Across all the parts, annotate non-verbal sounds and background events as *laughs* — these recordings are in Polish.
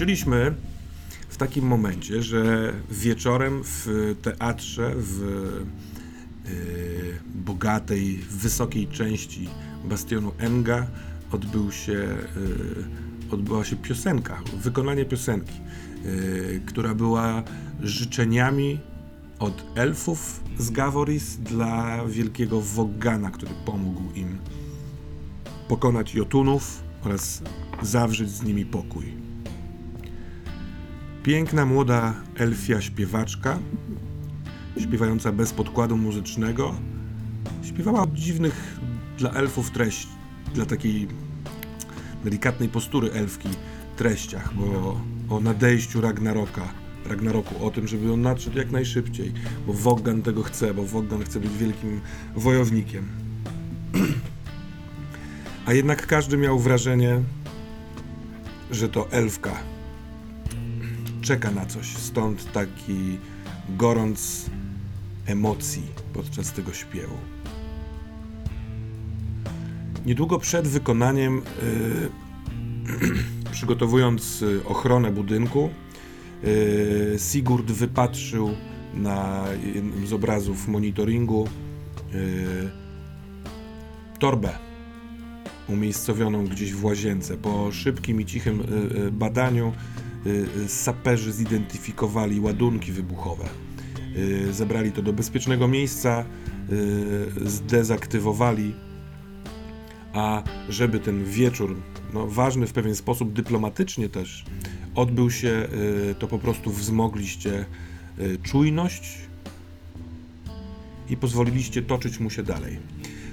skończyliśmy w takim momencie, że wieczorem w teatrze w yy, bogatej, wysokiej części bastionu Enga odbył się, yy, odbyła się piosenka, wykonanie piosenki, yy, która była życzeniami od elfów z Gavoris dla wielkiego Woggana, który pomógł im pokonać Jotunów oraz zawrzeć z nimi pokój. Piękna młoda elfia śpiewaczka, śpiewająca bez podkładu muzycznego, śpiewała dziwnych dla elfów treść, dla takiej delikatnej postury elfki treściach, bo o nadejściu Ragnaroka, Ragnaroku, o tym, żeby on nadszedł jak najszybciej, bo Woggan tego chce, bo Woggan chce być wielkim wojownikiem. *clears throat* A jednak każdy miał wrażenie, że to elfka czeka na coś. Stąd taki gorąc emocji podczas tego śpiewu. Niedługo przed wykonaniem, yy, *clears throat* przygotowując y, ochronę budynku, yy, Sigurd wypatrzył na jednym z obrazów monitoringu yy, torbę umiejscowioną gdzieś w łazience. Po szybkim i cichym y, y, badaniu saperzy zidentyfikowali ładunki wybuchowe. Zebrali to do bezpiecznego miejsca, zdezaktywowali, a żeby ten wieczór, no, ważny w pewien sposób dyplomatycznie też, odbył się, to po prostu wzmogliście czujność i pozwoliliście toczyć mu się dalej.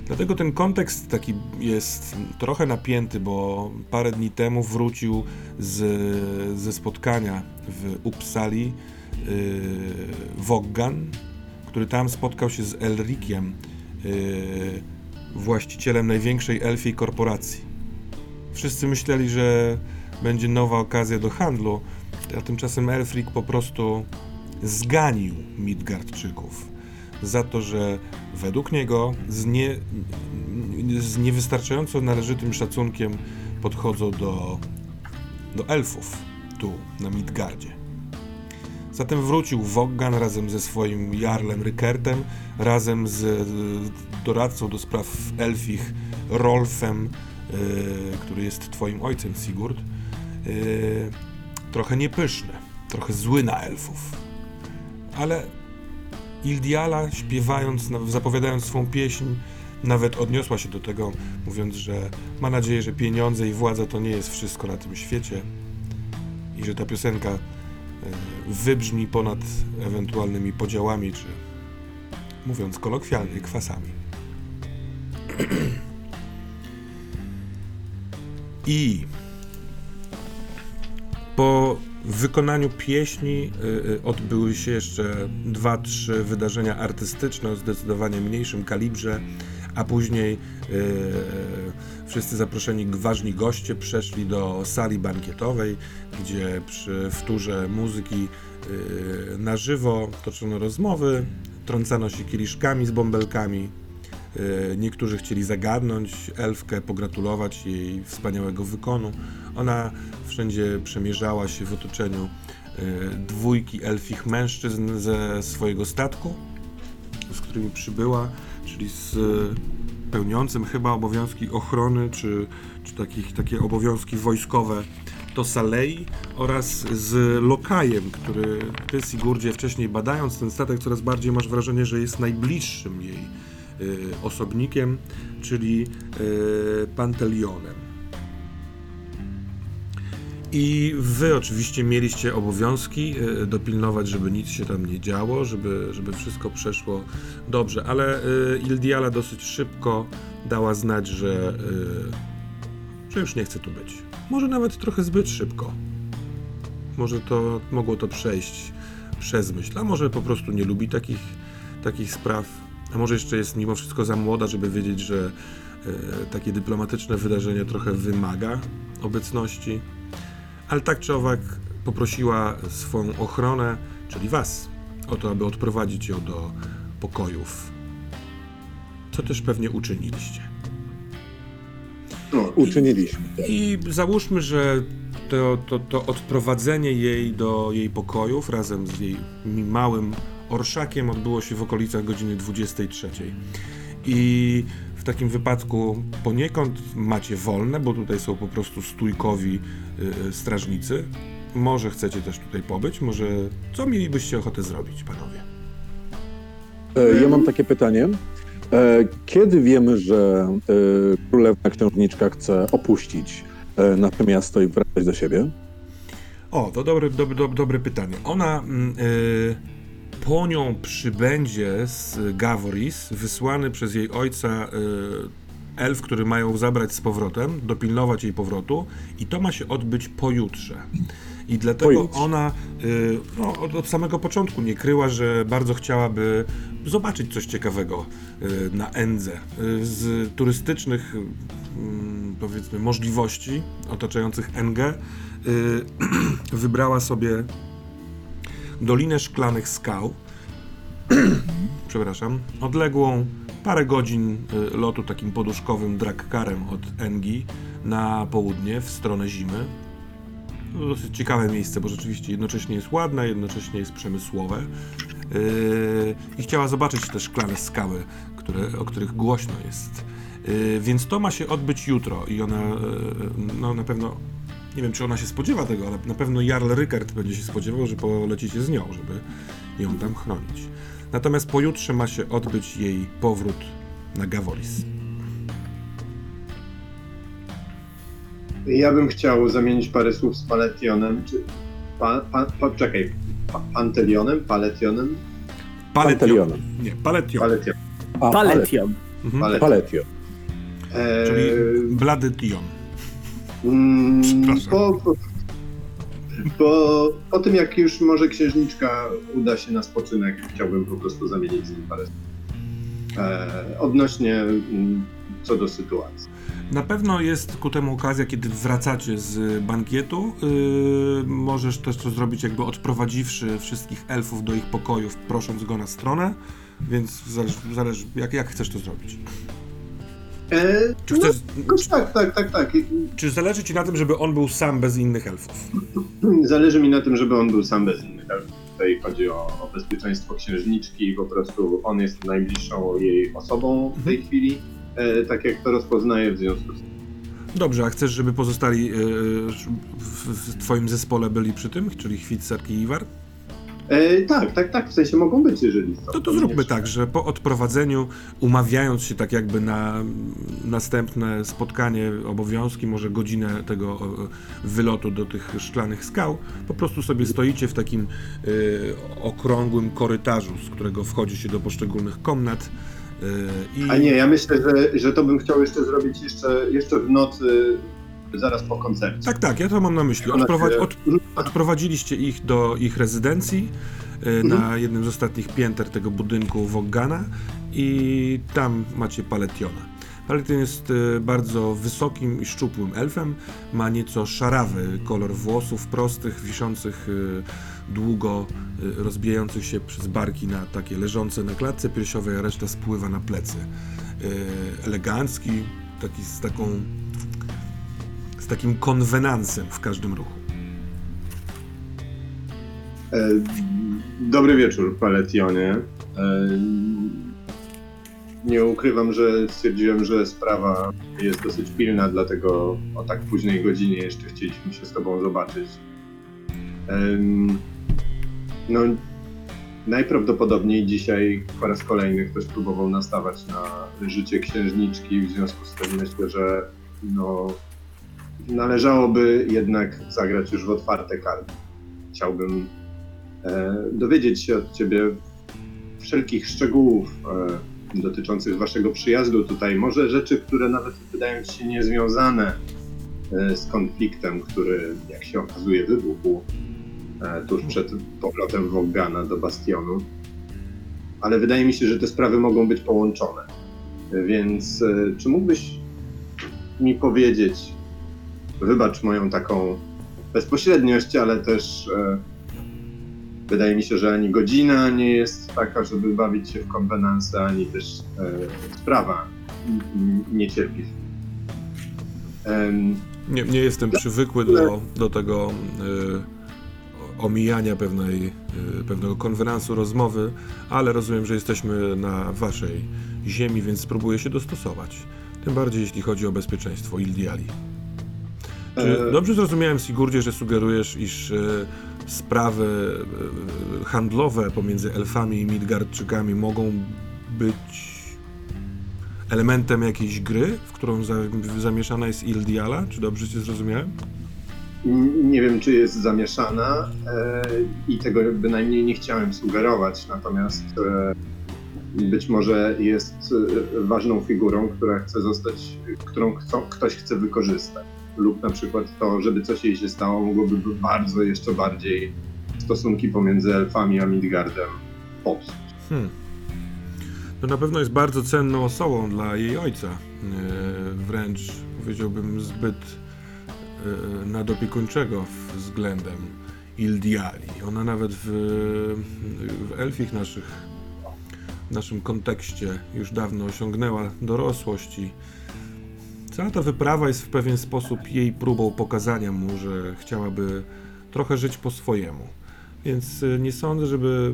Dlatego ten kontekst taki jest trochę napięty, bo parę dni temu wrócił z, ze spotkania w Uppsali yy, Woggan, który tam spotkał się z Elrikiem, yy, właścicielem największej elfiej korporacji. Wszyscy myśleli, że będzie nowa okazja do handlu, a tymczasem Elfrik po prostu zganił Midgardczyków za to, że według niego z, nie, z niewystarczająco należytym szacunkiem podchodzą do, do elfów tu na Midgardzie. Zatem wrócił Woggan razem ze swoim jarlem Rykertem, razem z doradcą do spraw elfich Rolfem, yy, który jest twoim ojcem, Sigurd. Yy, trochę niepyszny, trochę zły na elfów. Ale Ildiala śpiewając, zapowiadając swą pieśń, nawet odniosła się do tego, mówiąc, że ma nadzieję, że pieniądze i władza to nie jest wszystko na tym świecie i że ta piosenka e, wybrzmi ponad ewentualnymi podziałami, czy mówiąc kolokwialnie, kwasami. *clears throat* I po w wykonaniu pieśni y, y, odbyły się jeszcze dwa, trzy wydarzenia artystyczne o zdecydowanie mniejszym kalibrze, a później y, wszyscy zaproszeni ważni goście przeszli do sali bankietowej, gdzie przy wtórze muzyki na żywo toczono rozmowy, trącano się kieliszkami z bąbelkami, niektórzy chcieli zagadnąć elfkę, pogratulować jej wspaniałego wykonu. Ona wszędzie przemierzała się w otoczeniu e, dwójki elfich mężczyzn ze swojego statku, z którymi przybyła, czyli z pełniącym chyba obowiązki ochrony, czy, czy takich, takie obowiązki wojskowe to Salei oraz z Lokajem, który ty Sigurdzie wcześniej badając ten statek coraz bardziej masz wrażenie, że jest najbliższym jej Y, osobnikiem, czyli y, Pantelionem. I wy oczywiście mieliście obowiązki y, dopilnować, żeby nic się tam nie działo, żeby, żeby wszystko przeszło dobrze, ale Ildiala dosyć szybko dała znać, że, że już nie chce tu być. Może nawet trochę zbyt szybko. Może to mogło to przejść przez myśl, a może po prostu nie lubi takich, takich spraw a może jeszcze jest mimo wszystko za młoda, żeby wiedzieć, że e, takie dyplomatyczne wydarzenie trochę wymaga obecności. Ale tak czy owak poprosiła swoją ochronę, czyli was, o to, aby odprowadzić ją do pokojów. Co też pewnie uczyniliście. No, uczyniliśmy. I, I załóżmy, że to, to, to odprowadzenie jej do jej pokojów razem z jej małym orszakiem odbyło się w okolicach godziny 23. I takim wypadku poniekąd macie wolne, bo tutaj są po prostu stójkowi y, strażnicy. Może chcecie też tutaj pobyć, może co mielibyście ochotę zrobić, panowie? E, Ja mam takie pytanie. E, Kiedy wiemy, że e, królewna księżniczka chce opuścić nasze miasto i wracać do siebie? O, to dobre, dobre, dobre, pytanie. Ona mm, y, po nią przybędzie z Gavoris, wysłany przez jej ojca y, elf, który mają zabrać z powrotem, dopilnować jej powrotu i to ma się odbyć pojutrze. I dlatego Pojutrze. ona y, no, od, od samego początku nie kryła, że bardzo chciałaby zobaczyć coś ciekawego y, na Endze. Z turystycznych mm, powiedzmy możliwości otaczających Engę *clears throat* wybrała sobie Dolinę Szklanych Skał. *clears throat* Przepraszam. Odległą parę godzin y, lotu takim poduszkowym dragkarem od Engi na południe w stronę zimy. To dosyć ciekawe miejsce, bo rzeczywiście jednocześnie jest ładne, jednocześnie jest przemysłowe. Yy, I chciała zobaczyć te szklane skały, które, o których głośno jest. Yy, więc to ma się odbyć jutro i ona yy, no, na pewno nie wiem, czy ona się spodziewa tego, ale na pewno Jarl Rykard będzie się spodziewał, że polecicie z nią, żeby ją tam chronić. Natomiast pojutrze ma się odbyć jej powrót na Gavoris. Ja bym chciał zamienić parę słów z Paletionem, czy... Pa, pa, pa, czekaj, pa, Pantelionem? Paletionem? Nie, Paletion. Paletion. A, Paletion. Mhm. Palet. Paletio. Eee, Czyli Blady Tion. mm, Przepraszam. po, po, po, po tym, jak już może księżniczka uda się na spoczynek, chciałbym po prostu zamienić z nim parę słów. Eee, odnośnie mm, co do sytuacji. Na pewno jest ku temu okazja, kiedy wracacie z bankietu. Yy, możesz też to zrobić, jakby odprowadziwszy wszystkich elfów do ich pokojów, prosząc go na stronę. Więc zależy, zależy jak, jak chcesz to zrobić. Eee, Czy, chcesz, no, tak, tak, tak, tak. czy zależy ci na tym, żeby on był sam bez innych elfów? *clears throat* Zależy mi na tym, żeby on był sam bez innych. elfów. Tutaj chodzi o, o bezpieczeństwo księżniczki i po prostu on jest najbliższą jej osobą w tej chwili, e, tak jak to rozpoznaje w związku z tym. Dobrze, a chcesz, żeby pozostali yy, w, w twoim zespole byli przy tym, czyli Chwit, Sarki i Iwar? E, tak, tak, tak, w sensie mogą być, jeżeli chcą. To to zróbmy tak, że po odprowadzeniu, umawiając się tak jakby na następne spotkanie, obowiązki, może godzinę tego e, wylotu do tych szklanych skał, po prostu sobie stoicie w takim e, okrągłym korytarzu, z którego wchodzi się do poszczególnych komnat. e, i... A nie, ja myślę, że, że to bym chciał jeszcze zrobić jeszcze, jeszcze w nocy, zaraz po koncercie. Tak, tak, ja to mam na myśli. Odprowadzi, od, odprowadziliście ich do ich rezydencji e, na jednym z ostatnich pięter tego budynku Wogana i tam macie Paletiona. Paletion jest e, bardzo wysokim i szczupłym elfem, ma nieco szarawy kolor włosów prostych, wiszących e, długo, rozbijających się przez barki na takie leżące na klatce piersiowej, a reszta spływa na plecy. Elegancki, taki z taką takim konwenansem w każdym ruchu. E, Dobry wieczór, Paletionie. E, Nie ukrywam, że stwierdziłem, że sprawa jest dosyć pilna, dlatego o tak późnej godzinie jeszcze chcieliśmy się z Tobą zobaczyć. No, najprawdopodobniej dzisiaj po raz kolejny ktoś próbował nastawać na życie księżniczki, w związku z tym myślę, że no, należałoby jednak zagrać już w otwarte karty. Chciałbym e, dowiedzieć się od Ciebie wszelkich szczegółów e, dotyczących Waszego przyjazdu tutaj. Może rzeczy, które nawet wydają Ci się niezwiązane e, z konfliktem, który, jak się okazuje, wybuchł e, tuż przed powrotem Wogana do Bastionu. Ale wydaje mi się, że te sprawy mogą być połączone. Więc e, czy mógłbyś mi powiedzieć, wybacz moją taką bezpośredniość, ale też e, wydaje mi się, że ani godzina nie jest taka, żeby bawić się w konwenanse, ani też e, sprawa nie cierpi Nie, nie jestem przywykły do, do tego y, omijania pewnej, y, pewnego konwenansu rozmowy, ale rozumiem, że jesteśmy na waszej ziemi, więc spróbuję się dostosować. Tym bardziej jeśli chodzi o bezpieczeństwo Ildiali. Czy E, dobrze zrozumiałem, Sigurdzie, że sugerujesz, iż y, sprawy y, handlowe pomiędzy elfami i Midgardczykami mogą być elementem jakiejś gry, w którą za, zamieszana jest Ildiala? Czy dobrze cię zrozumiałem? nie wiem, czy jest zamieszana e, i tego bynajmniej nie chciałem sugerować, natomiast e, być może jest e, ważną figurą, która chce zostać, którą chcą, ktoś chce wykorzystać. Lub na przykład to, żeby coś jej się stało, mogłoby bardzo, jeszcze bardziej stosunki pomiędzy elfami a Midgardem popsuć. Hmm. To na pewno jest bardzo cenną osobą dla jej ojca. E, wręcz powiedziałbym zbyt e, nadopiekuńczego względem Ildiali. Ona nawet w, w elfich naszych, w naszym kontekście już dawno osiągnęła dorosłość i cała ta wyprawa jest w pewien sposób jej próbą pokazania mu, że chciałaby trochę żyć po swojemu. Więc e, nie sądzę, żeby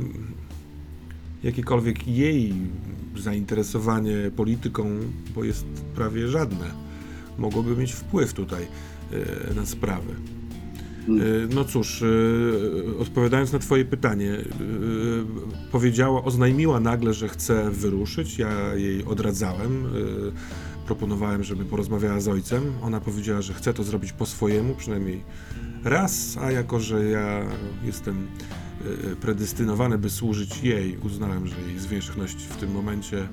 jakiekolwiek jej zainteresowanie polityką, bo jest prawie żadne, mogłoby mieć wpływ tutaj e, na sprawy. E, No cóż, odpowiadając na Twoje pytanie, powiedziała, oznajmiła nagle, że chce wyruszyć. Ja jej odradzałem. E, Proponowałem, żeby porozmawiała z ojcem. Ona powiedziała, że chce to zrobić po swojemu, przynajmniej raz, a jako, że ja jestem e, predestynowany, by służyć jej, uznałem, że jej zwierzchność w tym momencie.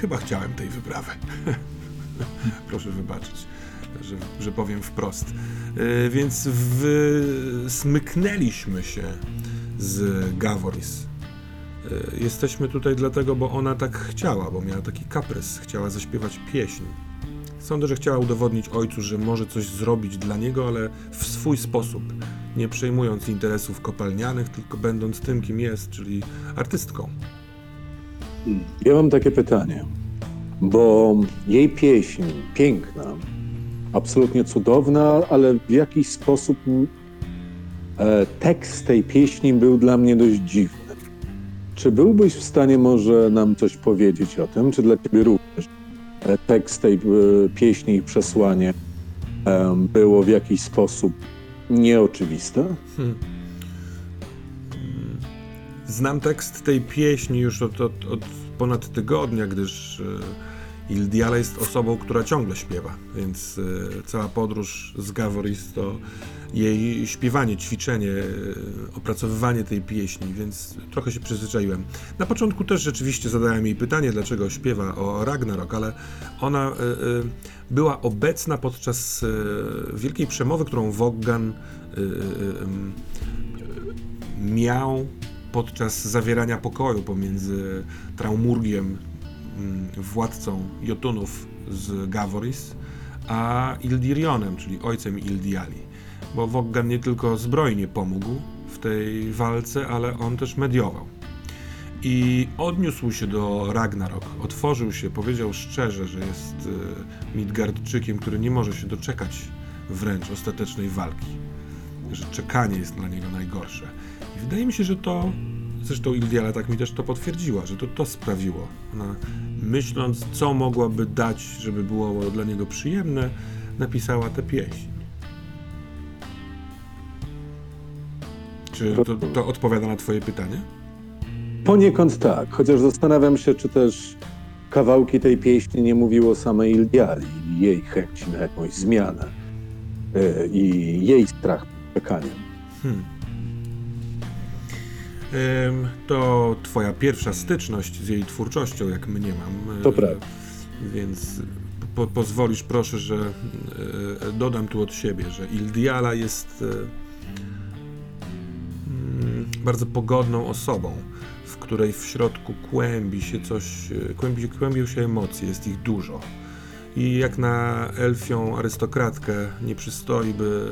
Chyba chciałem tej wyprawy. *laughs* Proszę wybaczyć, że, że powiem wprost. E, Więc w, smyknęliśmy się z Gavoris. E, Jesteśmy tutaj dlatego, bo ona tak chciała, bo miała taki kaprys, chciała zaśpiewać pieśń. Sądzę, że chciała udowodnić ojcu, że może coś zrobić dla niego, ale w swój sposób, nie przejmując interesów kopalnianych, tylko będąc tym, kim jest, czyli artystką. Ja mam takie pytanie, bo jej pieśń, piękna, absolutnie cudowna, ale w jakiś sposób e, tekst tej pieśni był dla mnie dość dziwny. Czy byłbyś w stanie może nam coś powiedzieć o tym, czy dla ciebie również e, tekst tej e, pieśni i przesłanie było w jakiś sposób nieoczywiste? Hmm. Znam tekst tej pieśni już od, od, od ponad tygodnia, gdyż e, Ildiala jest osobą, która ciągle śpiewa, więc cała podróż z Gavoris to jej śpiewanie, ćwiczenie, e, opracowywanie tej pieśni, więc trochę się przyzwyczaiłem. Na początku też rzeczywiście zadałem jej pytanie, dlaczego śpiewa o Ragnarok, ale ona e, e, była obecna podczas wielkiej przemowy, którą Woggan miał podczas zawierania pokoju pomiędzy Traumurgiem, mm, władcą Jotunów z Gavoris, a Ildirionem, czyli ojcem Ildiali. Bo Woggan nie tylko zbrojnie pomógł w tej walce, ale on też mediował. I odniósł się do Ragnarok, otworzył się, powiedział szczerze, że jest e, Midgardczykiem, który nie może się doczekać wręcz ostatecznej walki. Że czekanie jest dla niego najgorsze. I wydaje mi się, że to, zresztą Ildiala tak mi też to potwierdziła, że to to sprawiło. Ona myśląc, co mogłaby dać, żeby było dla niego przyjemne, napisała tę pieśń. Czy to, to odpowiada na twoje pytanie? Poniekąd tak, chociaż zastanawiam się, czy też kawałki tej pieśni nie mówiło samej Ildiali i jej chęci na jakąś zmianę e, i jej strach przed czekaniem. Hmm. Ym, To twoja pierwsza styczność z jej twórczością, jak mnie mam. To prawda. Więc po, pozwolisz proszę, że y, dodam tu od siebie, że Ildiala jest bardzo pogodną osobą, w której w środku kłębi się coś, y, kłębi, kłębią się emocje, jest ich dużo. I jak na elfią arystokratkę nie przystoi, by,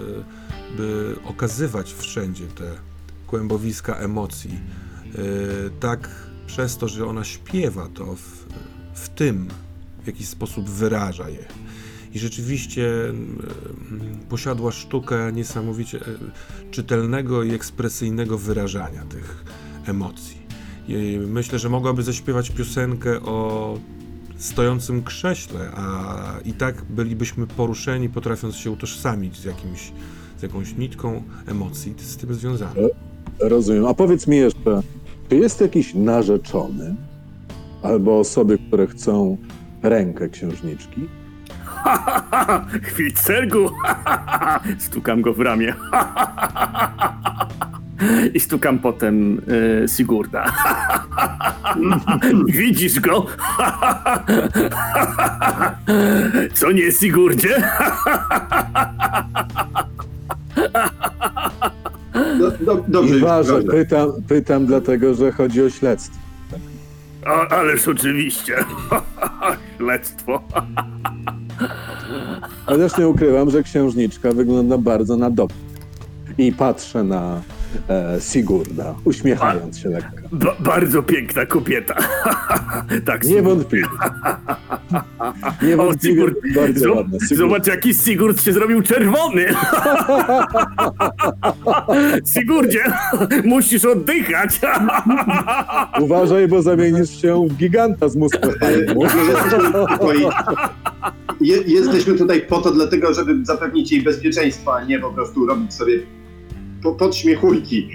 by okazywać wszędzie te kłębowiska emocji. Yy, tak przez to, że ona śpiewa to w, w tym w jakiś sposób wyraża je. I rzeczywiście mm, posiadła sztukę niesamowicie e, czytelnego i ekspresyjnego wyrażania tych emocji. I myślę, że mogłaby zaśpiewać piosenkę o stojącym krześle, a i tak bylibyśmy poruszeni, potrafiąc się utożsamić z, jakimś, z jakąś nitką emocji z tym związaną. Rozumiem. A powiedz mi jeszcze, czy jest jakiś narzeczony albo osoby, które chcą rękę księżniczki? *laughs* Chwit sergu! *laughs* Stukam go w ramię. *laughs* I stukam potem e, Sigurda. Widzisz go? Co nie, Sigurdzie? Do, do, dobrze, I ważę, pytam, pytam dlatego, że chodzi o śledztwo. A, ależ oczywiście. Śledztwo. Chociaż nie ukrywam, że księżniczka wygląda bardzo na dobrze. I patrzę na e, Sigurda, uśmiechając się lekko. Ba- bardzo piękna kobieta. *laughs* tak, Sigurd. Niewątpliwie. *laughs* O, Niewątpliwie Sigurd, bardzo zo- ładne. Sigurd. zobacz jaki Sigurd się zrobił czerwony. *laughs* Sigurdzie, musisz oddychać. Uważaj, bo zamienisz się w giganta z Muspelheimu. Jesteśmy tutaj, je, jesteśmy tutaj po to dlatego, żeby zapewnić jej bezpieczeństwo, a nie po prostu robić sobie po, podśmiechujki.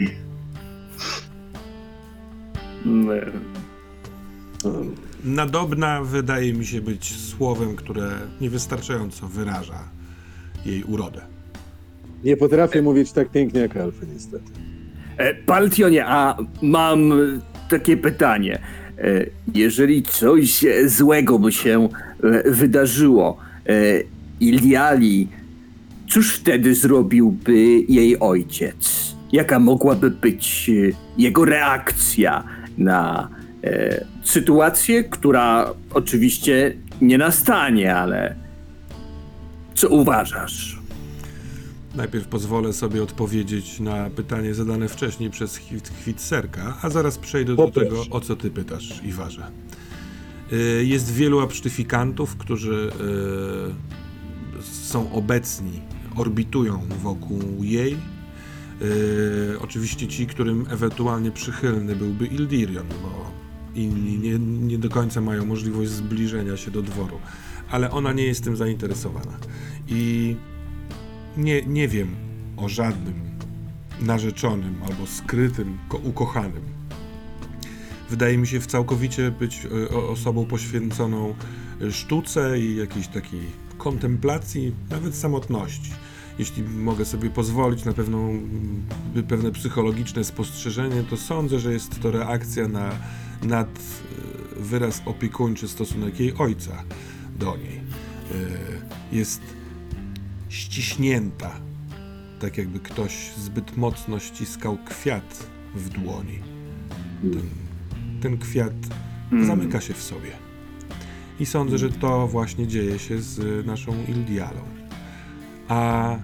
Nadobna wydaje mi się być słowem, które niewystarczająco wyraża jej urodę. Nie potrafię mówić tak pięknie jak elfy, niestety. E, Paltionie, a mam takie pytanie. E, Jeżeli coś złego by się e, wydarzyło e, Iliali, cóż wtedy zrobiłby jej ojciec? Jaka mogłaby być e, jego reakcja na e, sytuację, która oczywiście nie nastanie, ale co uważasz? Najpierw pozwolę sobie odpowiedzieć na pytanie zadane wcześniej przez Chwitserka, a zaraz przejdę do Poproszę. tego, o co ty pytasz, Iwarze. Y, Jest wielu absztyfikantów, którzy y, są obecni, orbitują wokół jej. Y, Oczywiście ci, którym ewentualnie przychylny byłby Ildirion, bo inni nie, nie do końca mają możliwość zbliżenia się do dworu. Ale ona nie jest tym zainteresowana. I nie, nie wiem o żadnym narzeczonym albo skrytym ko- ukochanym. Wydaje mi się w całkowicie być e, osobą poświęconą sztuce i jakiejś takiej kontemplacji, nawet samotności. Jeśli mogę sobie pozwolić na pewną, pewne psychologiczne spostrzeżenie, to sądzę, że jest to reakcja na nad e, wyraz opiekuńczy stosunek jej ojca do niej. E, Jest ściśnięta, tak jakby ktoś zbyt mocno ściskał kwiat w dłoni. Ten, ten kwiat zamyka się w sobie. I sądzę, że to właśnie dzieje się z naszą Ildialą. A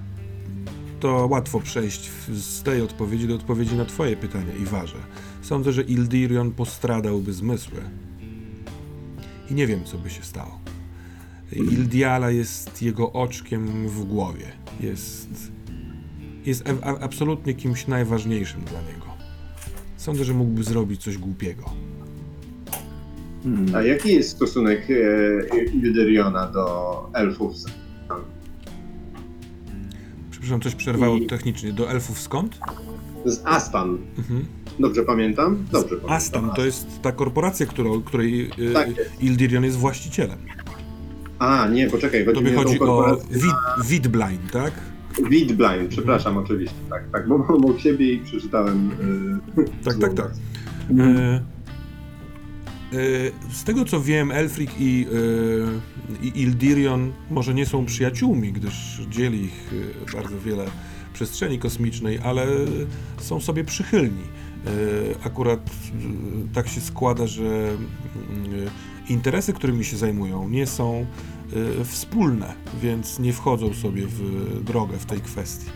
to łatwo przejść z tej odpowiedzi do odpowiedzi na Twoje pytanie, Iwarze. Sądzę, że Ildirion postradałby zmysły. I nie wiem, co by się stało. Ildiala jest jego oczkiem w głowie. Jest, jest absolutnie kimś najważniejszym dla niego. Sądzę, że mógłby zrobić coś głupiego. A jaki jest stosunek e, do elfów? Przepraszam, coś przerwało I- technicznie. Do elfów skąd? Z Astan. Mhm. Dobrze pamiętam? Dobrze pamiętam. Astam to jest ta korporacja, którą, której y, Tak. Ildirion jest właścicielem. A, nie, poczekaj, chodzi Tobie chodzi o. Vid, Vidblind, tak? Widblind, przepraszam oczywiście, tak, tak, bo mam obok siebie i przeczytałem. e, Tak, tak, tak. E, e, z tego co wiem, Elfric i, e, i Ildirion może nie są przyjaciółmi, gdyż dzieli ich e, bardzo wiele przestrzeni kosmicznej, ale są sobie przychylni. Akurat tak się składa, że interesy, którymi się zajmują, nie są wspólne, więc nie wchodzą sobie w drogę w tej kwestii.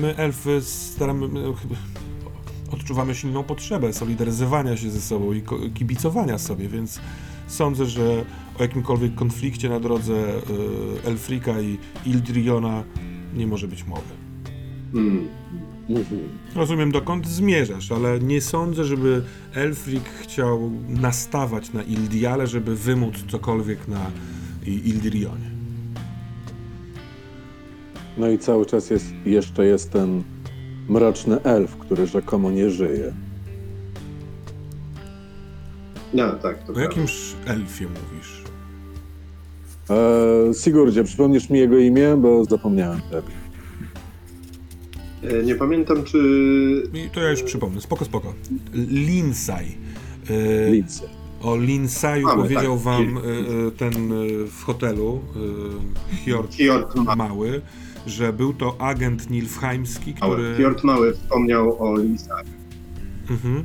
My, elfy, staramy, odczuwamy silną potrzebę solidaryzowania się ze sobą i kibicowania sobie, więc sądzę, że o jakimkolwiek konflikcie na drodze y, Elfrika i Ildriona nie może być mowy. Hmm. Mhm. Rozumiem, dokąd zmierzasz, ale nie sądzę, żeby Elfrik chciał nastawać na Ildiale, żeby wymóc cokolwiek na I- Ildrionie. No i cały czas jest, jeszcze jest ten mroczny elf, który rzekomo nie żyje. No tak, to O prawda. jakimż elfie mówisz? E, Sigurdzie, przypomnisz mi jego imię, bo zapomniałem tego. E, Nie pamiętam, czy... I to ja już przypomnę, spoko, spoko. Linsaj. Y, Lince. O Linsaju Mamy, powiedział tak. wam y, y, ten y, w hotelu Hjord Fjord Ma- Mały, że był to agent Nilfheimski, który... Fjord Mały wspomniał o Lisach. Mhm.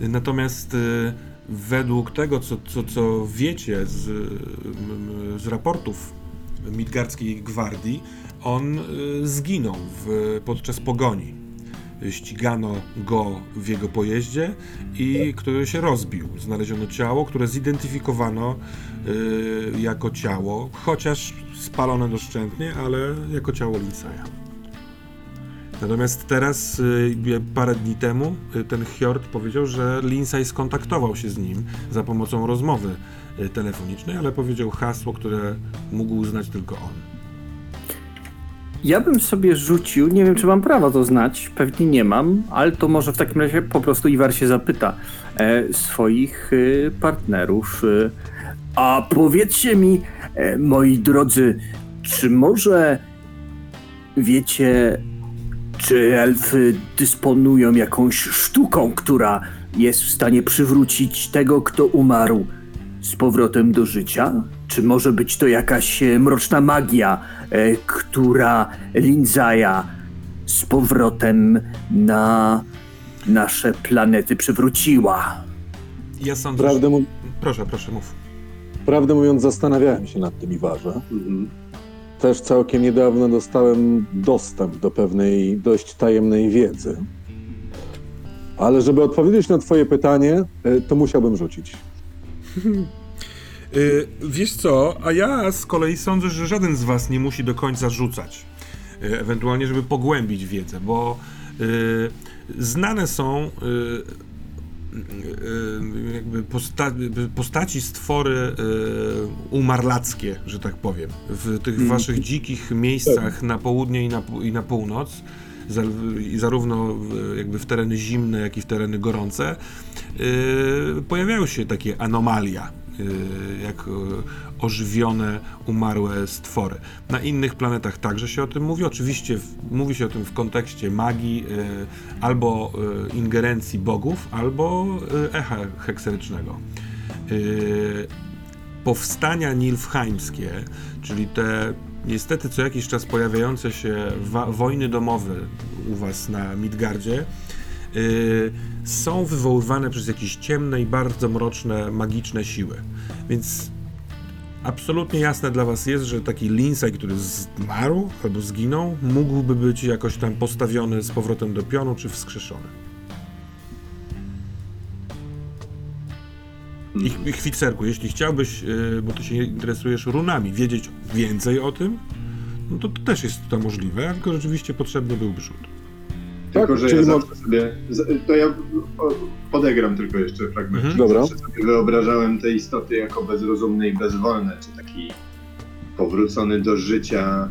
Natomiast y, według tego, co, co, co wiecie z, y, z raportów Midgardzkiej Gwardii, on y, zginął w, podczas pogoni. Ścigano go w jego pojeździe i który się rozbił. Znaleziono ciało, które zidentyfikowano y, jako ciało, chociaż spalone doszczętnie, ale jako ciało Linsaja. Natomiast teraz, y, parę dni temu, y, ten Hjord powiedział, że Lindsay skontaktował się z nim za pomocą rozmowy telefonicznej, ale powiedział hasło, które mógł uznać tylko on. Ja bym sobie rzucił, nie wiem czy mam prawo to znać, pewnie nie mam, ale to może w takim razie po prostu Iwar się zapyta e, swoich e, partnerów. E, a powiedzcie mi, e, moi drodzy, czy może wiecie, czy elfy dysponują jakąś sztuką, która jest w stanie przywrócić tego, kto umarł z powrotem do życia? Czy może być to jakaś e, mroczna magia, e, która Linzaja z powrotem na nasze planety przywróciła? Ja sądzę, Prawdę, Proszę, proszę, mów. Prawdę mówiąc, zastanawiałem się nad tym Iwarze. Mhm. Też całkiem niedawno dostałem dostęp do pewnej dość tajemnej wiedzy. Ale żeby odpowiedzieć na Twoje pytanie, e, to musiałbym rzucić. Y, *laughs* wiesz co, a ja z kolei sądzę, że żaden z was nie musi do końca rzucać. Y, ewentualnie, żeby pogłębić wiedzę, bo y, znane są jakby posta postaci, stwory y, umarlackie, że tak powiem, w tych waszych dzikich miejscach na południe i na, i na północ, zarówno jakby w tereny zimne, jak i w tereny gorące, y, pojawiają się takie anomalia, y, jak y, ożywione, umarłe stwory. Na innych planetach także się o tym mówi. Oczywiście mówi się o tym w kontekście magii y, albo y, ingerencji bogów, albo y, echa hekserycznego. Y, powstania nilfheimskie, czyli te niestety co jakiś czas pojawiające się wojny domowe u was na Midgardzie, y, są wywoływane przez jakieś ciemne i bardzo mroczne, magiczne siły. Więc absolutnie jasne dla was jest, że taki Lindsay, który zmarł albo zginął, mógłby być jakoś tam postawiony z powrotem do pionu, czy wskrzeszony. I, I chwicerku, jeśli chciałbyś, yy, bo ty się interesujesz runami, wiedzieć więcej o tym, no to, to też jest to możliwe, tylko rzeczywiście potrzebny byłby rzut. Tylko, Tak, że ja mo- zawsze sobie... To ja podegram tylko jeszcze fragment. Mhm. Dobra. Zawsze sobie wyobrażałem te istoty jako bezrozumne i bezwolne, czy taki powrócony do życia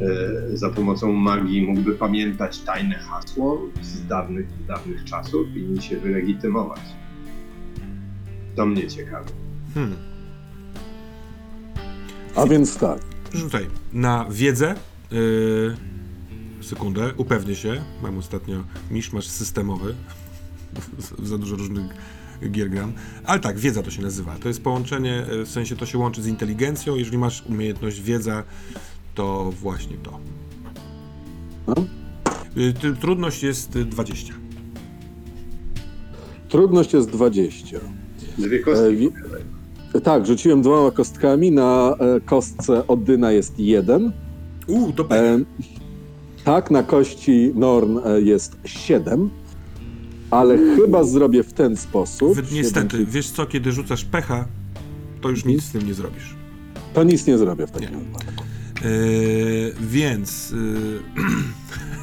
e, za pomocą magii mógłby pamiętać tajne hasło z dawnych, dawnych czasów i się wylegitymować. To mnie ciekawi. Hmm. A więc tak. Rzucaj na wiedzę. Yy, sekundę, upewnię się. Mam ostatnio miszmasz systemowy. *laughs* Za dużo różnych gier gram. Ale tak, wiedza to się nazywa. To jest połączenie, yy, w sensie to się łączy z inteligencją. Jeżeli masz umiejętność wiedza, to właśnie to. No. Ty- trudność jest y, 20. Trudność jest 20. Dwie E, kostki. wi- tak, rzuciłem dwoma kostkami. Na e, kostce Oddyna jest jeden. Uuu, to E, tak, na kości Norn e, jest 7. Ale chyba zrobię w ten sposób. Wy- Niestety, Siedem- wiesz co, kiedy rzucasz pecha, to już nic z tym nie zrobisz. To nic nie zrobię w takim Nie. wypadku. Yy, więc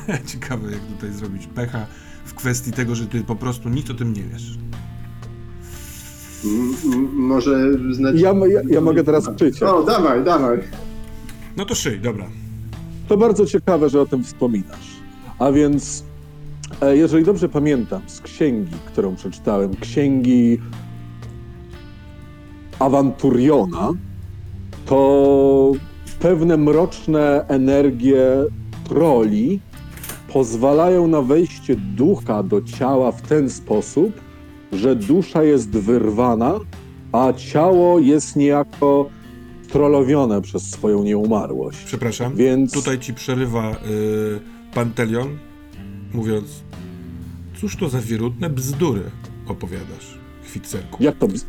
yy, *clears throat* ciekawe, jak tutaj zrobić pecha w kwestii tego, że ty po prostu nic o tym nie wiesz. M- m- może znać... Ja, ja, ja mogę teraz krzyczeć. O, dawaj, dawaj. No to szyj, dobra. To bardzo ciekawe, że o tym wspominasz. A więc, e, jeżeli dobrze pamiętam z księgi, którą przeczytałem, księgi Awanturiona, to pewne mroczne energie troli pozwalają na wejście ducha do ciała w ten sposób, że dusza jest wyrwana, a ciało jest niejako trollowione przez swoją nieumarłość. Przepraszam. Więc Tutaj ci przerywa yy, Pantelion, mówiąc, cóż to za wierutne bzdury opowiadasz, Chwitcerku. jak to, bz...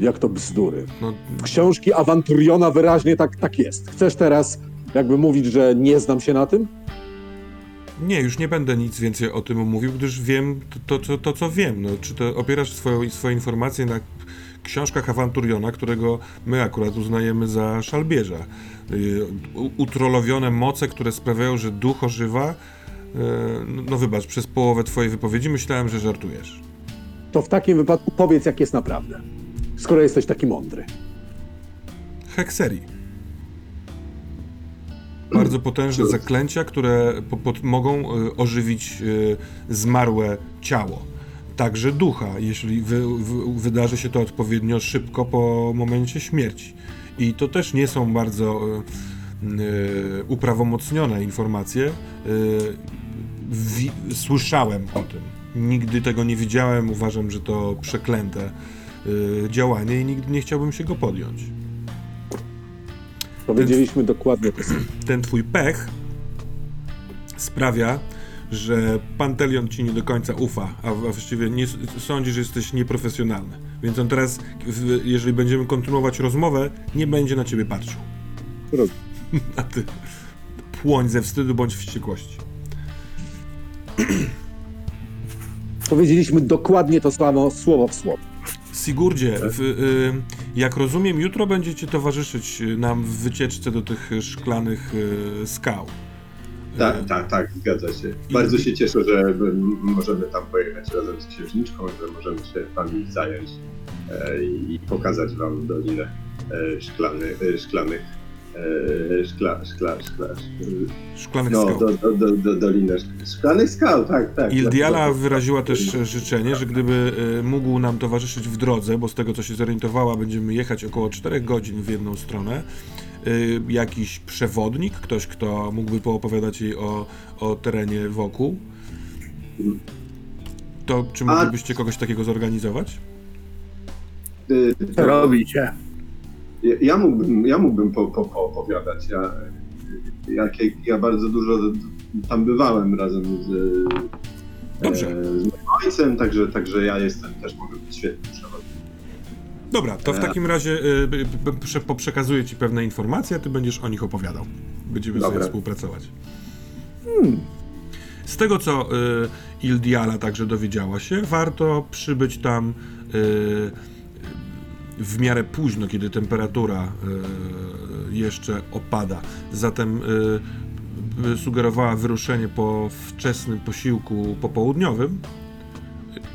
jak to bzdury? No, Książki Awanturiona wyraźnie tak, tak jest. Chcesz teraz jakby mówić, że nie znam się na tym? nie, już nie będę nic więcej o tym mówił, gdyż wiem to, to, to, to co wiem. No, czy to opierasz swoją, swoje informacje na książkach Awanturiona, którego my akurat uznajemy za szalbierza. U- utrolowione moce, które sprawiają, że duch ożywa. Yy, no, wybacz, przez połowę twojej wypowiedzi myślałem, że żartujesz. To w takim wypadku powiedz, jak jest naprawdę. Skoro jesteś taki mądry. Hekserii. Bardzo potężne zaklęcia, które po, po, mogą y, ożywić y, zmarłe ciało. Także ducha, jeśli wy, wy, wydarzy się to odpowiednio szybko po momencie śmierci. I to też nie są bardzo y, uprawomocnione informacje. Y, wi- słyszałem o tym. Nigdy tego nie widziałem. Uważam, że to przeklęte y, działanie i nigdy nie chciałbym się go podjąć. Powiedzieliśmy dokładnie to samo. ten twój pech sprawia, że Pantelion ci nie do końca ufa, a, właściwie nie, sądzi, że jesteś nieprofesjonalny. Więc on teraz, jeżeli będziemy kontynuować rozmowę, nie będzie na ciebie patrzył. *laughs* A ty płoń ze wstydu bądź wściekłości. Powiedzieliśmy dokładnie to samo, słowo w słowo. Sigurdzie, w, y, jak rozumiem, jutro będziecie towarzyszyć nam w wycieczce do tych szklanych y, skał. Tak, tak, tak, zgadza się. Bardzo się cieszę, że możemy tam pojechać razem z księżniczką, że możemy się wami zająć e, i pokazać wam dolinę e, szklany, e, szklanych szkla, szkla, szkla, Szklanych no, skał. do, do, do, do dolinę szk- szklanych skał, tak, tak. Ildiala tak, wyraziła też życzenie, że gdyby mógł nam towarzyszyć w drodze, bo z tego co się zorientowała, będziemy jechać około 4 godzin w jedną stronę. E, Jakiś przewodnik, ktoś, kto mógłby poopowiadać jej o, o terenie wokół. To czy A- moglibyście kogoś takiego zorganizować? Y, Co robicie? Ja, ja mógłbym, ja mógłbym po, po, poopowiadać. Ja, ja, ja bardzo dużo tam bywałem razem z, Dobrze. e, z moim ojcem, także, także ja jestem też mogę być świetnym przewodnikiem. Dobra, to w E. takim razie y, prze- poprzekazuję ci pewne informacje, a ty będziesz o nich opowiadał. Będziemy sobie Dobra. współpracować. Z tego, co y, Ildiala także dowiedziała się, warto przybyć tam y, w miarę późno, kiedy temperatura y, jeszcze opada. Zatem sugerowała wyruszenie po wczesnym posiłku popołudniowym.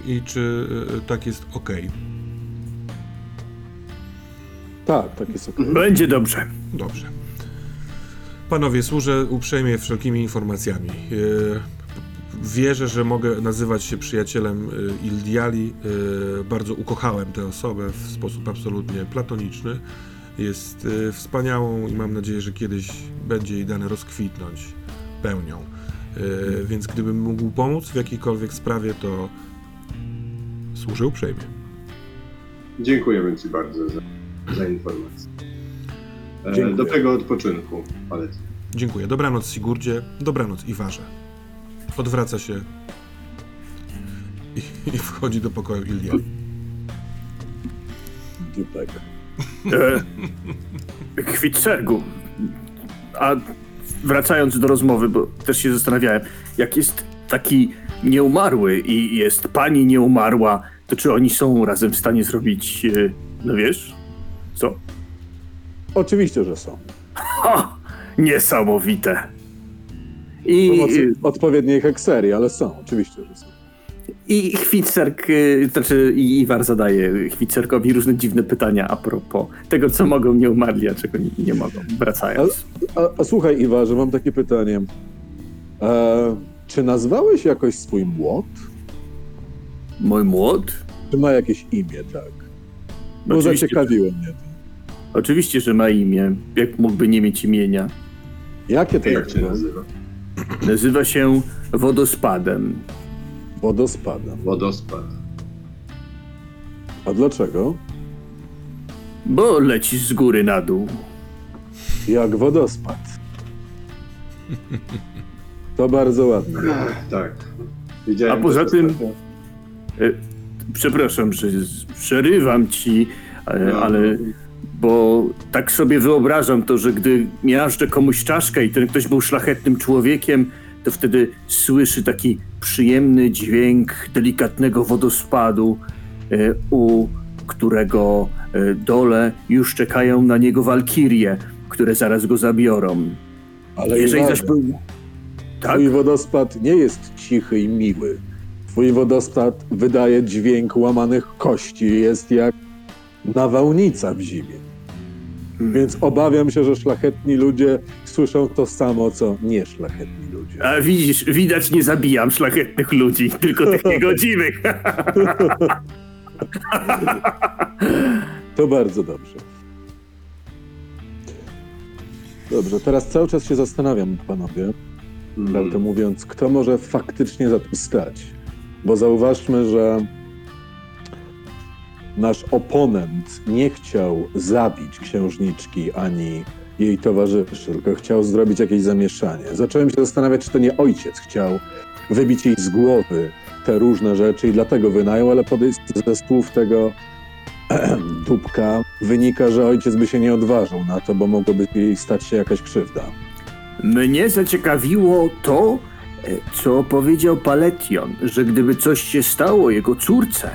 I czy tak jest ok? Tak, tak jest okej. Będzie dobrze. Dobrze. Panowie, służę uprzejmie wszelkimi informacjami. E, Wierzę, że mogę nazywać się przyjacielem e, Ildiali. E, Bardzo ukochałem tę osobę w sposób absolutnie platoniczny. Jest wspaniałą i mam nadzieję, że kiedyś będzie jej dane rozkwitnąć pełnią. Więc gdybym mógł pomóc w jakiejkolwiek sprawie, to służę uprzejmie. Dziękujemy Ci bardzo za, za informację. E, Dziękuję. dobrego odpoczynku, polecam. Dziękuję. Dobranoc Sigurdzie, dobranoc Iwarze. Odwraca się i, i wchodzi do pokoju Iliad. Dupek. E, Kwitsergu. A wracając do rozmowy, bo też się zastanawiałem, jak jest taki nieumarły i jest pani nieumarła, to czy oni są razem w stanie zrobić e, No wiesz? Co? Oczywiście, że są. *laughs* Ha! Niesamowite. I, Pomocy odpowiedniej hekserii, ale są, oczywiście, że są. I Chwitserk, y, znaczy Iwar zadaje Chwitserkowi różne dziwne pytania a propos tego, co mogą nie umarli, a czego nie, nie mogą, wracając. A, a słuchaj, Iwarze, mam takie pytanie. E, czy nazwałeś jakoś swój młot? Mój młot? Czy ma jakieś imię, tak? Bo Oczywiście, zaciekawiło mnie to. Oczywiście, że ma imię. Jak mógłby nie mieć imienia? Jakie to Jak się nazywa? Nazywa się Wodospadem. Wodospadem. Wodospad. A dlaczego? Bo lecisz z góry na dół. Jak wodospad. To bardzo ładne. Ach, tak. Widziałem A poza też tym- ostatnio. E, Przepraszam, że z- przerywam ci, ale, No. ale bo tak sobie wyobrażam to, że gdy miażdżę komuś czaszkę i ten ktoś był szlachetnym człowiekiem, to wtedy słyszy taki przyjemny dźwięk delikatnego wodospadu, e, u którego e, dole już czekają na niego walkirie, które zaraz go zabiorą. Ale Jeżeli zaś był... Tak? twój wodospad nie jest cichy i miły. Twój wodospad wydaje dźwięk łamanych kości. Jest jak nawałnica w zimie. Hmm. Więc obawiam się, że szlachetni ludzie słyszą to samo, co nieszlachetni ludzie. A widzisz, widać nie zabijam szlachetnych ludzi, tylko tych niegodziwych. *laughs* To bardzo dobrze. Dobrze, teraz cały czas się zastanawiam, panowie, prawdę Mm. mówiąc, kto może faktycznie za tym stać. Bo zauważmy, że nasz oponent nie chciał zabić księżniczki ani jej towarzyszy, tylko chciał zrobić jakieś zamieszanie. Zacząłem się zastanawiać, czy to nie ojciec chciał wybić jej z głowy te różne rzeczy i dlatego wynajął, ale podejść ze słów tego *clears throat* dupka wynika, że ojciec by się nie odważył na to, bo mogłoby jej stać się jakaś krzywda. Mnie zaciekawiło to, e, co powiedział Paletion, że gdyby coś się stało jego córce,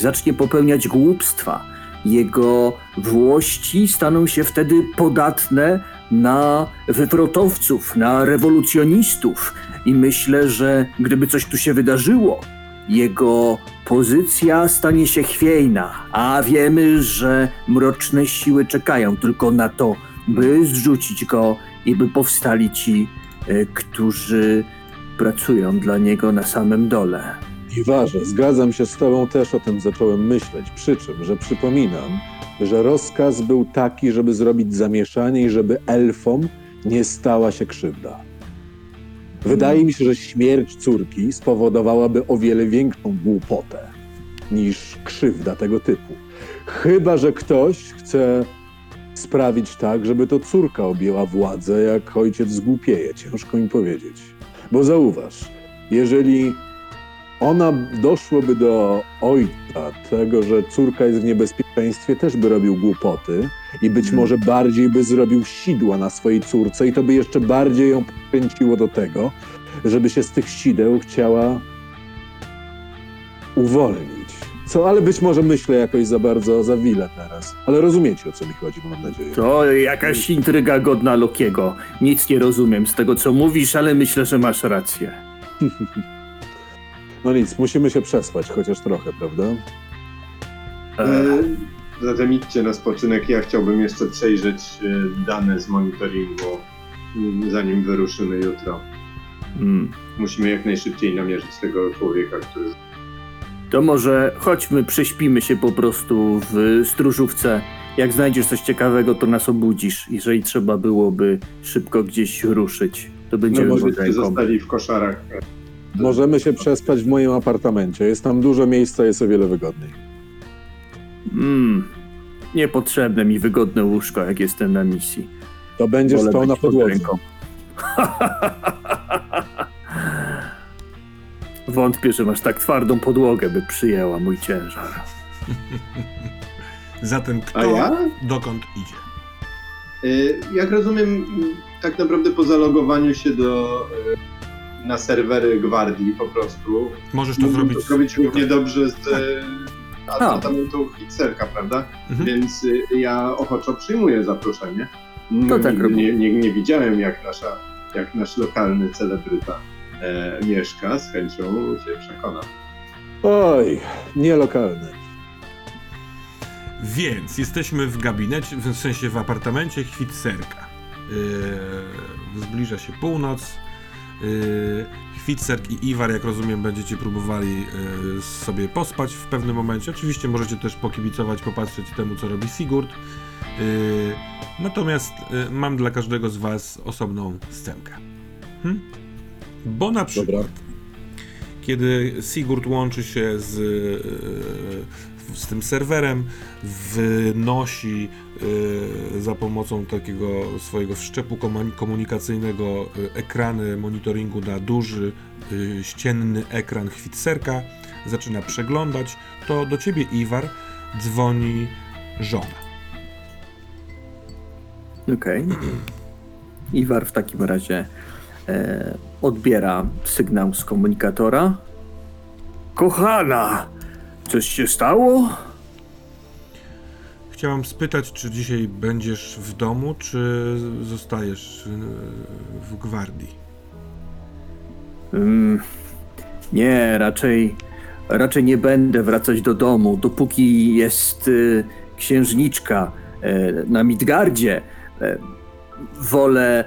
zacznie popełniać głupstwa. Jego włości staną się wtedy podatne na wywrotowców, na rewolucjonistów. I myślę, że gdyby coś tu się wydarzyło, jego pozycja stanie się chwiejna, a wiemy, że mroczne siły czekają tylko na to, by zrzucić go i by powstali ci, e, którzy pracują dla niego na samym dole. Iwarze, zgadzam się z tobą, też o tym zacząłem myśleć. Przy czym, że przypominam, że rozkaz był taki, żeby zrobić zamieszanie i żeby elfom nie stała się krzywda. Wydaje mi się, że śmierć córki spowodowałaby o wiele większą głupotę niż krzywda tego typu. Chyba, że ktoś chce sprawić tak, żeby to córka objęła władzę, jak ojciec zgłupieje. Ciężko mi powiedzieć. Bo zauważ, jeżeli ona doszłoby do ojca tego, że córka jest w niebezpieczeństwie, też by robił głupoty i być Mhm. może bardziej by zrobił sidła na swojej córce i to by jeszcze bardziej ją pokręciło do tego, żeby się z tych sideł chciała uwolnić. Co, ale być może myślę jakoś za bardzo za wiele teraz. Ale rozumiecie, o co mi chodzi, mam nadzieję. To jakaś intryga godna Lokiego. Nic nie rozumiem z tego, co mówisz, ale myślę, że masz rację. *laughs* No nic, musimy się przespać chociaż trochę, prawda? E, E, Zatem idźcie na spoczynek. Ja chciałbym jeszcze przejrzeć e, dane z monitoringu, mm, zanim wyruszymy jutro. mm. Musimy jak najszybciej namierzyć tego człowieka, który To może chodźmy, prześpimy się po prostu w stróżówce. Jak znajdziesz coś ciekawego, to nas obudzisz. Jeżeli trzeba byłoby szybko gdzieś ruszyć, to no, będziemy może cię ręką. zostali w koszarach. Możemy się przespać w moim apartamencie. Jest tam dużo miejsca, jest o wiele wygodniej. Mm. Niepotrzebne mi wygodne łóżko, jak jestem na misji. To będziesz Wolę spał na pod podłodze. ręką. Wątpię, że masz tak twardą podłogę, by przyjęła mój ciężar. *laughs* Zatem kto A ja? dokąd idzie? Y, Jak rozumiem, tak naprawdę po zalogowaniu się do y, na serwery gwardii po prostu Możesz to mógłbym zrobić. to zrobić równie dobrze z, y, a, A. a tam to oficerka, prawda? Mhm. Więc y, ja ochoczo przyjmuję zaproszenie. To tak nie, nie, nie widziałem, jak, nasza, jak nasz lokalny celebryta e, mieszka. Z chęcią się przekonam. Oj, nielokalny. Więc jesteśmy w gabinecie, w sensie w apartamencie Chwitserka. Yy, zbliża się północ. Yy, Chwitserk i Iwar, jak rozumiem, będziecie próbowali yy, sobie pospać w pewnym momencie. Oczywiście możecie też pokibicować, popatrzeć temu, co robi Sigurd. Yy, natomiast mam dla każdego z Was osobną scenkę. Hm? Bo na przykład Dobra. kiedy Sigurd łączy się z, z tym serwerem, wynosi e, za pomocą takiego swojego wszczepu komu- komunikacyjnego e, ekrany monitoringu na duży e, ścienny ekran Chwitserka, zaczyna przeglądać, to do ciebie Iwar dzwoni żona. Okej. *clears throat* Iwar w takim razie e, odbiera sygnał z komunikatora. Kochana, coś się stało? Chciałam spytać, czy dzisiaj będziesz w domu, czy zostajesz w gwardii? Mm, nie, raczej, raczej nie będę wracać do domu, dopóki jest y, księżniczka e, na Midgardzie. E, wolę,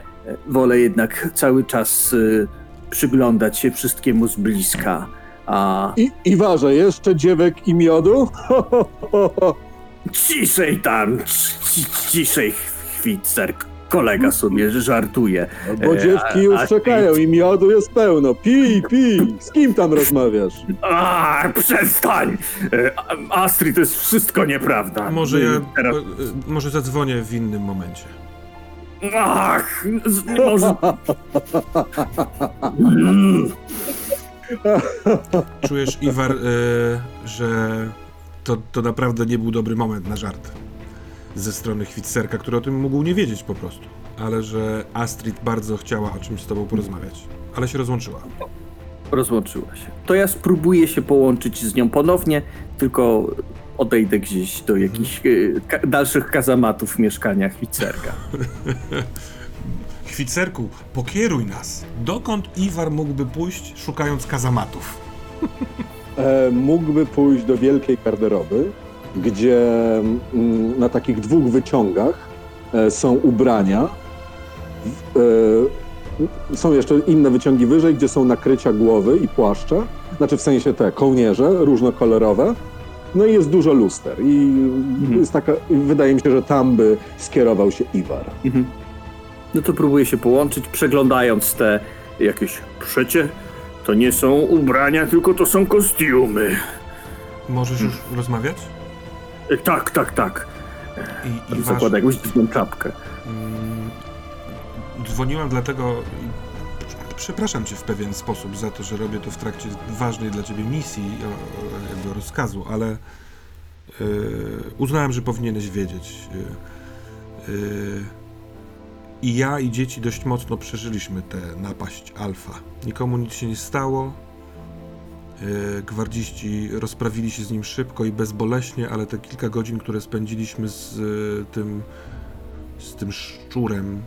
wolę jednak cały czas y, przyglądać się wszystkiemu z bliska. A I, Iwarze, jeszcze dziewek i miodu? *laughs* Ciszej tam, ci- ciszej, Chwitzer. Kolega sobie żartuje. Bo E, dziewki a- już a- czekają i miodu jest pełno. Pij, pij. Z kim tam rozmawiasz? A, przestań! E, A- Astrid, to jest wszystko nieprawda. Może ja Teraz... e, e, może zadzwonię w innym momencie. Ach, może... *laughs* *laughs* Czujesz, Iwar, e, że to, to naprawdę nie był dobry moment na żart ze strony Chwitserka, który o tym mógł nie wiedzieć po prostu. Ale że Astrid bardzo chciała o czymś z tobą porozmawiać. Ale się rozłączyła. Rozłączyła się. To ja spróbuję się połączyć z nią ponownie, tylko odejdę gdzieś do jakichś e, ka- dalszych kazamatów w mieszkaniach Chwitcerka. *laughs* Chwitserku, pokieruj nas. Dokąd Iwar mógłby pójść, szukając kazamatów? E, mógłby pójść do wielkiej garderoby, gdzie mm, na takich dwóch wyciągach e, są ubrania. E, są jeszcze inne wyciągi wyżej, gdzie są nakrycia głowy i płaszcze. Znaczy w sensie te kołnierze różnokolorowe. No i jest dużo luster. I jest taka, wydaje mi się, że tam by skierował się Iwar. Mhm. No to próbuję się połączyć, przeglądając te jakieś... Przecie to nie są ubrania, tylko to są kostiumy. Możesz już rozmawiać? E, Tak, tak, tak. I, i Zakłada jakąś dziwną czapkę. Mm, Dzwoniłam dlatego. Przepraszam cię w pewien sposób za to, że robię to w trakcie ważnej dla ciebie misji, o- o- jakby rozkazu, ale yy, uznałem, że powinieneś wiedzieć. Yy, yy, I ja, i dzieci dość mocno przeżyliśmy tę napaść alfa. Nikomu nic się nie stało. Yy, Gwardziści rozprawili się z nim szybko i bezboleśnie, ale te kilka godzin, które spędziliśmy z yy, tym z tym szczurem.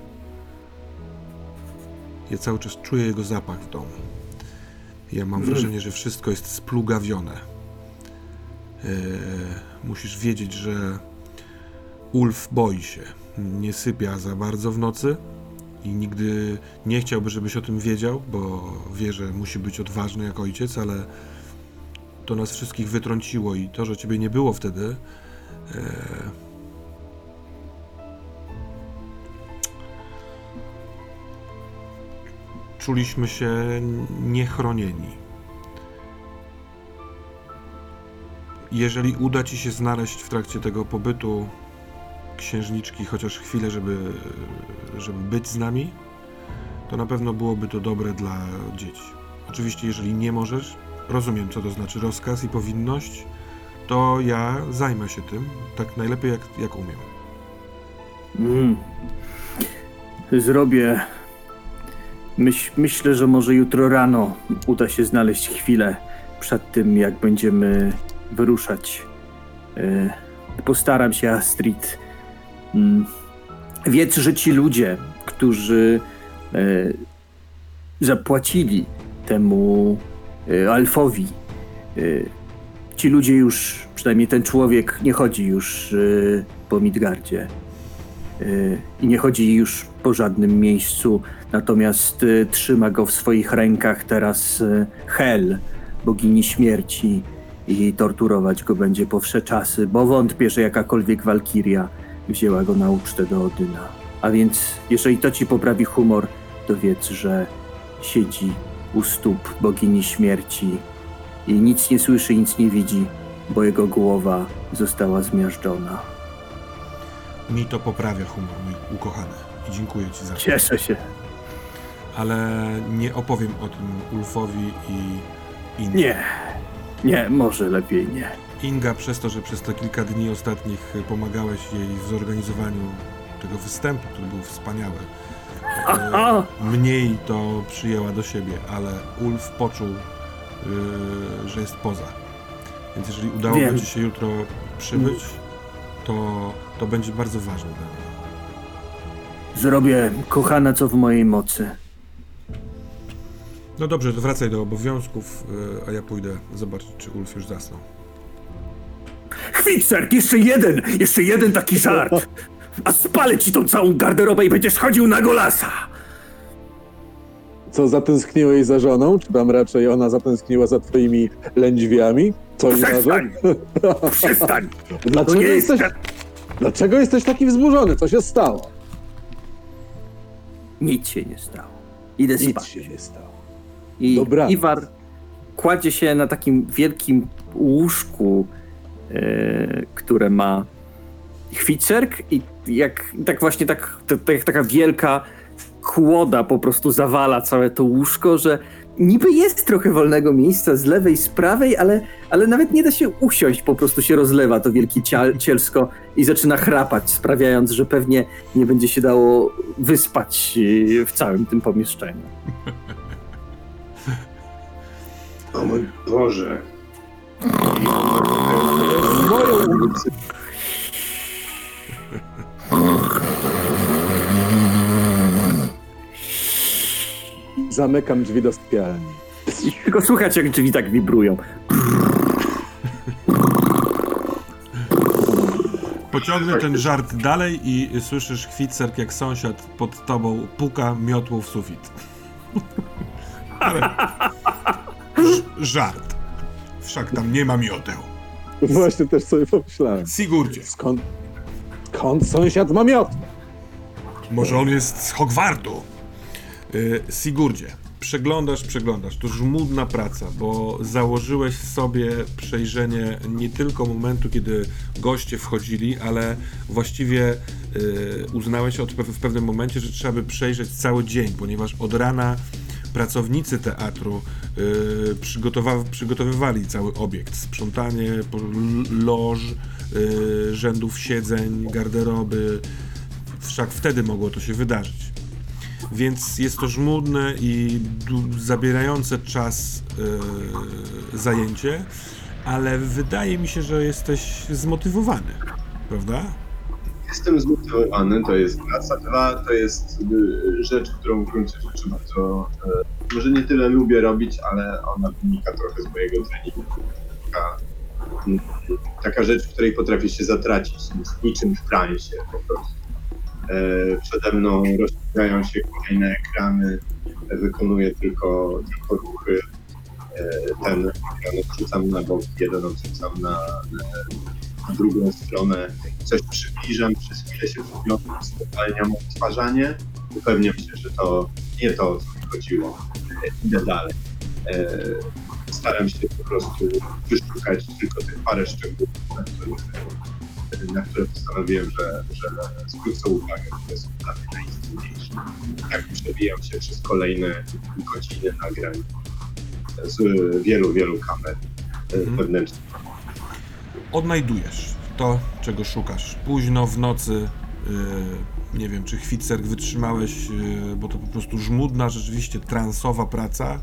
Ja cały czas czuję jego zapach w domu. Ja mam wrażenie, że wszystko jest splugawione. Eee, musisz wiedzieć, że Ulf boi się. Nie sypia za bardzo w nocy i nigdy nie chciałby, żebyś o tym wiedział, bo wie, że musi być odważny jak ojciec, ale to nas wszystkich wytrąciło i to, że ciebie nie było wtedy, eee, czuliśmy się niechronieni. Jeżeli uda ci się znaleźć w trakcie tego pobytu księżniczki chociaż chwilę, żeby, żeby być z nami, to na pewno byłoby to dobre dla dzieci. Oczywiście, jeżeli nie możesz, rozumiem, co to znaczy rozkaz i powinność, to ja zajmę się tym tak najlepiej, jak, jak umiem. Mm. Zrobię. Myśl, myślę, że może jutro rano uda się znaleźć chwilę przed tym, jak będziemy wyruszać E, Postaram się, Astrid. Mm, Wiedz, że ci ludzie, którzy e, zapłacili temu e, Alfowi, e, ci ludzie już, przynajmniej ten człowiek, nie chodzi już po Midgardzie i nie chodzi już po żadnym miejscu, natomiast trzyma go w swoich rękach teraz Hel, bogini śmierci i torturować go będzie po wsze czasy, bo wątpię, że jakakolwiek walkiria wzięła go na ucztę do Odyna. A więc, jeżeli to ci poprawi humor, to wiedz, że siedzi u stóp bogini śmierci i nic nie słyszy, nic nie widzi, bo jego głowa została zmiażdżona. Mi to poprawia humor, mój ukochany. I dziękuję ci za to. Cieszę się. Ale nie opowiem o tym Ulfowi i Inga. Nie, nie, może lepiej nie. Inga przez to, że przez te kilka dni ostatnich pomagałeś jej w zorganizowaniu tego występu, który był wspaniały. E, Mniej to przyjęła do siebie, ale Ulf poczuł, e, że jest poza. Więc jeżeli udałoby Wiem. ci się jutro przybyć, to, to będzie bardzo ważne dla mnie. Zrobię, kochana, co w mojej mocy. No dobrze, to wracaj do obowiązków, e, a ja pójdę zobaczyć, czy Ulf już zasnął. Chwitserk, jeszcze jeden, jeszcze jeden taki żart. A spalę ci tą całą garderobę i będziesz chodził na golasa. Co, zatęskniłeś za żoną? Czy tam raczej ona zatęskniła za twoimi lędźwiami? Co Przestań! *laughs* Przestań! Dlaczego nie jesteś, jest... dlaczego jesteś taki wzburzony? Co się stało? Nic się nie stało. Idę Nic spać. się nie stało. I. Iwar kładzie się na takim wielkim łóżku, które ma chwicerk i jak tak właśnie tak, taka wielka kłoda po prostu zawala całe to łóżko, że niby jest trochę wolnego miejsca z lewej, z prawej, ale, ale nawet nie da się usiąść, po prostu się rozlewa to wielkie cielsko i zaczyna chrapać, sprawiając, że pewnie nie będzie się dało wyspać e, w całym tym pomieszczeniu. O mój Boże. Moją Zamykam drzwi do sypialni. I tylko słychać, jak drzwi tak wibrują. Pociągnę ten żart dalej i słyszysz chwitcerk, jak sąsiad pod tobą puka miotłą w sufit. *laughs* Ale... Żart. Wszak tam nie ma mioteł. Właśnie też sobie pomyślałem. Sigurdzie, Skąd, skąd sąsiad ma miot? może on jest z Hogwartu? Y, Sigurdzie, przeglądasz, przeglądasz. To żmudna praca, bo założyłeś sobie przejrzenie nie tylko momentu, kiedy goście wchodzili, ale właściwie y, uznałeś od, w pewnym momencie, że trzeba by przejrzeć cały dzień, ponieważ od rana pracownicy teatru y, przygotowa- przygotowywali cały obiekt. Sprzątanie loż, y, rzędów siedzeń, garderoby. Wszak wtedy mogło to się wydarzyć. Więc jest to żmudne i zabierające czas y, zajęcie, ale wydaje mi się, że jesteś zmotywowany, prawda? Jestem zmotywowany, to jest praca. Dwa, to jest y, rzecz, którą w gruncie rzeczy bardzo, y, może nie tyle lubię robić, ale ona wynika trochę z mojego treningu. Taka, mm, taka rzecz, w której potrafię się zatracić, niczym w transie po prostu. E, Przede mną rozciągają się kolejne ekrany, wykonuję tylko, tylko ruchy. E, Ten ekran odrzucam na bok, jeden odrzucam na, na drugą stronę coś przybliżam, przez chwilę się wyglądam, spowalniam odtwarzanie, upewniam się, że to nie to, o co mi chodziło. Idę dalej. E, Staram się po prostu wyszukać tylko tych parę szczegółów, na które, na które postanowiłem, że, że zwrócę uwagę, które są dla mnie najistotniejsze. Tak przebijam się przez kolejne godziny nagrań z wielu, wielu kamer Mhm. wewnętrznych odnajdujesz to, czego szukasz. Późno w nocy, yy, nie wiem czy chwicerk wytrzymałeś, yy, bo to po prostu żmudna, rzeczywiście transowa praca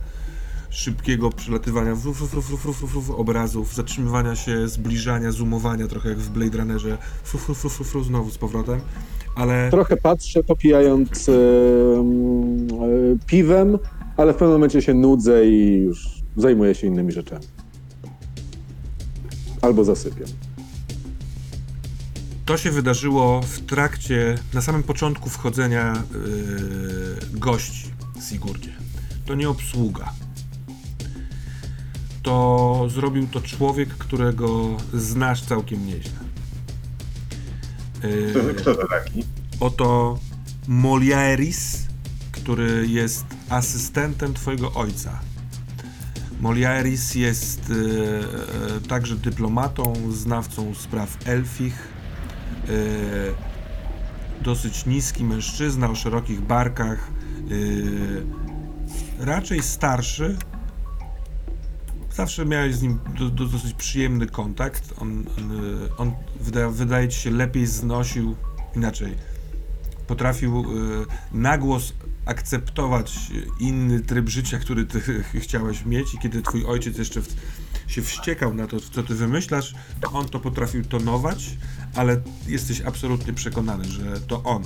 szybkiego przelatywania fruf, fruf, fruf, fruf, fruf, obrazów, zatrzymywania się, zbliżania, zoomowania, trochę jak w Blade Runnerze, fruf, fruf, fruf, fruf, znowu z powrotem, ale... Trochę patrzę, popijając yy, yy, piwem, ale w pewnym momencie się nudzę i już zajmuję się innymi rzeczami. Albo zasypiam. to się wydarzyło w trakcie, na samym początku wchodzenia yy, gości Sigurdzie. To nie obsługa. To zrobił to człowiek, którego znasz całkiem nieźle. Yy, Kto, kto to taki? Oto Moliaeris, który jest asystentem twojego ojca. Moliaeris jest e, e, także dyplomatą, znawcą spraw elfich. E, dosyć niski mężczyzna o szerokich barkach. Raczej starszy. Zawsze miałeś z nim do, do, dosyć przyjemny kontakt. On, on, on wyda, wydaje ci się lepiej znosił inaczej potrafił y, na głos akceptować inny tryb życia, który ty chciałeś mieć i kiedy twój ojciec jeszcze w, się wściekał na to, co ty wymyślasz, to on to potrafił tonować, ale jesteś absolutnie przekonany, że to on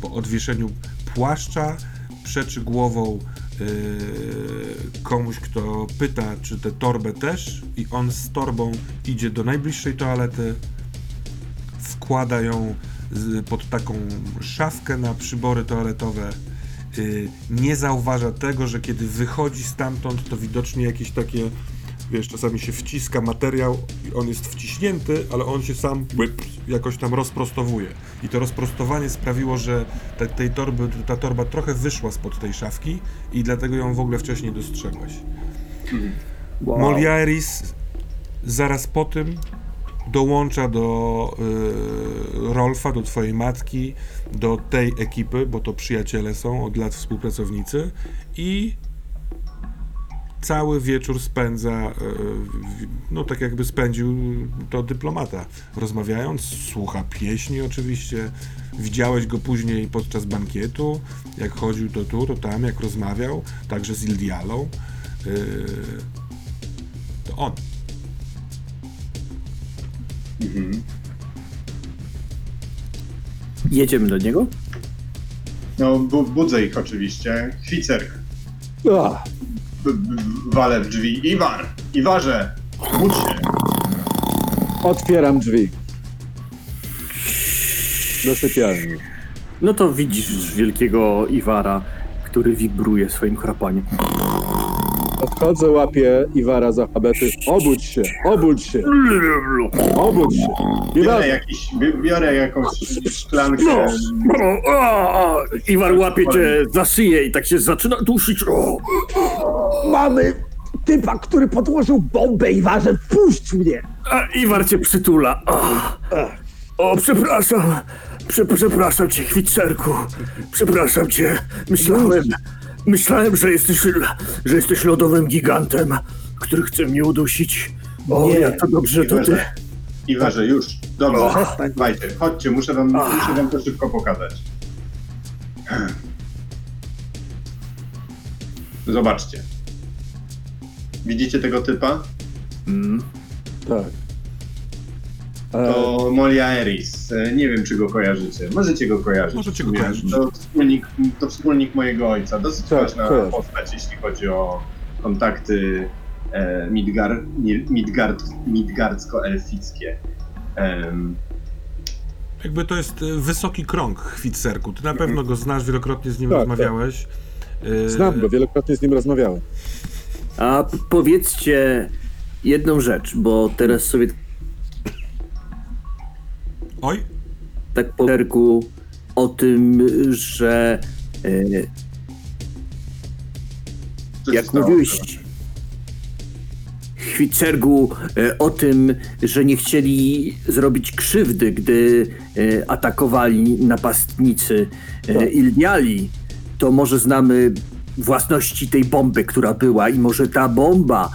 po odwieszeniu płaszcza przeczy głową y, komuś, kto pyta, czy tę torbę też i on z torbą idzie do najbliższej toalety, wkłada ją pod taką szafkę na przybory toaletowe. Y, Nie zauważa tego, że kiedy wychodzi stamtąd, to widocznie jakieś takie, wiesz, czasami się wciska materiał i on jest wciśnięty, ale on się sam łyp, jakoś tam rozprostowuje. I to rozprostowanie sprawiło, że ta, tej torby, ta torba trochę wyszła spod tej szafki i dlatego ją w ogóle wcześniej dostrzegłeś. Moliaris zaraz po tym dołącza do y, Rolfa, do twojej matki, do tej ekipy, bo to przyjaciele są, od lat współpracownicy i cały wieczór spędza, y, no tak jakby spędził to dyplomata, rozmawiając, słucha pieśni oczywiście, widziałeś go później podczas bankietu, jak chodził to tu, to tam, jak rozmawiał, także z Ildialą, y, to on. Mhm. Jedziemy do niego? No, bu budzę ich oczywiście. Chwicerk. A, B- b- Walę w drzwi. Iwar! Iwarze! Budź się! otwieram drzwi. Do sypialni. No to widzisz wielkiego Iwara, który wibruje swoim chrapaniem. Odchodzę, łapię Iwara za habety. Obudź się, obudź się, obudź się. Biorę, jakiś, bi- biorę jakąś szklankę. No, o, o, o, Iwar łapie cię za szyję i tak się zaczyna dusić. O, Mamy typa, który podłożył bombę i waży, puść mnie! a Iwar cię przytula. O, o przepraszam. Prze, przepraszam cię, Chwicerku. Przepraszam cię. Myślałem, myślałem, że jesteś, że jesteś lodowym gigantem, który chce mnie udusić. O, Nie. jak to dobrze, to ty. Iwarze, już. Dobrze. Słuchajcie, chodźcie, muszę wam, muszę wam to szybko pokazać. Zobaczcie. Widzicie tego typa? Mm. tak. E, To Molia Eris. E, Nie wiem, czy go kojarzycie. Możecie go kojarzyć. Możecie go kojarzyć. To wspólnik, to wspólnik mojego ojca. Dosyć Tak, ważna kojarzę. postać, jeśli chodzi o kontakty e, Midgar, Midgard, midgardzko-elfickie. Em, Jakby to jest y, wysoki krąg Chwitserku. Ty na pewno go znasz, wielokrotnie z nim Tak, rozmawiałeś. Y, znam go, wielokrotnie z nim rozmawiałem. A powiedzcie jedną rzecz, bo teraz sobie Oj, tak po perku o tym, że się jak mówiłeś Chwicergu e, o tym, że nie chcieli zrobić krzywdy, gdy e, atakowali napastnicy e, Ildiali, to może znamy własności tej bomby, która była i może ta bomba,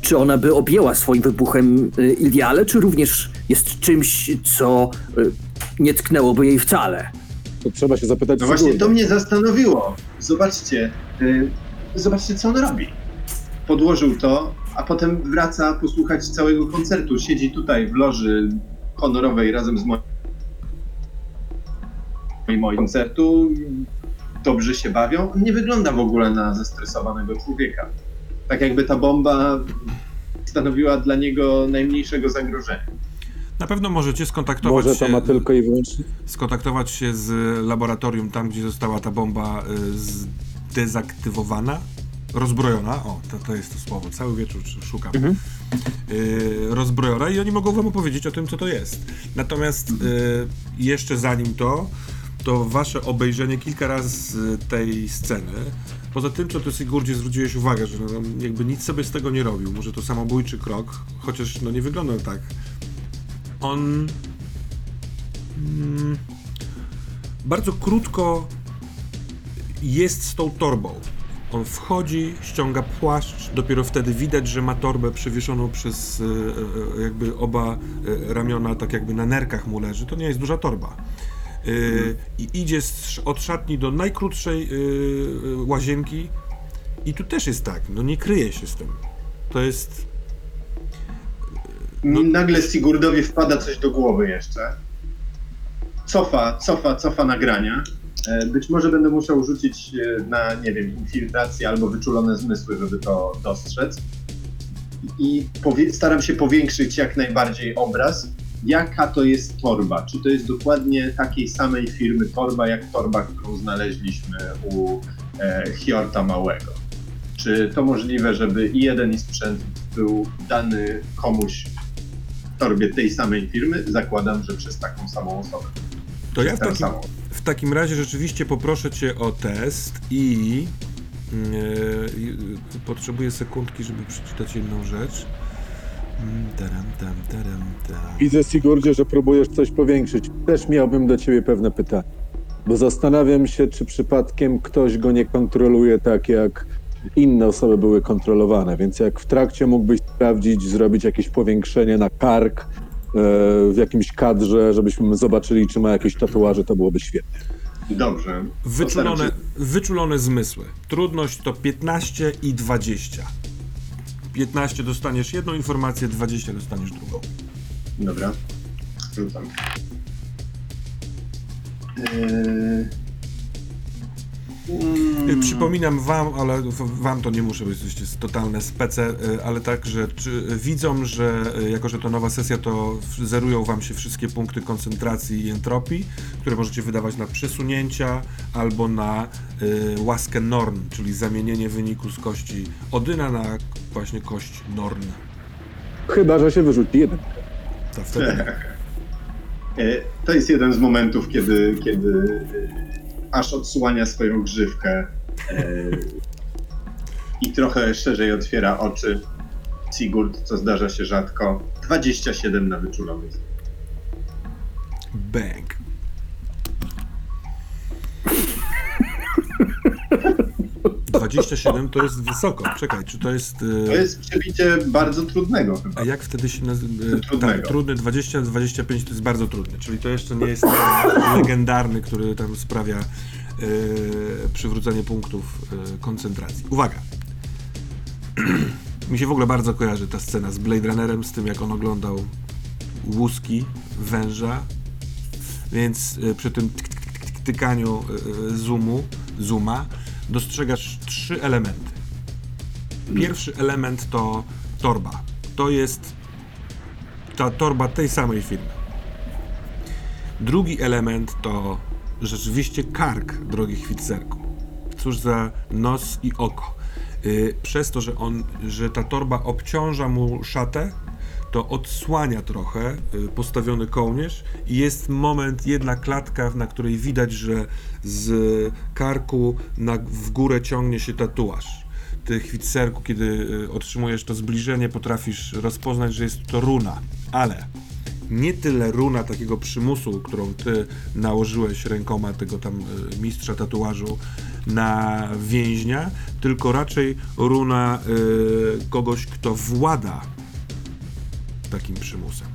czy ona by objęła swoim wybuchem Ildiale, czy również jest czymś, co e, nie tknęłoby jej wcale? To trzeba się zapytać No właśnie to mnie zastanowiło. Zobaczcie, y, zobaczcie, co on robi. Podłożył to, a potem wraca posłuchać całego koncertu. Siedzi tutaj w loży honorowej razem z moim moim koncertu. Dobrze się bawią. On nie wygląda w ogóle na zestresowanego człowieka. Tak jakby ta bomba stanowiła dla niego najmniejszego zagrożenia. Na pewno możecie skontaktować Może się... to ma tylko i wyłącznie... skontaktować się z laboratorium tam, gdzie została ta bomba y, zdezaktywowana, rozbrojona, o, to, to jest to słowo, cały wieczór sz- szukam, y, rozbrojona i oni mogą wam opowiedzieć o tym, co to jest. Natomiast y, jeszcze zanim to, to wasze obejrzenie kilka razy tej sceny, poza tym, co ty Sigurdzie zwróciłeś uwagę, że no, jakby nic sobie z tego nie robił, może to samobójczy krok, chociaż no nie wyglądał tak. On mm, bardzo krótko jest z tą torbą. On wchodzi, ściąga płaszcz, dopiero wtedy widać, że ma torbę przewieszoną przez e, e, jakby oba e, ramiona, tak jakby na nerkach mu leży. To nie jest duża torba. E, I idzie z, od szatni do najkrótszej e, e, łazienki i tu też jest tak, no nie kryje się z tym. To jest... No- Nagle Sigurdowi wpada coś do głowy jeszcze. Cofa, cofa, cofa nagrania. E, Być może będę musiał rzucić e, na, nie wiem, infiltrację albo wyczulone zmysły, żeby to dostrzec. I staram się powiększyć jak najbardziej obraz, jaka to jest torba. Czy to jest dokładnie takiej samej firmy torba, jak torba, którą znaleźliśmy u e, Hjorta Małego. Czy to możliwe, żeby i jeden i sprzęt był dany komuś torbie tej samej firmy? Zakładam, że przez taką samą osobę. To ja w takim, samą. w takim razie rzeczywiście poproszę cię o test i yy, potrzebuję sekundki, żeby przeczytać jedną rzecz. Mm, Taram, tam, taram, tam. Widzę, Sigurdzie, że próbujesz coś powiększyć. Też miałbym do ciebie pewne pytanie. Bo zastanawiam się, czy przypadkiem ktoś go nie kontroluje tak, jak inne osoby były kontrolowane. Więc jak w trakcie mógłbyś sprawdzić, zrobić jakieś powiększenie na kark e, w jakimś kadrze, żebyśmy zobaczyli, czy ma jakieś tatuaże, to byłoby świetnie. Dobrze. Wyczulone, wyczulone zmysły. Trudność to 15 i 20. 15 dostaniesz jedną informację, 20 dostaniesz drugą. Dobra. Rzucam. Eee... Mm, Przypominam wam, ale wam to nie muszę być, jesteście totalne spece, y, ale tak, że czy, widzą, że y, jako, że to nowa sesja, to zerują wam się wszystkie punkty koncentracji i entropii, które możecie wydawać na przesunięcia albo na y, łaskę Norn, czyli zamienienie wyniku z kości Odyna na właśnie kość Norn. Chyba, że się wyrzuci jeden. To wtedy nie. E, To jest jeden z momentów, kiedy, kiedy aż odsłania swoją grzywkę e, i trochę szerzej otwiera oczy. Sigurd, co zdarza się rzadko. 27 na wyczulony. Bang. Dwadzieścia siedem to jest wysoko. Czekaj, czy to jest. y, To jest przebicie bardzo trudnego chyba. A jak wtedy się nazywa? Trudnego. Tak, trudny 20, 25 to jest bardzo trudny, czyli to jeszcze nie jest *laughs* legendarny, który tam sprawia e, przywrócenie punktów e, koncentracji. Uwaga! *clears throat* Mi się w ogóle bardzo kojarzy ta scena z Blade Runnerem, z tym jak on oglądał łuski węża, więc e, przy tym tyk, tyk, tyk, tyk, tykaniu e, zoomu, zooma dostrzegasz trzy elementy. Pierwszy element to torba. To jest ta torba tej samej firmy. Drugi element to rzeczywiście kark, drogi Chwitcerku. Cóż za nos i oko. Yy, przez to, że, on, że ta torba obciąża mu szatę, to odsłania trochę y, postawiony kołnierz i jest moment, jedna klatka, na której widać, że z karku na, w górę ciągnie się tatuaż. Ty, Chwitcerku, kiedy y, otrzymujesz to zbliżenie, potrafisz rozpoznać, że jest to runa, ale nie tyle runa takiego przymusu, którą ty nałożyłeś rękoma tego tam y, mistrza tatuażu na więźnia, tylko raczej runa kogoś, kto włada takim przymusem.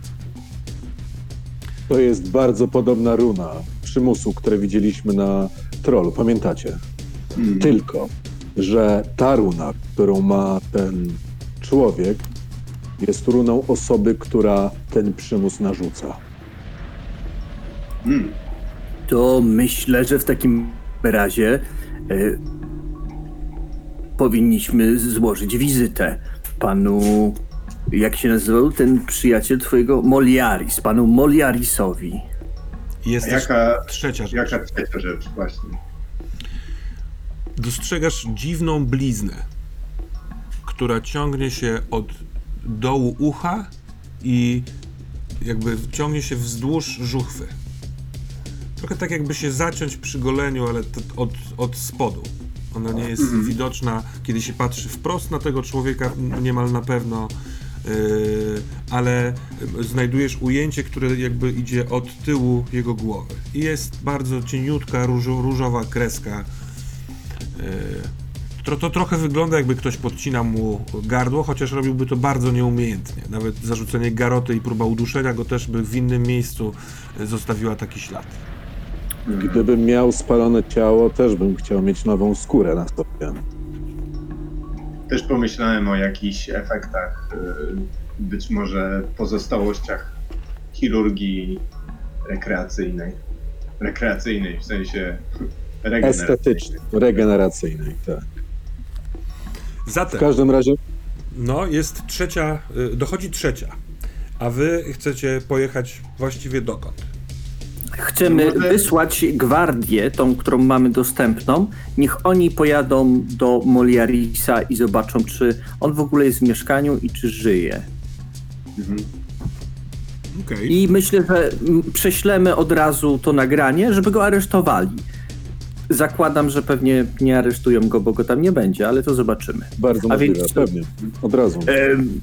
To jest bardzo podobna runa przymusu, które widzieliśmy na trollu. Pamiętacie? Hmm. Tylko że ta runa, którą ma ten człowiek, jest runą osoby, która ten przymus narzuca. Hmm. To myślę, że w takim razie e, powinniśmy złożyć wizytę panu. Jak się nazywał ten przyjaciel twojego? Moliaris, panu Moliarisowi. Jest jaka, trzecia rzecz. jaka trzecia rzecz właśnie? Dostrzegasz dziwną bliznę, która ciągnie się od dołu ucha i jakby ciągnie się wzdłuż żuchwy. Trochę tak jakby się zaciąć przy goleniu, ale od, od spodu. Ona nie jest widoczna, kiedy się patrzy wprost na tego człowieka, niemal na pewno, ale yy, znajdujesz ujęcie, które jakby idzie od tyłu jego głowy. I jest bardzo cieniutka, różo, różowa kreska. Yy, to, to trochę wygląda, jakby ktoś podcinał mu gardło, chociaż robiłby to bardzo nieumiejętnie. Nawet zarzucenie garoty i próba uduszenia go też by w innym miejscu zostawiła taki ślad. Gdybym miał spalone ciało, też bym chciał mieć nową skórę na sobie. Też pomyślałem o jakichś efektach, y, być może pozostałościach chirurgii rekreacyjnej. Rekreacyjnej, w sensie regeneracyjnej. Estetycznej, regeneracyjnej, tak. W Zatem, każdym razie no jest trzecia, y, dochodzi trzecia, a wy chcecie pojechać właściwie dokąd? Chcemy Może- wysłać gwardię, tą, którą mamy dostępną. Niech oni pojadą do Moliarisa i zobaczą, czy on w ogóle jest w mieszkaniu i czy żyje. Mhm. Okej. I myślę, że prześlemy od razu to nagranie, żeby go aresztowali. Zakładam, że pewnie nie aresztują go, bo go tam nie będzie, ale to zobaczymy. bardzo A możliwe, więc- pewnie. Od razu. Em,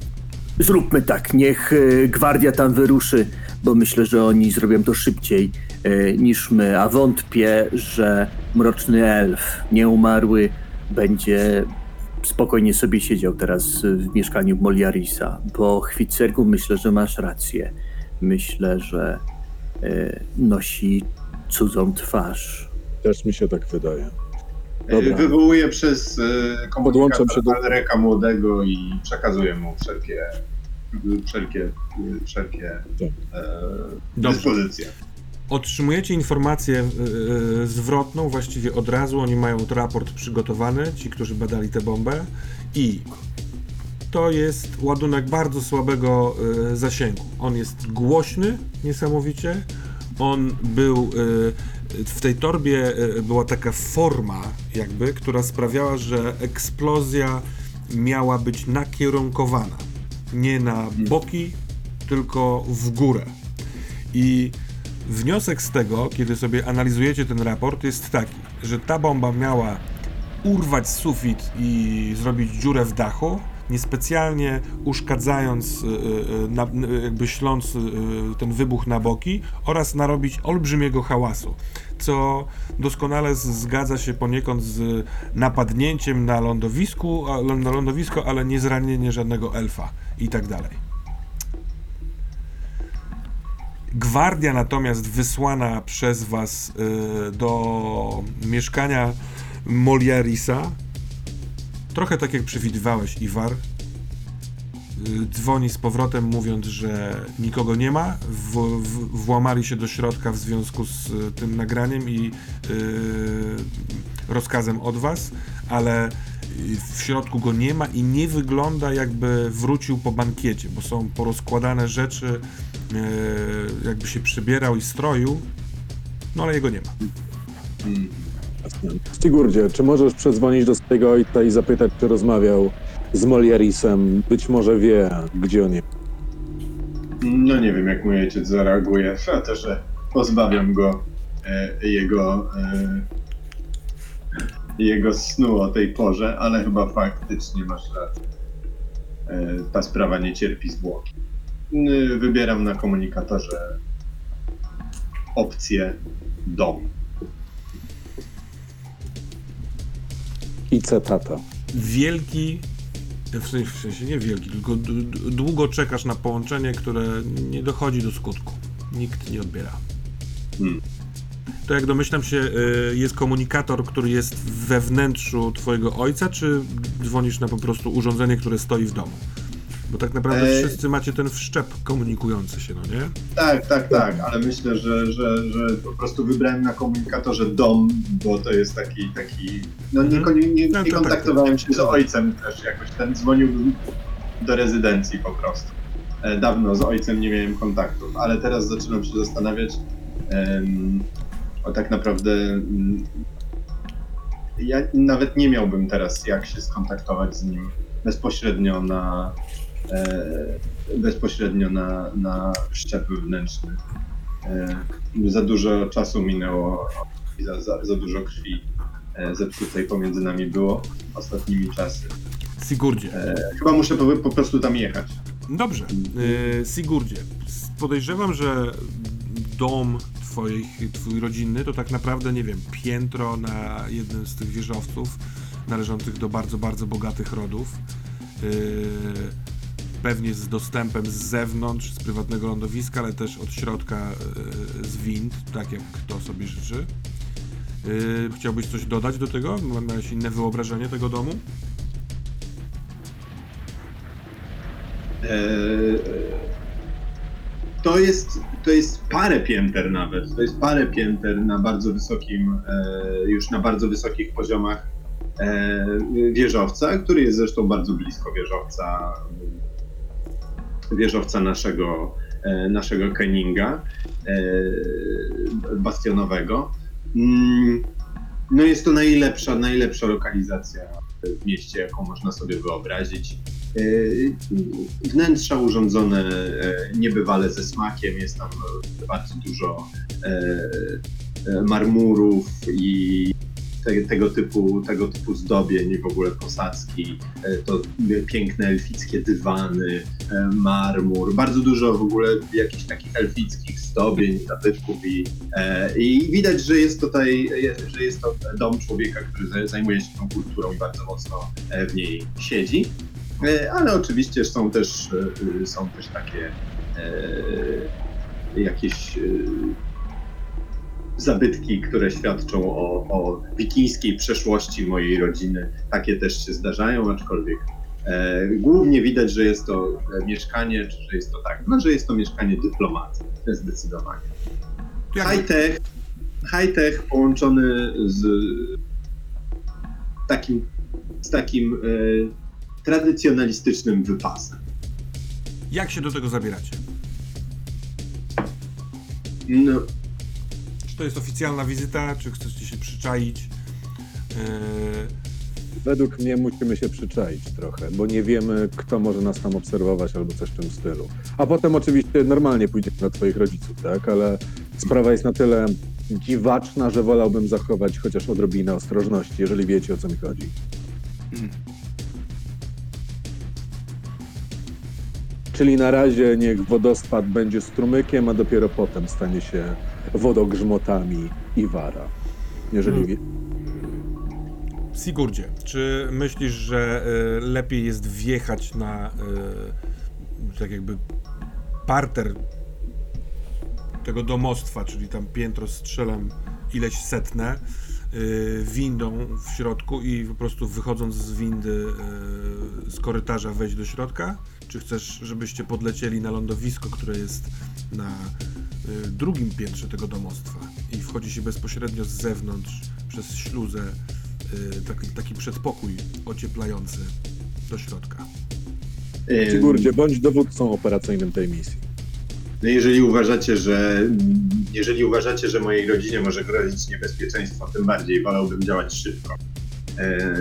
zróbmy tak, niech e, gwardia tam wyruszy, bo myślę, że oni zrobią to szybciej e, niż my, a wątpię, że mroczny elf, nieumarły, będzie spokojnie sobie siedział teraz w mieszkaniu Moliarisa, bo Chwicergu myślę, że masz rację. Myślę, że e, nosi cudzą twarz. Też mi się tak wydaje. Y, Dobra. Wywołuję przez y, Podłączam komunikator się do- Alreka młodego i przekazuję mu wszelkie, wszelkie, wszelkie e, dyspozycje. Otrzymujecie informację y, y, zwrotną właściwie od razu. Oni mają raport przygotowany, ci, którzy badali tę bombę. I to jest ładunek bardzo słabego zasięgu. On jest głośny niesamowicie. On był. W tej torbie była taka forma, jakby, która sprawiała, że eksplozja miała być nakierunkowana. Nie na boki, tylko w górę. I wniosek z tego, kiedy sobie analizujecie ten raport, jest taki, że ta bomba miała urwać sufit i zrobić dziurę w dachu, niespecjalnie uszkadzając, y, y, y, jakby śląc ten wybuch na boki oraz narobić olbrzymiego hałasu, co doskonale zgadza się poniekąd z napadnięciem na lądowisku, na lądowisko, ale nie zranienie żadnego elfa i tak dalej. Gwardia natomiast wysłana przez was y, do mieszkania Moliarisa, trochę tak jak przewidywałeś, Iwar, dzwoni z powrotem mówiąc, że nikogo nie ma, w, w, włamali się do środka w związku z y, tym nagraniem i y, rozkazem od was, ale y, w środku go nie ma i nie wygląda jakby wrócił po bankiecie, bo są porozkładane rzeczy, jakby się przybierał i stroił, no ale jego nie ma. Sigurdzie, czy możesz przedzwonić do swojego ojca i zapytać, czy rozmawiał z Moliarisem? Być może wie, gdzie on jest. No nie wiem, jak mój ojciec zareaguje na to, że pozbawiam go e, jego, e, jego snu o tej porze, ale chyba faktycznie masz rację. E, ta sprawa nie cierpi zwłoki. Y, Wybieram na komunikatorze opcję dom. I tata. Wielki, w sensie, w sensie nie wielki, tylko długo czekasz na połączenie, które nie dochodzi do skutku. Nikt nie odbiera. Hmm. to jak domyślam się, y, jest komunikator, który jest we wnętrzu twojego ojca, czy dzwonisz na po prostu urządzenie, które stoi w domu? Bo tak naprawdę E, wszyscy macie ten wszczep komunikujący się, no nie? Tak, tak, tak, ale myślę, że, że, że po prostu wybrałem na komunikatorze dom, bo to jest taki, taki no nie, Mhm. nie, nie, No nie to tak, kontaktowałem się z ojcem też jakoś, ten dzwoniłbym do rezydencji po prostu. E, Dawno z ojcem nie miałem kontaktów, ale teraz zaczynam się zastanawiać em, o tak naprawdę mm, ja nawet nie miałbym teraz jak się skontaktować z nim bezpośrednio na bezpośrednio na, na szczep wewnętrzny. E, za dużo czasu minęło i za, za, za dużo krwi e, zepsutej pomiędzy nami było ostatnimi czasy. Sigurdzie. Chyba muszę po, po prostu tam jechać. Dobrze. Sigurdzie, podejrzewam, że dom twoich, twój rodzinny to tak naprawdę, nie wiem, piętro na jednym z tych wieżowców należących do bardzo, bardzo bogatych rodów. Y, Pewnie z dostępem z zewnątrz, z prywatnego lądowiska, ale też od środka y, z wind, tak jak kto sobie życzy. Y, Chciałbyś coś dodać do tego? Miałeś inne wyobrażenie tego domu? E, to jest, to jest parę pięter nawet. To jest parę pięter na bardzo wysokim, e, już na bardzo wysokich poziomach e, wieżowca, który jest zresztą bardzo blisko wieżowca, wieżowca naszego, e, naszego Kenninga e, bastionowego. Mm, No jest to najlepsza, najlepsza lokalizacja w mieście, jaką można sobie wyobrazić. E, Wnętrza urządzone niebywale ze smakiem, jest tam bardzo dużo marmurów i te, tego, typu, tego typu zdobień w ogóle posadzki, e, to piękne elfickie dywany, e, marmur, bardzo dużo w ogóle jakichś takich elfickich zdobień, zabytków i, e, i widać, że jest tutaj, że jest to dom człowieka, który za- zajmuje się tą kulturą i bardzo mocno w niej siedzi. Ale oczywiście są też, są też takie jakieś zabytki, które świadczą o, o wikińskiej przeszłości mojej rodziny. Takie też się zdarzają, aczkolwiek e, głównie widać, że jest to e, mieszkanie, czy że jest to tak, no, że jest to mieszkanie dyplomaty, zdecydowanie. High-tech, high-tech połączony z takim, z takim e, tradycjonalistycznym wypasem. Jak się do tego zabieracie? No, to jest oficjalna wizyta, czy chcecie się przyczaić? Yy, Według mnie musimy się przyczaić trochę, bo nie wiemy, kto może nas tam obserwować albo coś w tym stylu. A potem oczywiście normalnie pójdziemy na twoich rodziców, tak? Ale sprawa jest na tyle dziwaczna, że wolałbym zachować chociaż odrobinę ostrożności, jeżeli wiecie o co mi chodzi. Czyli na razie niech wodospad będzie strumykiem, a dopiero potem stanie się wodogrzmotami i wara. Jeżeli Hmm. Sigurdzie, czy myślisz, że y, lepiej jest wjechać na y, tak jakby parter tego domostwa, czyli tam piętro strzelam ileś setne, y, windą w środku i po prostu wychodząc z windy z korytarza wejść do środka? Czy chcesz, żebyście podlecieli na lądowisko, które jest na y, drugim piętrze tego domostwa i wchodzi się bezpośrednio z zewnątrz przez śluzę y, taki, taki przedpokój ocieplający do środka. Sigurdzie, bądź dowódcą operacyjnym tej misji. No jeżeli uważacie, że jeżeli uważacie, że mojej rodzinie może grozić niebezpieczeństwo, tym bardziej wolałbym działać szybko. E,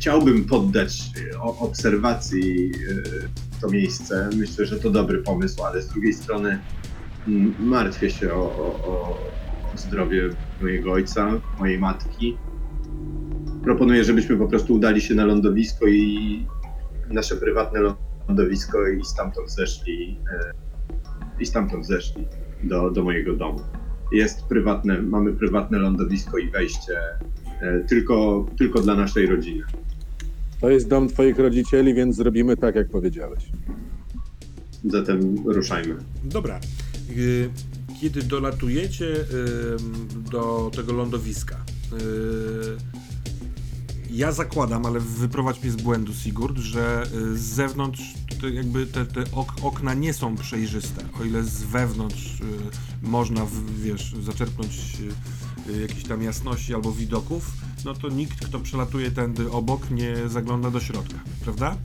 chciałbym poddać o- obserwacji e, to miejsce. Myślę, że to dobry pomysł, ale z drugiej strony mm, martwię się o, o, o zdrowie mojego ojca, mojej matki. Proponuję, żebyśmy po prostu udali się na lądowisko i nasze prywatne lądowisko i stamtąd zeszli e, i stamtąd zeszli do, do mojego domu. Jest prywatne, mamy prywatne lądowisko i wejście e, tylko, tylko dla naszej rodziny. To jest dom twoich rodzicieli, więc zrobimy tak, jak powiedziałeś. Zatem ruszajmy. Dobra. Y, kiedy dolatujecie do tego lądowiska, yy, ja zakładam, ale wyprowadź mnie z błędu, Sigurd, że y, z zewnątrz to jakby te, te ok okna nie są przejrzyste. O ile z wewnątrz y, można, w, wiesz, zaczerpnąć y, y, jakiejś tam jasności albo widoków, no to nikt, kto przelatuje tędy obok, nie zagląda do środka, prawda?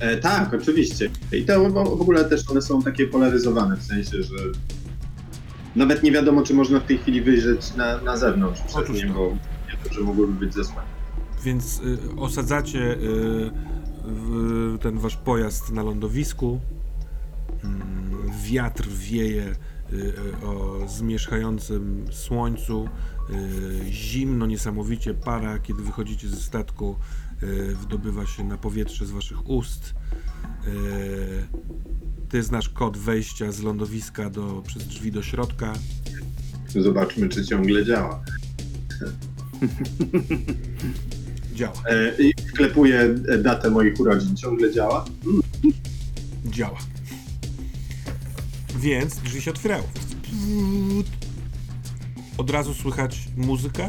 E, tak, oczywiście. I to w, ogóle też one są takie polaryzowane, w sensie, że nawet nie wiadomo, czy można w tej chwili wyjrzeć na, na zewnątrz Otóż nie, to. bo nie to, że mogłyby być zesłane. Więc y, osadzacie y, w, ten wasz pojazd na lądowisku. Mm, wiatr wieje y, y, o zmierzchającym słońcu. Y, zimno niesamowicie para, kiedy wychodzicie ze statku, y, wdobywa się na powietrze z waszych ust. Y, ty znasz kod wejścia z lądowiska do, przez drzwi do środka. Zobaczmy, czy ciągle działa. Działa. E, I wklepuję datę moich urodzin. Ciągle działa? działa. Więc drzwi się otwierają. Od razu słychać muzykę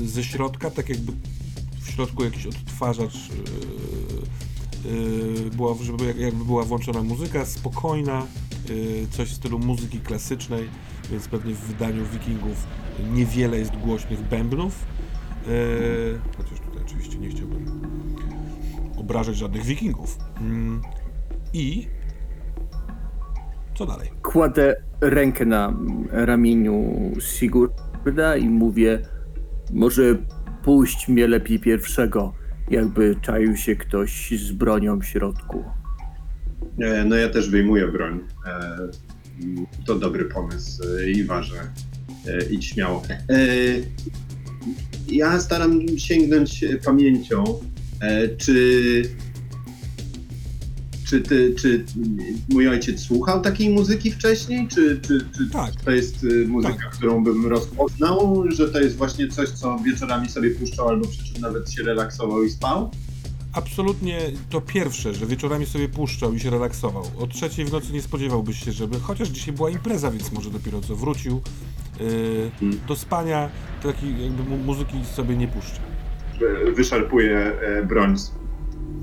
yy, ze środka, tak jakby w środku jakiś odtwarzacz yy, yy, była, żeby jak- jakby była włączona muzyka spokojna, yy, coś w stylu muzyki klasycznej, więc pewnie w wydaniu Wikingów niewiele jest głośnych bębnów. Yy, chociaż tutaj oczywiście nie chciałbym obrażać żadnych wikingów. Mm. I co dalej? Kładę rękę na ramieniu Sigurda i mówię, może pójść mnie lepiej pierwszego, jakby czaił się ktoś z bronią w środku. E, no ja też wyjmuję broń. E, to dobry pomysł e, i ważę. E, idź śmiało. E, ja staram sięgnąć pamięcią, e, czy czy, ty, czy mój ojciec słuchał takiej muzyki wcześniej? Czy, czy, czy Tak. to jest y, muzyka, Tak. którą bym rozpoznał? Że to jest właśnie coś, co wieczorami sobie puszczał albo przy czym nawet się relaksował i spał? Absolutnie to pierwsze, że wieczorami sobie puszczał i się relaksował. O trzeciej w nocy nie spodziewałbyś się, żeby, chociaż dzisiaj była impreza, więc może dopiero co wrócił yy, do spania, takiej jakby mu- muzyki sobie nie puszcza. wyszarpuje e, broń z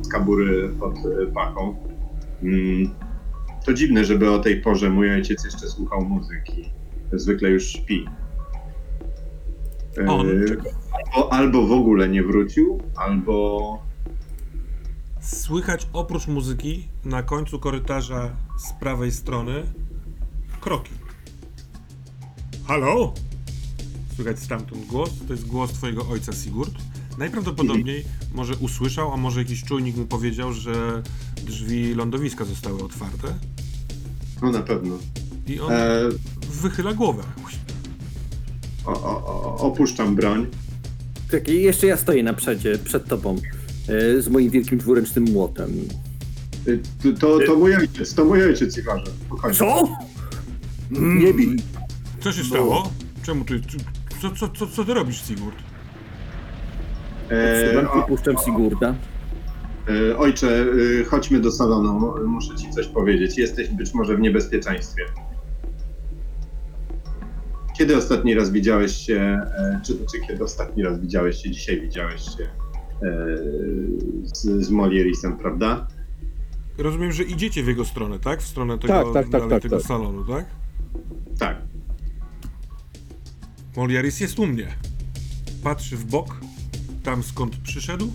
z kabury pod e, pachą. Mm, To dziwne, żeby o tej porze mój ojciec jeszcze słuchał muzyki. Zwykle już śpi. E, On? Albo, albo w ogóle nie wrócił, albo Słychać oprócz muzyki na końcu korytarza z prawej strony kroki. Halo? Słychać stamtąd głos. To jest głos twojego ojca Sigurd. Najprawdopodobniej może usłyszał, a może jakiś czujnik mu powiedział, że drzwi lądowiska zostały otwarte. no na pewno. I on E, wychyla głowę. o, o, o, opuszczam broń. Tak, i jeszcze ja stoję na przedzie, przed tobą, e, z moim wielkim dwuręcznym młotem. E, To, to, to mój ojciec, to mój ojciec i ważę. Spokojnie. Co? Nie bij. Co się stało? Czemu ty... Co, co, co, co ty robisz, Sigurd? E, Odsuwam o, i puszczam Sigurda. E, Ojcze, e, chodźmy do salonu. Muszę ci coś powiedzieć. Jesteś być może w niebezpieczeństwie. Kiedy ostatni raz widziałeś się, e, czy, czy kiedy ostatni raz widziałeś się, dzisiaj widziałeś się e, z, z Molierisem, prawda? Rozumiem, że idziecie w jego stronę, tak? W stronę tego, Tak, tak, tak, tak, tego tak. salonu, tak? Tak. Moliaris jest u mnie. Patrzy w bok, tam skąd przyszedł.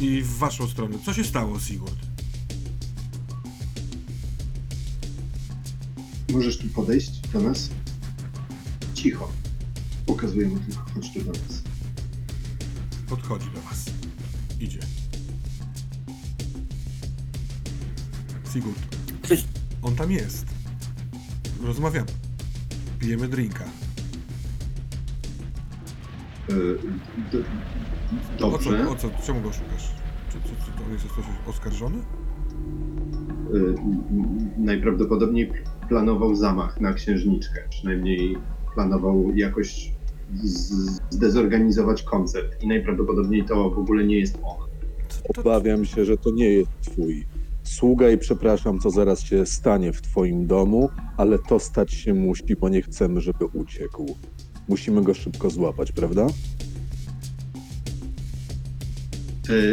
I w waszą stronę. Co się stało, Sigurd? Możesz tu podejść do nas? Cicho. Pokazuję mu tylko, chodź tu do nas. Podchodzi do was. Idzie. Sigurd, Coś, on tam jest. Rozmawiamy. Pijemy drinka. E, d- O dobrze. co, o co, czemu go szukasz? Czy, czy, czy on jest o coś oskarżony? Y, najprawdopodobniej planował zamach na księżniczkę. Przynajmniej planował jakoś zdezorganizować koncert. I najprawdopodobniej to w ogóle nie jest on. Obawiam się, że to nie jest twój sługa i przepraszam, co zaraz się stanie w twoim domu, ale to stać się musi, bo nie chcemy, żeby uciekł. Musimy go szybko złapać, prawda?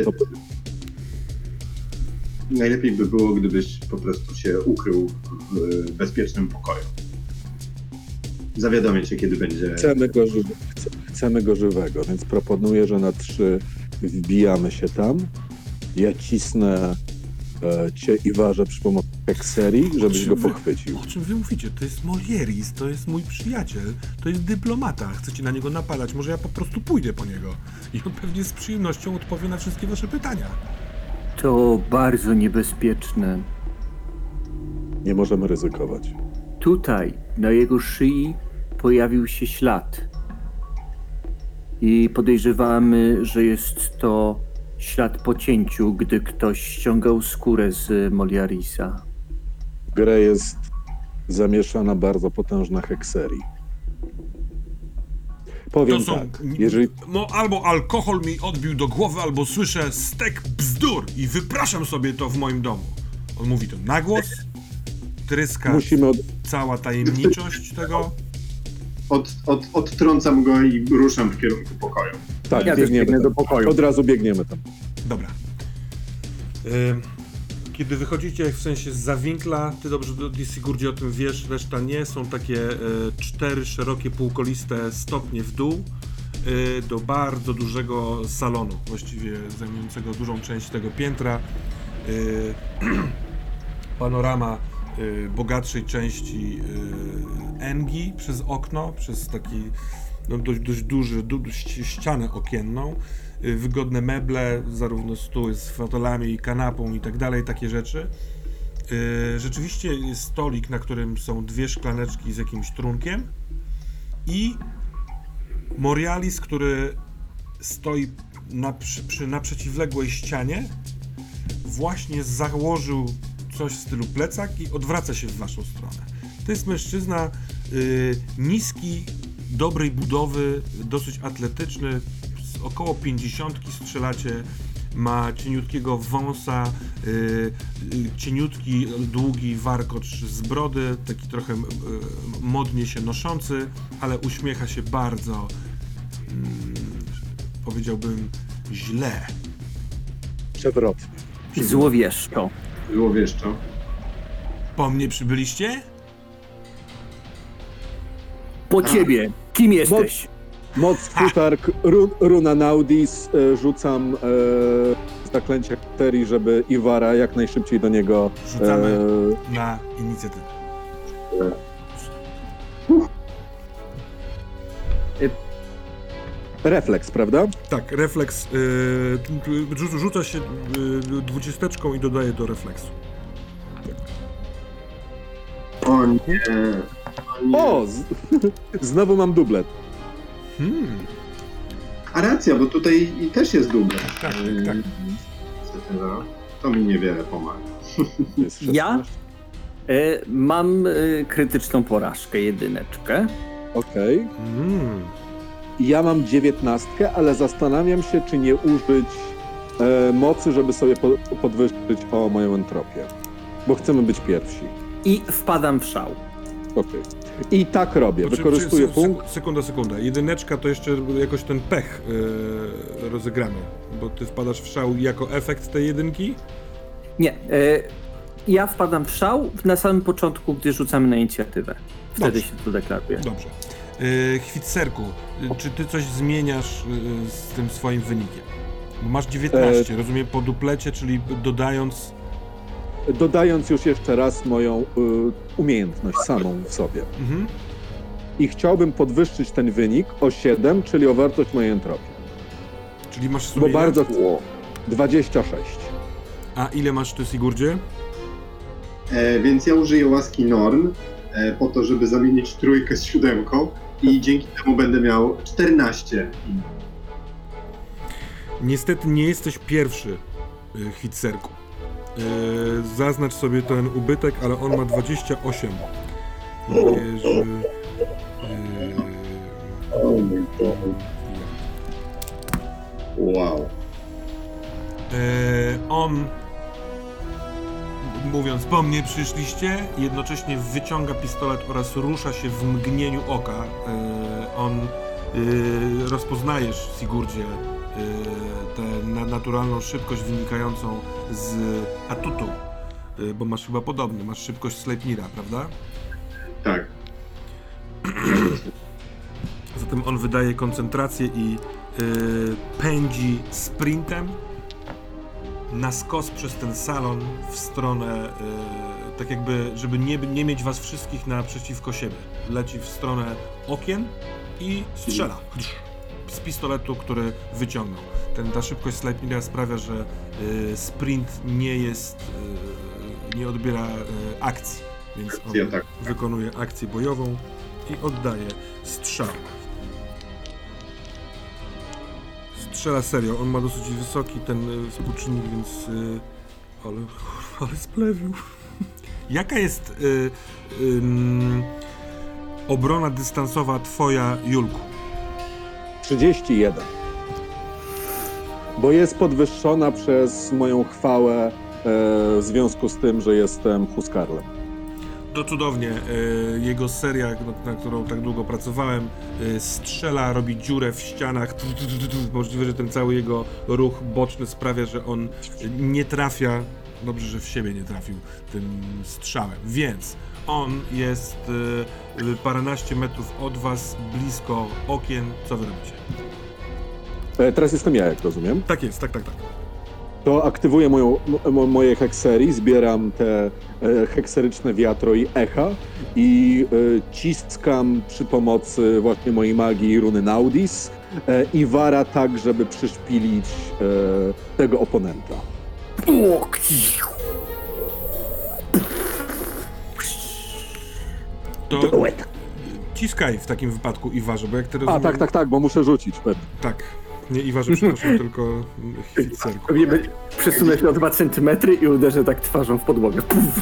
To, najlepiej by było, gdybyś po prostu się ukrył w bezpiecznym pokoju. Zawiadomię cię, kiedy będzie. chcemy, go ży- chce- chcemy go żywego, więc proponuję, że na trzy wbijamy się tam. Ja cisnę e, cię i ważę przy pomocy hekserii, żebyś go wy- pochwycił. O czym wy mówicie? To jest Molieris, to jest mój przyjaciel, to jest dyplomata. Chcecie na niego napadać, może ja po prostu pójdę po niego. I on pewnie z przyjemnością odpowie na wszystkie wasze pytania. To bardzo niebezpieczne. Nie możemy ryzykować. Tutaj, na jego szyi, pojawił się ślad. I podejrzewamy, że jest to ślad po cięciu, gdy ktoś ściągał skórę z Moliarisa. W grę jest zamieszana bardzo potężna hekserii. Powiem tak, jeżeli No albo alkohol mi odbił do głowy, albo słyszę stek bzdur i wypraszam sobie to w moim domu. On mówi to na głos, tryska musimy od... cała tajemniczość tego. Od, od, odtrącam go i ruszam w kierunku pokoju. Tak, Ja biegniemy tam. do pokoju. Od razu biegniemy tam. Dobra. Kiedy wychodzicie w sensie z zawinkla, ty dobrze do Sigurdzie o tym wiesz, reszta nie, są takie e, cztery szerokie półkoliste stopnie w dół e, do bardzo dużego salonu, właściwie zajmującego dużą część tego piętra. E, *clears throat* panorama e, bogatszej części e, Engi przez okno, przez taki dość, dość duży, du, ści- ścianę okienną, y, wygodne meble, zarówno stół z fotelami i kanapą i tak dalej, takie rzeczy. Y, Rzeczywiście jest stolik, na którym są dwie szklaneczki z jakimś trunkiem i Morialis, który stoi na, przy, przy, na przeciwległej ścianie, właśnie założył coś w stylu plecak i odwraca się w waszą stronę. To jest mężczyzna y, niski, dobrej budowy, dosyć atletyczny, z około 50 strzelacie, ma cieniutkiego wąsa, y, y, cieniutki, długi warkocz z brody, taki trochę y, modnie się noszący, ale uśmiecha się bardzo, mm, powiedziałbym, źle. Przewrotnie. Złowieszczo. Złowieszczo. Po mnie przybyliście? Po ciebie! Kim jesteś? Moc futark run, runa naudis. E, rzucam e, zaklęcie hekserii, żeby Iwara jak najszybciej do niego... Rzucamy E, na inicjatywę. refleks, prawda? Tak, refleks. Yy, t- rzuca się yy, dwudziesteczką i dodaje do refleksu. O nie. O! Z, *laughs* znowu mam dublet. Hmm, A racja, bo tutaj i też jest dubel. tak, tak, tak. Niestety, no. To mi niewiele pomaga. To jest Ja? 16. E, mam e, krytyczną porażkę, jedyneczkę. Okej. Mm. Ja mam dziewiętnastkę, ale zastanawiam się, czy nie użyć e, mocy, żeby sobie po, podwyższyć o moją entropię. Bo chcemy być pierwsi. I wpadam w szał. Okej. I tak robię. Znaczy, Wykorzystuję se- punkt. se- Sekunda, sekunda. Jedyneczka to jeszcze jakoś ten pech yy, rozegrany, bo ty wpadasz w szał jako efekt tej jedynki? Nie. E, ja wpadam w szał na samym początku, gdy rzucamy na inicjatywę. Wtedy Dobrze. się to deklaruje. Dobrze. Yy, Chwitserku, yy, czy ty coś zmieniasz yy, z tym swoim wynikiem? Bo masz 19, rozumiem, po duplecie, czyli dodając... Dodając już jeszcze raz moją y, umiejętność samą w sobie. Mhm. I chciałbym podwyższyć ten wynik o 7, czyli o wartość mojej entropii. Czyli masz Bo bardzo. 26. A ile masz ty, Sigurdzie? E, więc ja użyję łaski Norn e, po to, żeby zamienić trójkę z siódemką i dzięki temu będę miał 14. Niestety nie jesteś pierwszy, y, Chwitserku. Y, zaznacz sobie ten ubytek, ale on ma 28. Jerzy... y, Wow. E, on mówiąc po mnie przyszliście, jednocześnie wyciąga pistolet oraz rusza się w mgnieniu oka. Yy, on yy, rozpoznajesz, Sigurdzie, yy, na- naturalną szybkość wynikającą z atutu, yy, bo masz chyba podobny, masz szybkość Sleipnira, prawda? Tak. *clears throat* Zatem on wydaje koncentrację i yy, pędzi sprintem na skos przez ten salon w stronę, yy, tak jakby, żeby nie, nie mieć was wszystkich naprzeciwko siebie. Leci w stronę okien i strzela. Z pistoletu, który wyciągnął. Ten, ta szybkość Sleipnira sprawia, że yy, sprint nie jest, yy, nie odbiera yy, akcji, więc on Akcja, tak. wykonuje akcję bojową i oddaje strzał. Strzela serio, on ma dosyć wysoki ten y, współczynnik, więc... Y, ale, ale splewił. *laughs* Jaka jest y, ym, obrona dystansowa twoja, Julku? 31. Bo jest podwyższona przez moją chwałę e, w związku z tym, że jestem Huskarlem. To cudownie. y, Jego seria, na, którą tak długo pracowałem, y, strzela, robi dziurę w ścianach. Możliwe, że ten cały jego ruch boczny sprawia, że on nie trafia. Dobrze, że w siebie nie trafił tym strzałem. Więc on jest paręnaście metrów od was, blisko okien. Co wy robicie? E, teraz jestem ja, jak rozumiem. Tak jest, tak, tak, tak. To aktywuję moją, mo, moje hekserii, zbieram te e, hekseryczne wiatro i echa i e, ciskam przy pomocy właśnie mojej magii runy Naudis e, i wara tak, żeby przyszpilić e, tego oponenta. To ciskaj w takim wypadku Iwarze, bo jak ty A tak, tak, tak, bo muszę rzucić pewnie. Tak. Nie Iwarze, przepraszam, *laughs* tylko Hwitcerku. Pewnie przesunę się o 2 cm i uderzę tak twarzą w podłogę. Puf.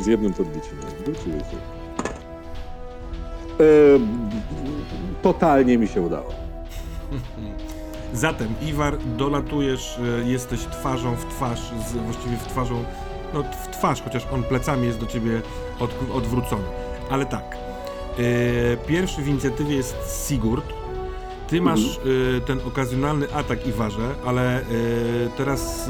Z jednym wiecie? E, totalnie mi się udało. Zatem, Iwar, dolatujesz, e, jesteś twarzą w twarz, z, właściwie w twarzą, no w twarz, chociaż on plecami jest do ciebie od, odwrócony. Ale tak, e, pierwszy w inicjatywie jest Sigurd. Ty masz e, ten okazjonalny atak, Iwarze, ale e, teraz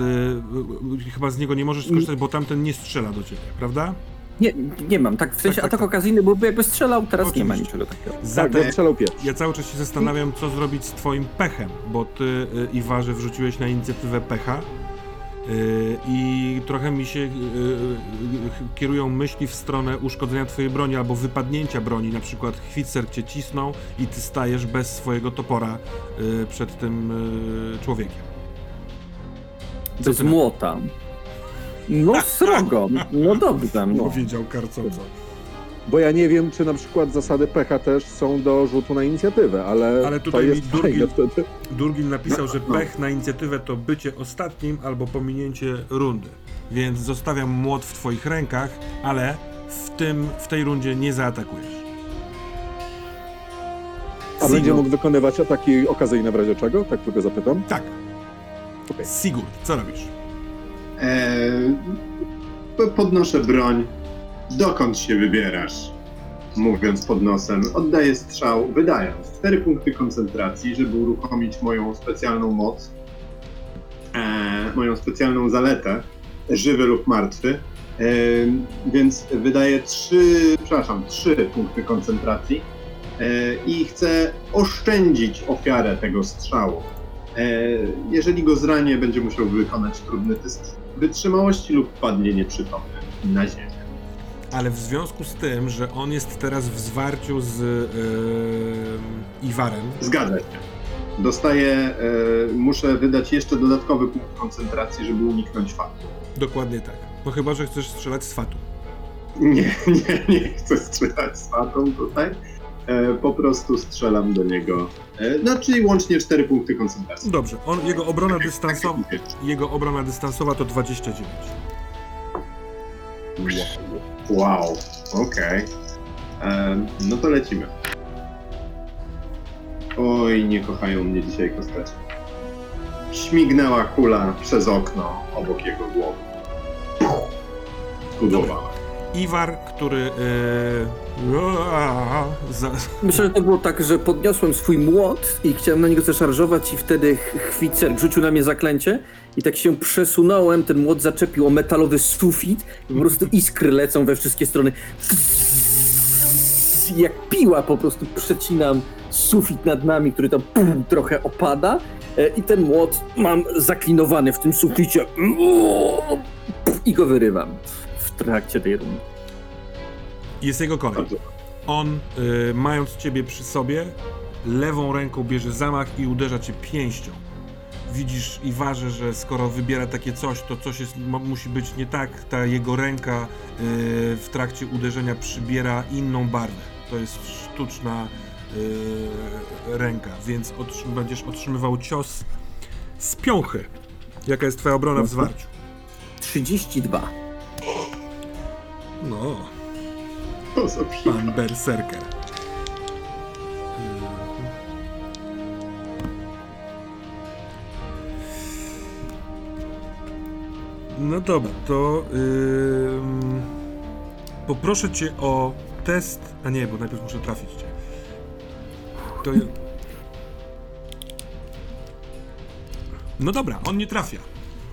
e, chyba z niego nie możesz skorzystać, bo tamten nie strzela do ciebie, prawda? Nie, nie mam, tak w sensie tak, atak tak. okazyjny byłby jakby strzelał, teraz nie ma Oczywiście. niczego takiego. Tak, Zatem, ja strzelał pierwszy. Ja cały czas się zastanawiam, co zrobić z twoim pechem, bo ty, y, Iwarze, wrzuciłeś na inicjatywę pecha y, i trochę mi się y, y, y, kierują myśli w stronę uszkodzenia twojej broni albo wypadnięcia broni, na przykład Chwitzer cię cisnął i ty stajesz bez swojego topora y, przed tym y, człowiekiem. Bez młota. No srogo, *laughs* no dobrze. No. Powiedział karcąco. Bo ja nie wiem, czy na przykład zasady pecha też są do rzutu na inicjatywę, ale, Ale to tutaj jest mi drugi- fajne wtedy. Durgin napisał, że No. pech na inicjatywę to bycie ostatnim albo pominięcie rundy. Więc zostawiam młot w twoich rękach, ale w, tym, w tej rundzie nie zaatakujesz. A będzie mógł wykonywać ataki okazyjne w razie czego? Tak tylko zapytam. Tak. Okej. Sigurd, co robisz? Eee, po- podnoszę broń. Dokąd się wybierasz? Mówiąc pod nosem, oddaję strzał, wydając cztery punkty koncentracji, żeby uruchomić moją specjalną moc, eee, moją specjalną zaletę, żywy lub martwy. Eee, więc wydaję trzy, przepraszam, trzy punkty koncentracji eee, i chcę oszczędzić ofiarę tego strzału. E, jeżeli go zranię, będzie musiał wykonać trudny test wytrzymałości lub padnie nieprzytomny na ziemię. Ale w związku z tym, że on jest teraz w zwarciu z yy, Iwarem, Zgadza się. Dostaję, e, muszę wydać jeszcze dodatkowy punkt koncentracji, żeby uniknąć faktu. dokładnie tak. No chyba, że chcesz strzelać z fatu. Nie, *laughs* nie, nie chcę strzelać z fatą tutaj. E, po prostu strzelam do niego. E, no, czyli łącznie 4 punkty koncentracji. Dobrze, on, jego obrona dystansowa, jego obrona dystansowa to 29. Wow, okej. E, No to lecimy. Oj, nie kochają mnie dzisiaj kosteczki. Śmignęła kula przez okno obok jego głowy. spudłowała. Iwar, który... Yy, za, Myślę, że to było tak, że podniosłem swój młot i chciałem na niego zaszarżować i wtedy ch- chwicer rzucił na mnie zaklęcie i tak się przesunąłem, ten młot zaczepił o metalowy sufit i po prostu iskry lecą we wszystkie strony. Jak piła po prostu przecinam sufit nad nami, który tam pum, trochę opada e, i ten młot mam zaklinowany w tym suficie i go wyrywam w trakcie tej rundy. jest jego kolej. On, y, mając ciebie przy sobie, lewą ręką bierze zamach i uderza cię pięścią. Widzisz i waży, że skoro wybiera takie coś, to coś jest, musi być nie tak. Ta jego ręka y, w trakcie uderzenia przybiera inną barwę. To jest sztuczna y, ręka, więc otrzym, będziesz otrzymywał cios z piąchy. Jaka jest twoja obrona w zwarciu? 32. No, To za piwa. pan berserker. No dobra, to ym, poproszę cię o test. A nie, bo najpierw muszę trafić cię. To. No dobra, on nie trafia.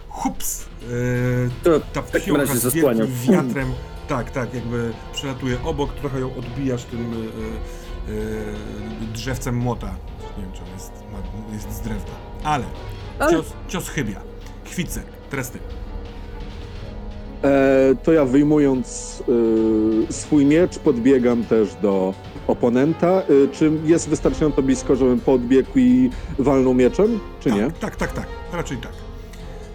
Hups! Yy, To ta w takim razie z zasłaniam. wielkim wiatrem, tak, tak, jakby przelatuje obok, trochę ją odbijasz tym y, y, y, drzewcem młota. Nie wiem, czy on jest, jest z drewna. Ale Ale- cios, cios chybia. Kwicek, teraz ty. E, to ja wyjmując e, swój miecz, podbiegam też do oponenta. E, czy jest wystarczająco blisko, żebym podbiegł i walnął mieczem, czy nie? Tak, tak, tak, tak. Raczej tak.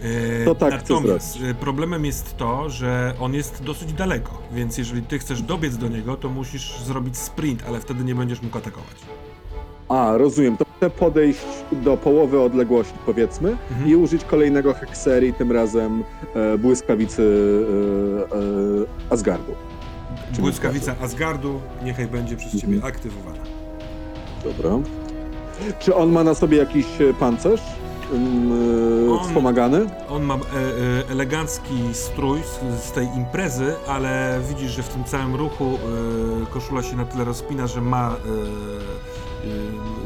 E, To tak Natomiast e, problemem jest to, że on jest dosyć daleko, więc jeżeli ty chcesz dobiec do niego, to musisz zrobić sprint, ale wtedy nie będziesz mógł atakować. A, rozumiem. To chcę podejść do połowy odległości, powiedzmy, Mhm. i użyć kolejnego hekserii, tym razem e, błyskawicy e, e, Asgardu. Czy Błyskawica Asgardu niechaj będzie przez ciebie Mhm. aktywowana. Dobra. Czy on ma na sobie jakiś e, pancerz? Mm, e, On- Wspomagany? On ma e, e, elegancki strój z, z tej imprezy, ale widzisz, że w tym całym ruchu e, koszula się na tyle rozpina, że ma e,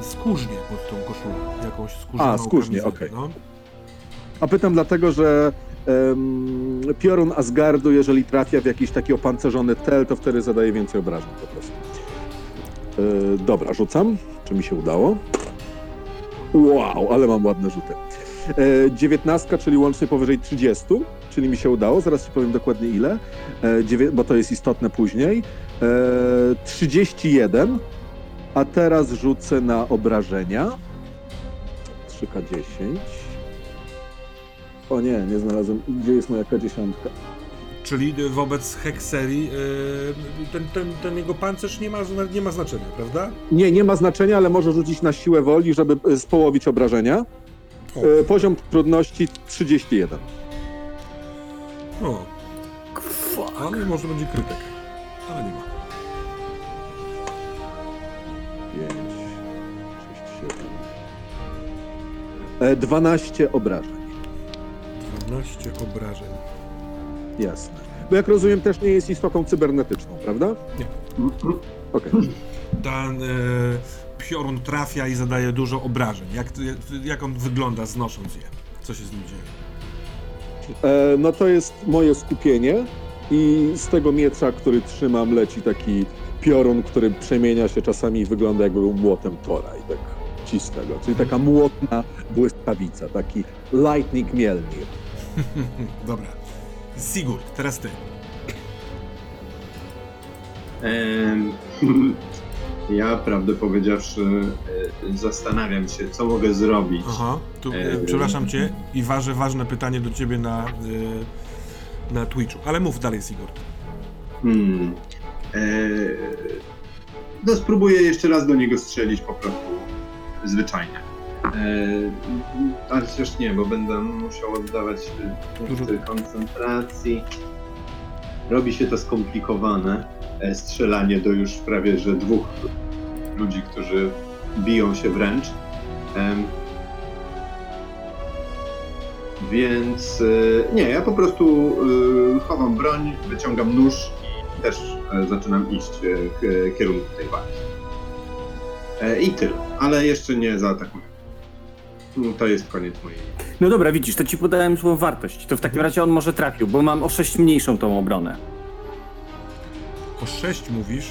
skórznię pod tą koszulą. Jakąś skórzaną A, skórznię, okej. No. A pytam dlatego, że em, piorun Asgardu, jeżeli trafia w jakiś taki opancerzony tel, to wtedy zadaje więcej obrażeń po prostu. E, dobra, rzucam. Czy mi się udało? Wow, ale mam ładne rzuty. E, 19, czyli łącznie powyżej 30, czyli mi się udało. Zaraz ci powiem dokładnie ile, e, bo to jest istotne później. E, 31, a teraz rzucę na obrażenia. 3K10. O nie, nie znalazłem. Gdzie jest moja K10? Czyli wobec Hekserii e, ten, ten, ten jego pancerz nie ma, nie ma znaczenia, prawda? Nie, nie ma znaczenia, ale może rzucić na siłę woli, żeby e, społowić obrażenia. O, E, Poziom trudności 31. o. Ale może będzie krytyk. Ale nie ma. E, 12 obrażeń. 12 obrażeń. Jasne. Bo jak rozumiem, też nie jest istotą cybernetyczną, prawda? Nie. Okej. Ten e, piorun trafia i zadaje dużo obrażeń. Jak, jak on wygląda znosząc je? Co się z nim dzieje? E, No to jest moje skupienie i z tego miecza, który trzymam, leci taki piorun, który przemienia się czasami i wygląda jakby był młotem Tora i tak ciska go. Czyli taka młotna błyskawica, taki lightning Mjolnir. *laughs* Dobra. Sigurd, teraz ty. *laughs* Ja, prawdę powiedziawszy, e, zastanawiam się, co mogę zrobić. Aha, tu, e, przepraszam cię i ważę ważne pytanie do ciebie na, e, na Twitchu. Ale mów dalej, Sigurd. Hmm. E, no, spróbuję jeszcze raz do niego strzelić po prostu zwyczajnie. E, ale chociaż nie, bo będę musiał oddawać e, punkty koncentracji. Robi się to skomplikowane. E, strzelanie do już prawie że dwóch ludzi, którzy biją się wręcz. Em, Więc nie, ja po prostu y, chowam broń, wyciągam nóż i też y, zaczynam iść w kierunku tej walki. E, I tyle, ale jeszcze nie zaatakuję. No, to jest koniec mojej. No dobra, widzisz, to ci podałem złą wartość. To w takim razie on może trafił, bo mam o 6 mniejszą tą obronę. O 6 mówisz?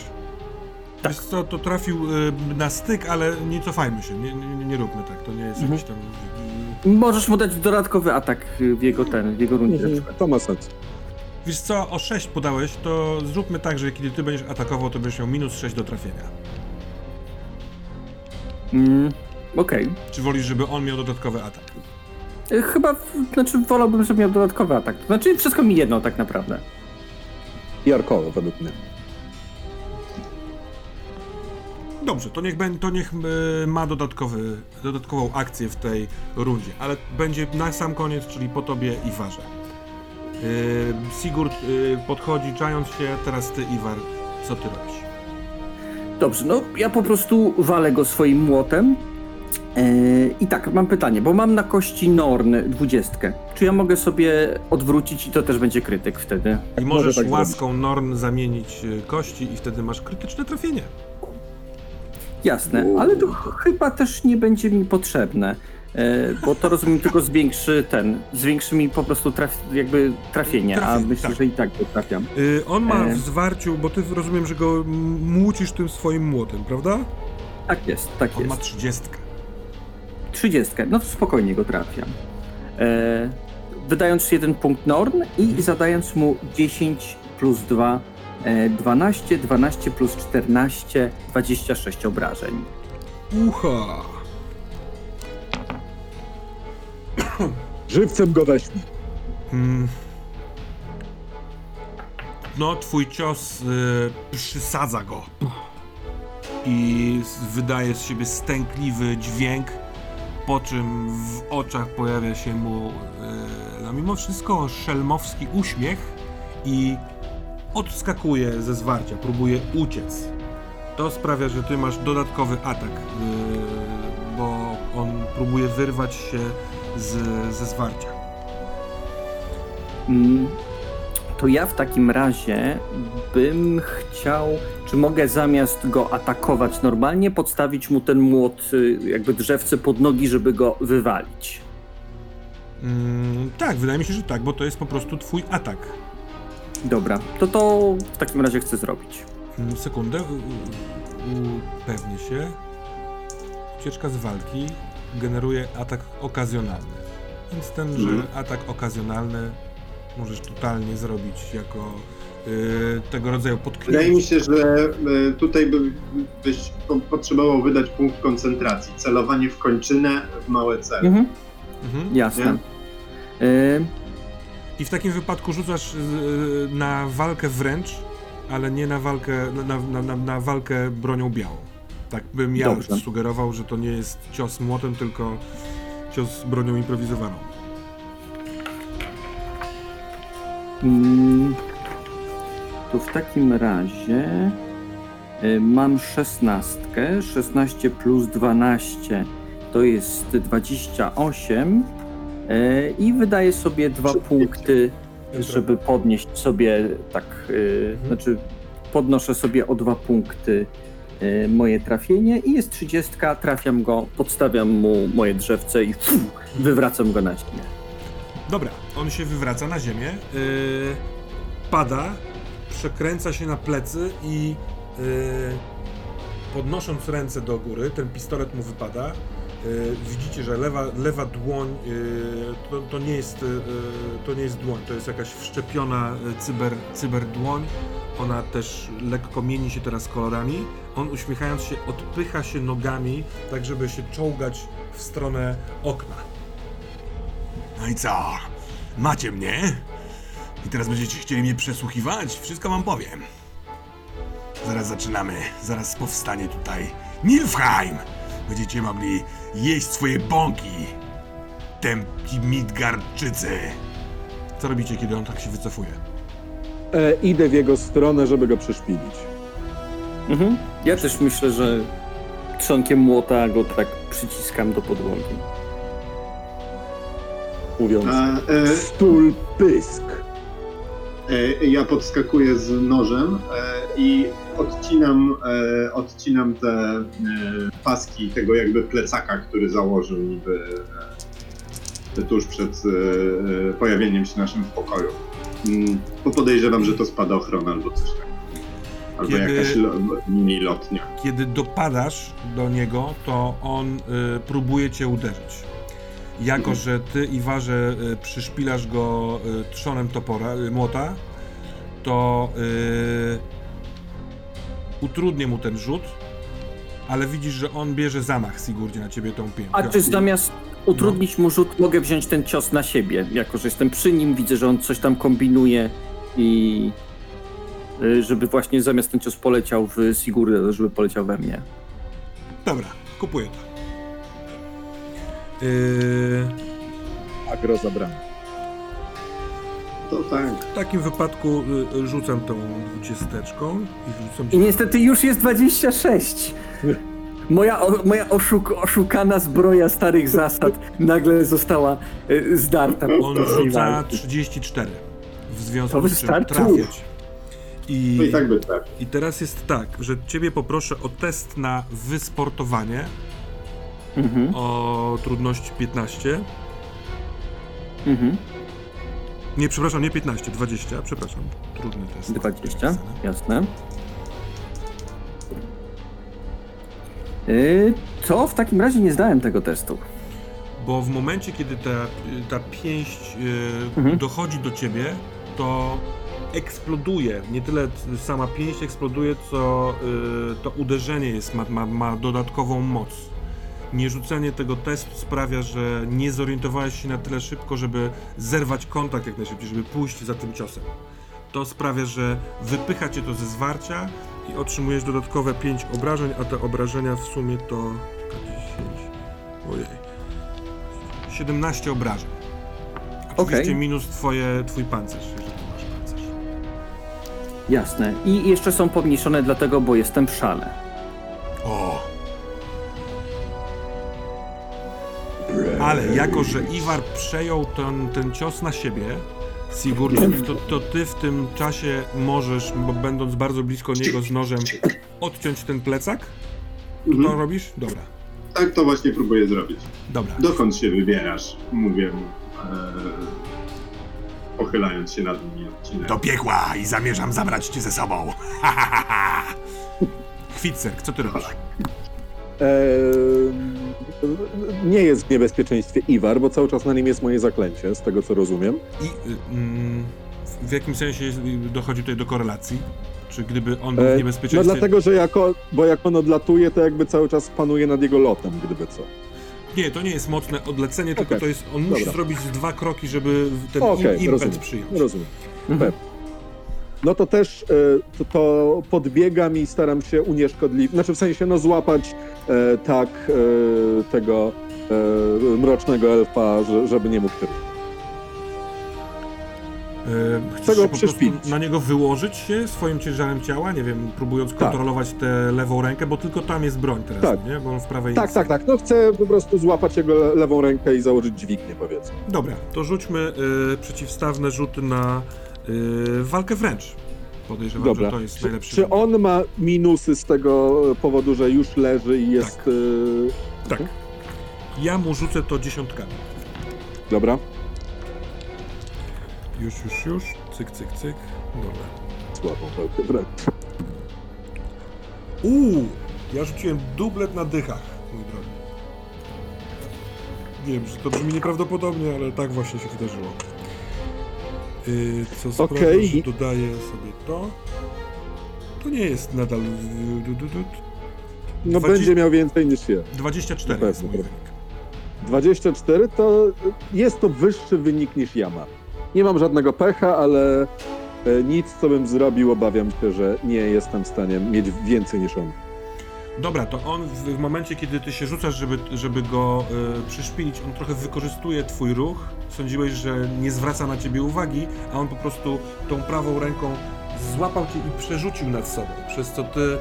Tak. Wiesz co, to trafił y, na styk, ale nie cofajmy się, nie, nie, nie róbmy tak, to nie jest Mhm. jakiś tam... Możesz mu dać dodatkowy atak w jego ten, w jego rundzie przykład. To ma sens. Wiesz co, o 6 podałeś, to zróbmy tak, że kiedy ty będziesz atakował, to będziesz miał minus 6 do trafienia. Mm, Okej. Czy wolisz, żeby on miał dodatkowy atak? Y, Chyba, w- znaczy wolałbym, żeby miał dodatkowy atak. Znaczy wszystko mi jedno tak naprawdę. Jarkowo według mnie. Dobrze, to niech, to niech y, ma dodatkowy, dodatkową akcję w tej rundzie, ale będzie na sam koniec, czyli po tobie i Warze. Y, Sigurd y, podchodzi, czając się, teraz ty, Iwar, co ty robisz? Dobrze, no ja po prostu walę go swoim młotem. Eee, I tak, mam pytanie, bo mam na kości Norn dwudziestkę. Czy ja mogę sobie odwrócić i to też będzie krytyk wtedy? I możesz tak łaską Norn zamienić y, kości i wtedy masz krytyczne trafienie. Jasne, ale to chyba też nie będzie mi potrzebne. E, Bo to rozumiem tylko zwiększy ten, zwiększy mi po prostu traf, jakby trafienie, a Trafienie, myślę, tak. że i tak go trafiam. Y, on ma E. w zwarciu, bo ty rozumiem, że go młócisz tym swoim młotem, prawda? Tak jest, tak On ma jest. trzydziestkę. Trzydziestkę, no spokojnie go trafiam. E, wydając jeden punkt Norn i zadając mu 10 plus 2, e, 12, 12 plus 14, 26 obrażeń. Ucha! Żywcem go weźmy. Mm. No, twój cios y, przysadza go. I wydaje z siebie stękliwy dźwięk, po czym w oczach pojawia się mu, y, no mimo wszystko, szelmowski uśmiech i odskakuje ze zwarcia, próbuje uciec. To sprawia, że ty masz dodatkowy atak, y, bo on próbuje wyrwać się z, ze zwarcia. Mm, To ja w takim razie bym chciał, czy mogę zamiast go atakować normalnie, podstawić mu ten młot, y, jakby drzewce pod nogi, żeby go wywalić. Mm, tak, wydaje mi się, że tak, bo to jest po prostu twój atak. Dobra, to to w takim razie chcę zrobić. Mm, Sekundę, upewnię się. Ucieczka z walki generuje atak okazjonalny. Więc ten, że Mhm. atak okazjonalny możesz totalnie zrobić jako y, tego rodzaju Wydaje mi się, że y, tutaj by, byś po, potrzebował wydać punkt koncentracji. Celowanie w kończynę w małe cele. Mhm, Mhm. jasne. Y, I w takim wypadku rzucasz y, na walkę wręcz, ale nie na walkę, na, na, na, na walkę bronią białą. Tak bym ja Dobrze. sugerował, że to nie jest cios młotem, tylko cios bronią improwizowaną. Mm, To w takim razie y, mam szesnastkę. 16 plus 12 to jest 28 y, i wydaję sobie dwa punkty, żeby podnieść sobie tak, y, Mhm. znaczy podnoszę sobie o dwa punkty moje trafienie i jest 30, trafiam go, podstawiam mu moje drzewce i fu, wywracam go na ziemię. Dobra, on się wywraca na ziemię, yy, pada, przekręca się na plecy i yy, podnosząc ręce do góry, ten pistolet mu wypada. Yy, widzicie, że lewa, lewa dłoń yy, to, to, nie jest, to nie jest dłoń, to jest jakaś wszczepiona cyber, cyber dłoń. Ona też lekko mieni się teraz kolorami. On uśmiechając się odpycha się nogami, tak żeby się czołgać w stronę okna. No i co? Macie mnie? I teraz będziecie chcieli mnie przesłuchiwać? Wszystko wam powiem. Zaraz zaczynamy. Zaraz powstanie tutaj Nilfheim. Będziecie mogli jeść swoje bąki. Tępi Midgardczycy. Co robicie, kiedy on tak się wycofuje? E, idę w jego stronę, żeby go przyszpilić. Mhm. Ja też myślę, że trzonkiem młota go tak przyciskam do podłogi. mówiąc A, e, stul pysk. E, Ja podskakuję z nożem e, i odcinam, e, odcinam te e, paski tego jakby plecaka, który założył niby e, tuż przed e, e, pojawieniem się naszym w pokoju. Mm, Bo podejrzewam, że to spadochron albo coś takiego. Albo Kiedy- jakaś lo, mini lotnia. Kiedy dopadasz do niego, to on y, próbuje cię uderzyć. Jako, że ty, Iwarze, y, przyszpilasz go y, trzonem topora, y, młota, to y, utrudnię mu ten rzut, ale widzisz, że on bierze zamach Sigurdzie na ciebie tą piętkę. A czy zamiast utrudnić mu rzut, mogę wziąć ten cios na siebie? Jako, że jestem przy nim, widzę, że on coś tam kombinuje i żeby właśnie zamiast ten cios poleciał w Sigurdę, żeby poleciał we mnie. Dobra, kupuję to. Yy, Agro zabrane. To tak. w takim wypadku y, y, rzucam tą dwudziesteczką i wrzucam I niestety już jest 26. Moja, o, moja oszuk, oszukana zbroja starych zasad nagle została y, zdarta. On rzuca 34. W związku To z czym wystarczy. trafiać. I, To i tak by trafił. I teraz jest tak, że ciebie poproszę o test na wysportowanie Mhm, o trudności 15. mhm. Nie, przepraszam, nie 15, 20, przepraszam. Trudny test. 20, jasne. Y, to w takim razie nie zdałem tego testu. Bo w momencie, kiedy ta, ta pięść y, Mhm. dochodzi do ciebie, to eksploduje. Nie tyle sama pięść eksploduje, co y, to uderzenie jest, ma, ma, ma dodatkową moc. Nierzucenie tego testu sprawia, że nie zorientowałeś się na tyle szybko, żeby zerwać kontakt jak najszybciej, żeby pójść za tym ciosem. To sprawia, że wypycha cię to ze zwarcia i otrzymujesz dodatkowe 5 obrażeń, a te obrażenia w sumie to 10. Ojej. 17 obrażeń. Oczywiście Okej. minus twoje, twój pancerz. Jasne. I jeszcze są pomniejszone dlatego, bo jestem w szale. O, Ale jako, że Iwar przejął ten, ten cios na siebie, Sigurd, to, to ty w tym czasie możesz, bo będąc bardzo blisko niego z nożem, odciąć ten plecak? Tu to Mhm. robisz? Dobra, Tak to właśnie próbuję zrobić. dobra. Dokąd się wybierasz? Mówię mu, e, pochylając się nad nim i odcinając. do piekła i zamierzam zabrać cię ze sobą. *laughs* Kwitcerk, co ty robisz? Eee, nie jest w niebezpieczeństwie Iwar, bo cały czas na nim jest moje zaklęcie, z tego co rozumiem. I y, mm, w- jakim sensie dochodzi tutaj do korelacji? Czy gdyby on był w Eee, no niebezpieczeństwie... dlatego, że jako, bo jak on odlatuje, to jakby cały czas panuje nad jego lotem, gdyby co. Nie, to nie jest mocne odlecenie, tylko Okej. to jest... On musi Dobra. zrobić dwa kroki, żeby ten Okej, im, impet rozumiem. przyjąć. Rozumiem. Mhm. Pewnie. No to też e, to, to podbiegam i staram się unieszkodliwić, znaczy w sensie no złapać e, tak e, tego e, mrocznego elfa, że, żeby nie mógł. E, Chcesz Chcę go się po prostu przyszpilić. na niego wyłożyć się swoim ciężarem ciała, nie wiem, próbując Tak. kontrolować tę lewą rękę, bo tylko tam jest broń teraz, Tak. nie? Bo on w prawej Tak, nic tak, tak. No chcę po prostu złapać jego le- lewą rękę i założyć dźwignię, powiedzmy. Dobra, to rzućmy y, przeciwstawne rzuty na y, walkę wręcz. Podejrzewam, Dobra. że to jest Czy, najlepszy czy wynik. on ma minusy z tego powodu, że już leży i jest... Tak. e, Tak. Ja mu rzucę to dziesiątkami. Dobra, Już, już, już. Cyk, cyk, cyk. Dobra. słabą pełkę wręcz. Uuu, ja rzuciłem dublet na dychach, mój drogi. Wiem, że to brzmi nieprawdopodobnie, ale tak właśnie się wydarzyło. Yy, co sprawia, Okej. że dodaję sobie to. To nie jest nadal... No Dwadzie- będzie miał więcej niż ja. 24 Na jest mój wynik. 24 to jest to wyższy wynik niż ja mam. Nie mam żadnego pecha, ale e, nic, co bym zrobił, obawiam się, że nie jestem w stanie mieć więcej niż on. Dobra, to on w, w momencie, kiedy ty się rzucasz, żeby, żeby go y, przyszpilić, on trochę wykorzystuje twój ruch. Sądziłeś, że nie zwraca na ciebie uwagi, a on po prostu tą prawą ręką złapał cię i przerzucił nad sobą, przez co ty...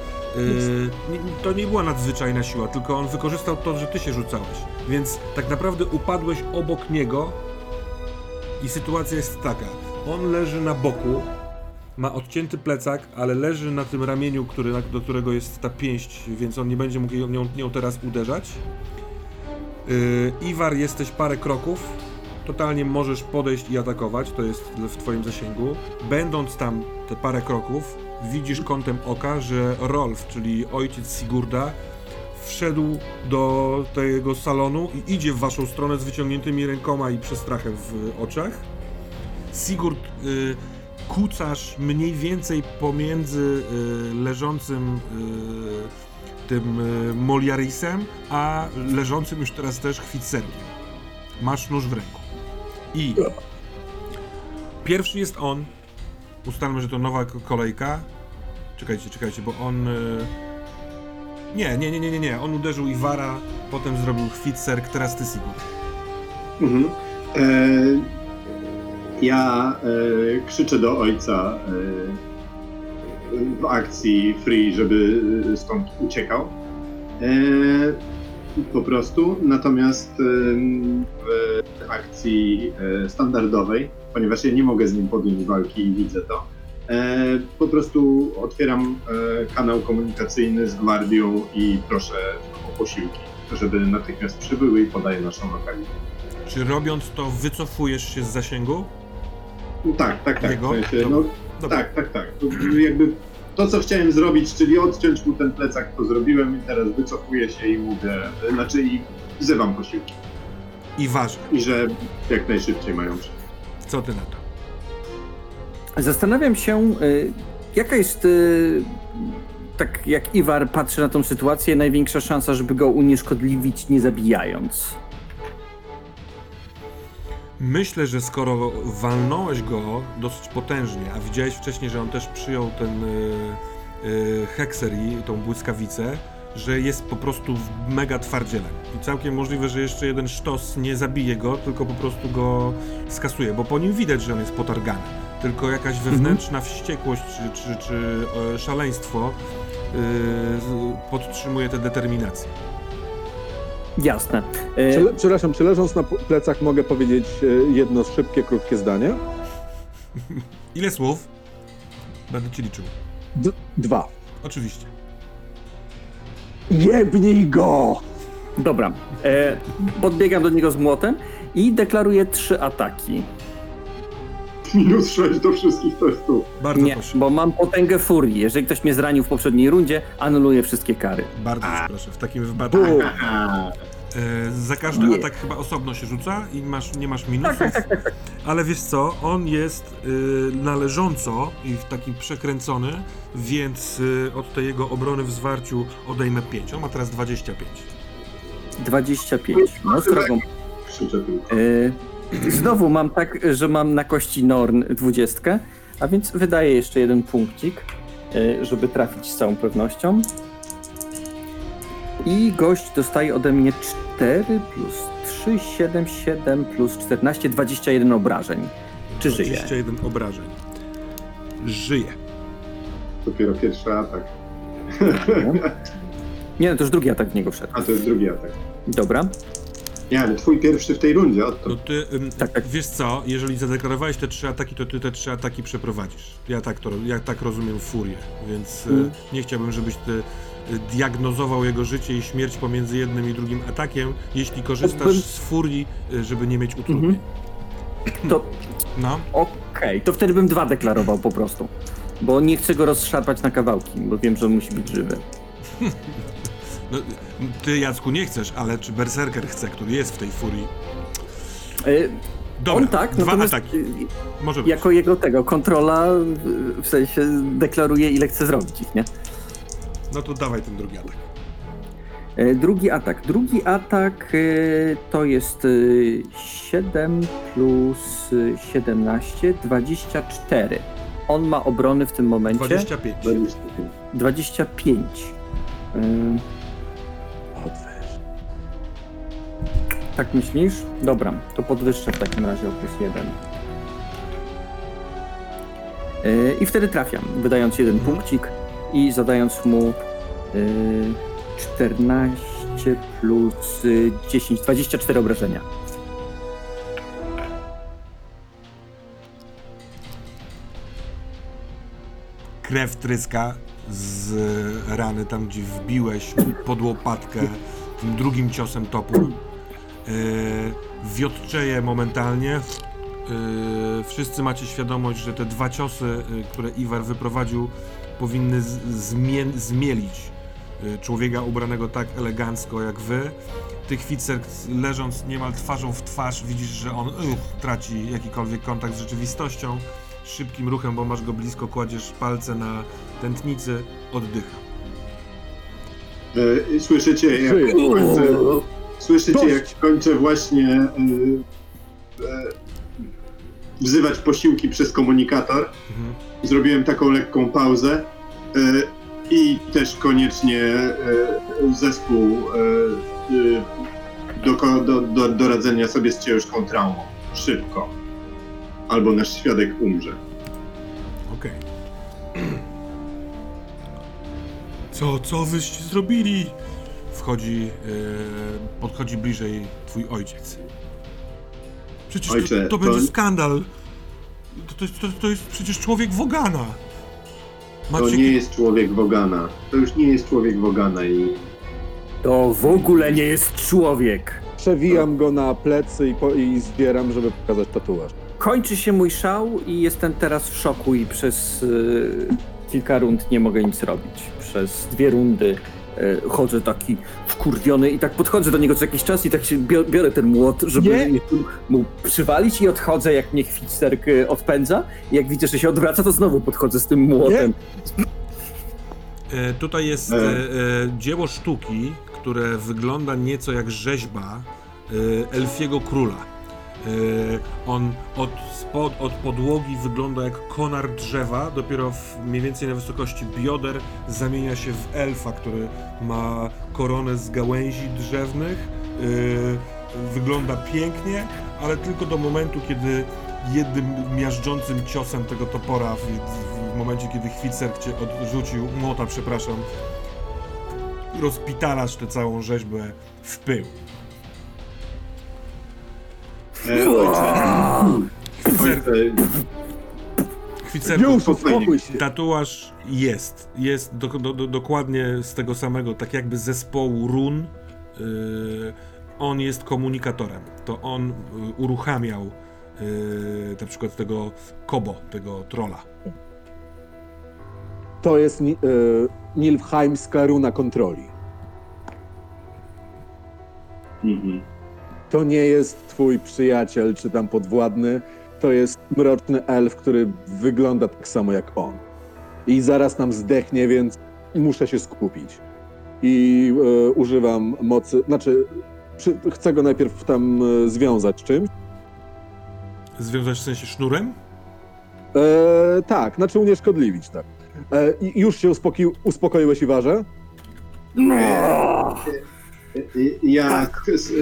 Nie, to nie była nadzwyczajna siła, tylko on wykorzystał to, że ty się rzucałeś. Więc tak naprawdę upadłeś obok niego I sytuacja jest taka. On leży na boku, ma odcięty plecak, ale leży na tym ramieniu, który, do którego jest ta pięść, więc on nie będzie mógł nią, nią teraz uderzać. Yy, Iwar, jesteś parę kroków. Totalnie możesz podejść i atakować, to jest w twoim zasięgu. Będąc tam te parę kroków, widzisz kątem oka, że Rolf, czyli ojciec Sigurda, wszedł do tego salonu i idzie w waszą stronę z wyciągniętymi rękoma i przestrachem w oczach. Sigurd, y, kucasz mniej więcej pomiędzy y, leżącym y, tym y, Moliarisem, a leżącym już teraz też Chwitserkiem. Masz nóż w ręku. I pierwszy jest on. Ustalmy, że to nowa kolejka. Czekajcie, czekajcie, bo on... Y, nie, nie, nie, nie, nie, nie. On uderzył Iwara, potem zrobił Chwitserk, teraz ty Sigurd. Mhm. E, ja e, krzyczę do ojca e, w akcji free, żeby stąd uciekał. Po prostu. Natomiast w akcji standardowej, ponieważ ja nie mogę z nim podjąć walki i widzę to, po prostu otwieram e, kanał komunikacyjny z gwardią i proszę o posiłki, żeby natychmiast przybyły i podaję naszą lokalizację. Czy robiąc to wycofujesz się z zasięgu? Tak, tak, tak. Jego? W sensie, no, Dobra. tak, tak, tak. To jakby to, co chciałem zrobić, czyli odciąć mu ten plecak, to zrobiłem i teraz wycofuję się i mówię, znaczy i wzywam posiłki. Iwarze, I że jak najszybciej mają przyjść. co ty na to? Zastanawiam się, y, jaka jest, y, tak jak Iwar patrzy na tą sytuację, największa szansa, żeby go unieszkodliwić, nie zabijając. Myślę, że skoro walnąłeś go dosyć potężnie, a widziałeś wcześniej, że on też przyjął ten y, y, hekserii, tą błyskawicę, że jest po prostu mega twardzielem. I całkiem możliwe, że jeszcze jeden sztos nie zabije go, tylko po prostu go skasuje, bo po nim widać, że on jest potargany. Tylko jakaś wewnętrzna wściekłość czy, czy, czy e, szaleństwo y, podtrzymuje tę determinację. Jasne. Y, Czy, przepraszam, czy leżąc na plecach mogę powiedzieć e, jedno szybkie, krótkie zdanie? *laughs* Ile słów? Będę ci liczył. D- dwa. Oczywiście. Jebnij go! Dobra. E, podbiegam do niego z młotem i deklaruję trzy ataki. Minus 6 do wszystkich testów. Bardzo Nie, proszę. bo mam potęgę furii. Jeżeli ktoś mnie zranił w poprzedniej rundzie, anuluję wszystkie kary. Bardzo cię proszę. W takim wypadku e, za każdy Nie. atak chyba osobno się rzuca i masz, nie masz minusów. Tak, tak, tak, tak. Ale wiesz co, on jest y, należąco i w taki przekręcony, więc y, od tej jego obrony w zwarciu odejmę 5. On ma teraz 25. 25. No. Krzyczę tylko. E, znowu mam tak, że mam na kości Norn 20, a więc wydaję jeszcze jeden punkcik, e, żeby trafić z całą pewnością. I gość dostaje ode mnie 4 plus 3, 7, 7 plus 14, 21 obrażeń. Czy żyje? 21 obrażeń. Żyje. Dopiero pierwszy atak. Nie, no to już drugi atak w niego wszedł. A to jest drugi atak. Dobra. Nie, ale twój pierwszy w tej rundzie, o to. No ty, ym, Tak, tak. wiesz co, jeżeli zadeklarowałeś te trzy ataki, to ty te trzy ataki przeprowadzisz. Ja tak to, ja tak rozumiem furię, więc y, nie chciałbym, żebyś ty y, diagnozował jego życie i śmierć pomiędzy jednym i drugim atakiem, jeśli korzystasz z furii, y, żeby nie mieć utrudnień. To No, okej, to wtedy bym dwa deklarował po prostu. Bo nie chcę go rozszarpać na kawałki, bo wiem, że on musi być żywy. *laughs* no, ty Jacku nie chcesz, ale czy Berserker chce, który jest w tej furii? E, Dobra, on tak, dwa ataki. y, Może być. jako jego tego kontrola w- sensie deklaruje ile chce zrobić ich, nie? No to dawaj ten drugi atak. E, Drugi atak. Drugi atak e, to jest e, 7 plus e, 17, 24. On ma obrony w tym momencie 25. 25. 25. Tak myślisz? Dobra, to podwyższę w takim razie o plus jeden. E, I wtedy trafiam, wydając jeden mhm. punkcik i zadając mu e, 14 plus 10, 24 obrażenia. Krew tryska z rany tam, gdzie wbiłeś pod łopatkę tym drugim ciosem topór. Yy, wiotczeje momentalnie. Yy, wszyscy macie świadomość, że te dwa ciosy, yy, które Iwar wyprowadził, powinny zmielić yy, człowieka ubranego tak elegancko jak wy. Ty, Kwitzer, leżąc niemal twarzą w twarz, widzisz, że on uch, traci jakikolwiek kontakt z rzeczywistością. Szybkim ruchem, bo masz go blisko, kładziesz palce na tętnicy, oddycha. Słyszycie, jak. Słyszycie, Dość. jak kończę właśnie e, wzywać posiłki przez komunikator. Mhm. Zrobiłem taką lekką pauzę e, i też koniecznie e, zespół e, do, do, do, do radzenia sobie z ciężką traumą. Szybko. Albo nasz świadek umrze. Okej. Co, co wyście zrobili? Wchodzi, yy, podchodzi bliżej twój ojciec. Przecież Ojcze, to, to to- będzie skandal. To, to, jest- to, to jest przecież człowiek Wogana. To Macie... nie jest człowiek Wogana. To już nie jest człowiek Wogana i To w ogóle nie jest człowiek. Przewijam go na plecy i, po, i zbieram, żeby pokazać tatuaż. Kończy się mój szał i jestem teraz w szoku i przez y, kilka rund nie mogę nic robić. Przez dwie rundy chodzę taki wkurwiony i tak podchodzę do niego co jakiś czas i tak się biorę, ten młot, żeby Nie. mu przywalić i odchodzę jak mnie chwitsterk y, odpędza. I jak widzę, że się odwraca, to znowu podchodzę z tym młotem. E, tutaj jest E. e, e, dzieło sztuki, które wygląda nieco jak rzeźba e, elfiego króla. E, on od, spod, od podłogi wygląda jak konar drzewa, dopiero w, mniej więcej na wysokości bioder zamienia się w elfa, który ma koronę z gałęzi drzewnych. E, wygląda pięknie, ale tylko do momentu, kiedy jednym miażdżącym ciosem tego topora w, w momencie, kiedy Chwicer cię odrzucił, młota, przepraszam, rozpitalasz tę całą rzeźbę w pył. E, ojcze, Chwicer, ojcze, Chwicer, Już, uspokój się. tatuaż jest, jest do, do, do, dokładnie z tego samego, tak jakby zespołu run. Yy, on jest komunikatorem. To on yy, uruchamiał yy, na przykład tego Kobo, tego trola. To jest ni- y, Nilfheimska runa kontroli. mhm. To nie jest twój przyjaciel czy tam podwładny. To jest mroczny elf, który wygląda tak samo jak on. I zaraz nam zdechnie, więc muszę się skupić. I y, używam mocy, znaczy przy, chcę go najpierw tam y, związać czymś. Związać w sensie sznurem? E, tak, znaczy unieszkodliwić, tak. E, już się uspokoi, uspokoiłeś, Iwarze? I- Ja s- y,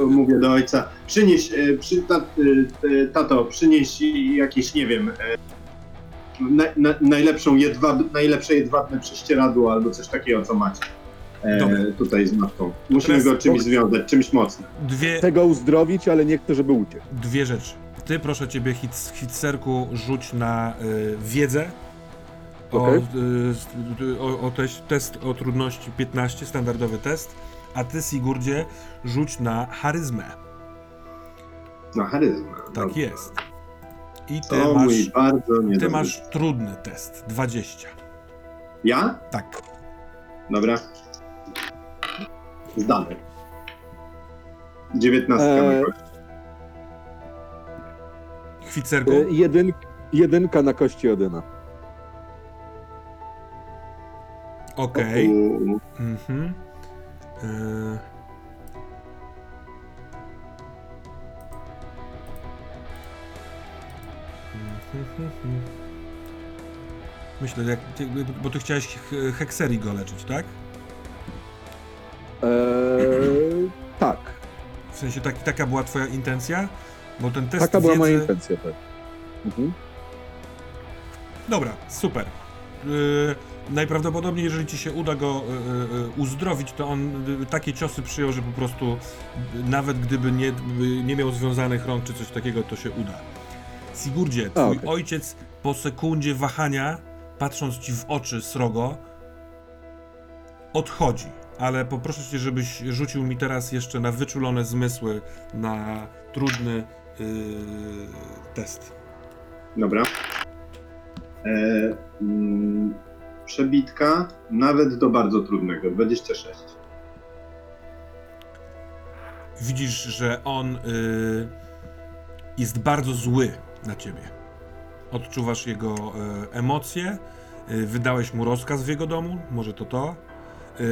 y, mówię do ojca, przynieś, y, przy, ta, y, y, tato, przynieś jakieś, nie wiem, y, na, na, najlepszą jedwab, najlepsze jedwabne prześcieradło albo coś takiego, co macie. Dobra. E, tutaj z matką. Musimy Teraz- go czymś związać, czymś mocnym. Dwie, Chcę go uzdrowić, ale nie chcę, żeby uciekł. dwie rzeczy. Ty, proszę ciebie, hit, hitserku, rzuć na y, wiedzę. O, Okej. y, o, o teś, test o trudności 15, standardowy test. A ty, Sigurdzie, rzuć na charyzmę. Na charyzmę. Tak Dobrze. jest. I ty To masz, mój bardzo ty masz trudny test. 20. Ja? Tak. Dobra. Zdany. 19 Eee, na kość. Chwicerku? E, jedyn, jedynka na kości Odyna. Okej. U- Mhm. Mhm. Myślę, jak, ty- bo ty chciałeś he- hekserii go leczyć, tak? E, tak, W sensie tak, taka była twoja intencja? Bo ten test taka była wiedzy... moja intencja, tak. Mhm. Dobra, super. Yy, najprawdopodobniej, jeżeli ci się uda go yy, yy, uzdrowić, to on takie ciosy przyjął, że po prostu nawet gdyby nie, nie miał związanych rąk czy coś takiego, to się uda. Sigurdzie, twój okej. ojciec po sekundzie wahania patrząc ci w oczy srogo, odchodzi. Ale poproszę cię, żebyś rzucił mi teraz jeszcze na wyczulone zmysły, na trudny yy, test. Dobra. E, mm, przebitka nawet do bardzo trudnego, 26. Widzisz, że on yy, jest bardzo zły na ciebie. Odczuwasz jego yy, emocje. Yy, wydałeś mu rozkaz w jego domu, może to to. Yy,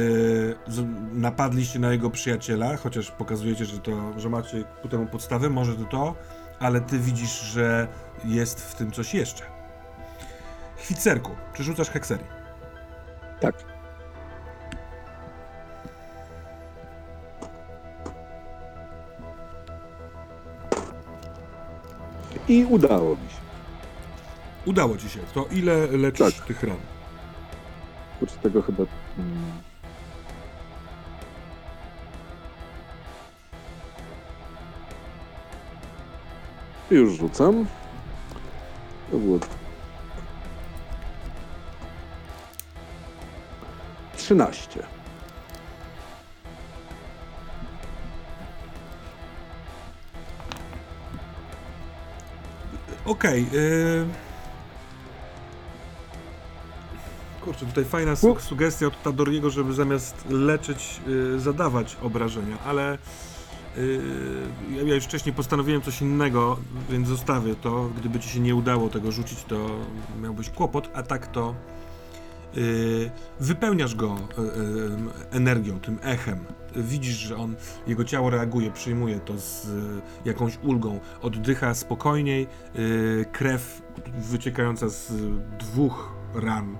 z- napadliście na jego przyjaciela, chociaż pokazujecie, że, to, że macie ku temu podstawę, może to to, ale ty widzisz, że jest w tym coś jeszcze. Chwicerku, czy rzucasz? Tak. I udało mi się. Udało ci się. To ile leczysz Tak. tych ran? Kurczę, tego chyba... mm. Już rzucam. To było... 13. Okej. yy... Kurczę, tutaj fajna su- sugestia od Tadoriego, żeby zamiast leczyć, yy, zadawać obrażenia, ale yy, ja, już wcześniej postanowiłem coś innego, więc zostawię to. Gdyby ci się nie udało tego rzucić, to miałbyś kłopot, a tak to wypełniasz go yy, yy, energią, tym echem. Widzisz, że on, jego ciało reaguje, przyjmuje to z jakąś ulgą, oddycha spokojniej, krew wyciekająca z dwóch ran.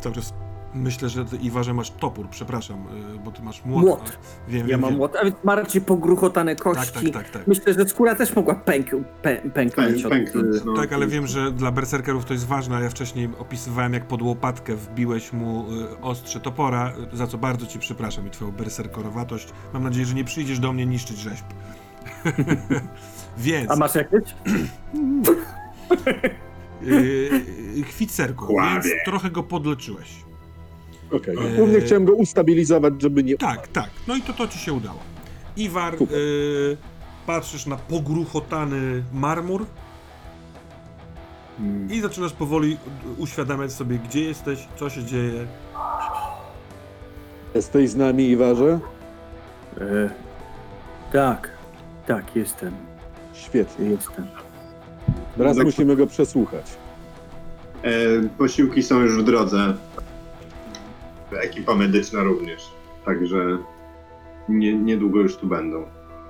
Cały czas myślę, że ty, Iwarze, masz topór, przepraszam, yy, bo ty masz młot. Młot. a- Wiem, Ja wiem, mam wiem. młot, a więc bardziej pogruchotane Tak, kości. tak, tak, tak. Myślę, że skóra też mogła pęk, pę, pęknąć Pęk- od... pęknąć, y, no. Tak, ale wiem, że dla berserkerów to jest ważne, a ja wcześniej opisywałem, jak pod łopatkę wbiłeś mu y, ostrze topora, y, za co bardzo ci przepraszam i twoją berserkerowatość. Mam nadzieję, że nie przyjdziesz do mnie niszczyć rzeźb. *laughs* Więc, A masz jakieś? Kłamie. więc trochę go podleczyłeś. Okej. Eee. Głównie chciałem go ustabilizować, żeby nie... Tak, tak, no i to to ci się udało. Iwar, y, patrzysz na pogruchotany marmur Mm. i zaczynasz powoli uświadamiać sobie, gdzie jesteś, co się dzieje. Jesteś z nami, Iwarze? E, tak, tak, jestem, Świetnie. jestem. Teraz Tak. musimy go przesłuchać. E, posiłki są już w drodze. Ekipa medyczna również. Także nie, niedługo już tu będą.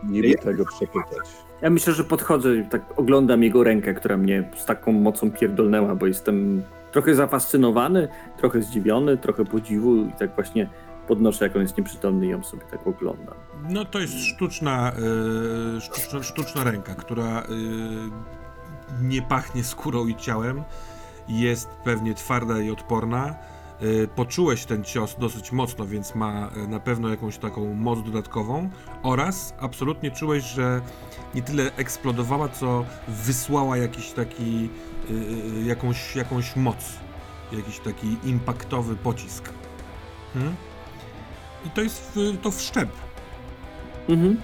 Niby Ja- tego przepytać. Ja myślę, że podchodzę i tak oglądam jego rękę, która mnie z taką mocą pierdolnęła, bo jestem trochę zafascynowany, trochę zdziwiony, trochę podziwu i tak właśnie podnoszę, jak on jest nieprzytomny i ją sobie tak oglądam. No to jest sztuczna, y, sztuczna, sztuczna ręka, która y, nie pachnie skórą i ciałem. Jest pewnie twarda i odporna. Y, poczułeś ten cios dosyć mocno, więc ma y, na pewno jakąś taką moc dodatkową. Oraz absolutnie czułeś, że nie tyle eksplodowała, co wysłała jakiś taki, y, jakąś, jakąś moc. Jakiś taki impaktowy pocisk. Hmm? I to jest to wszczep. Mhm.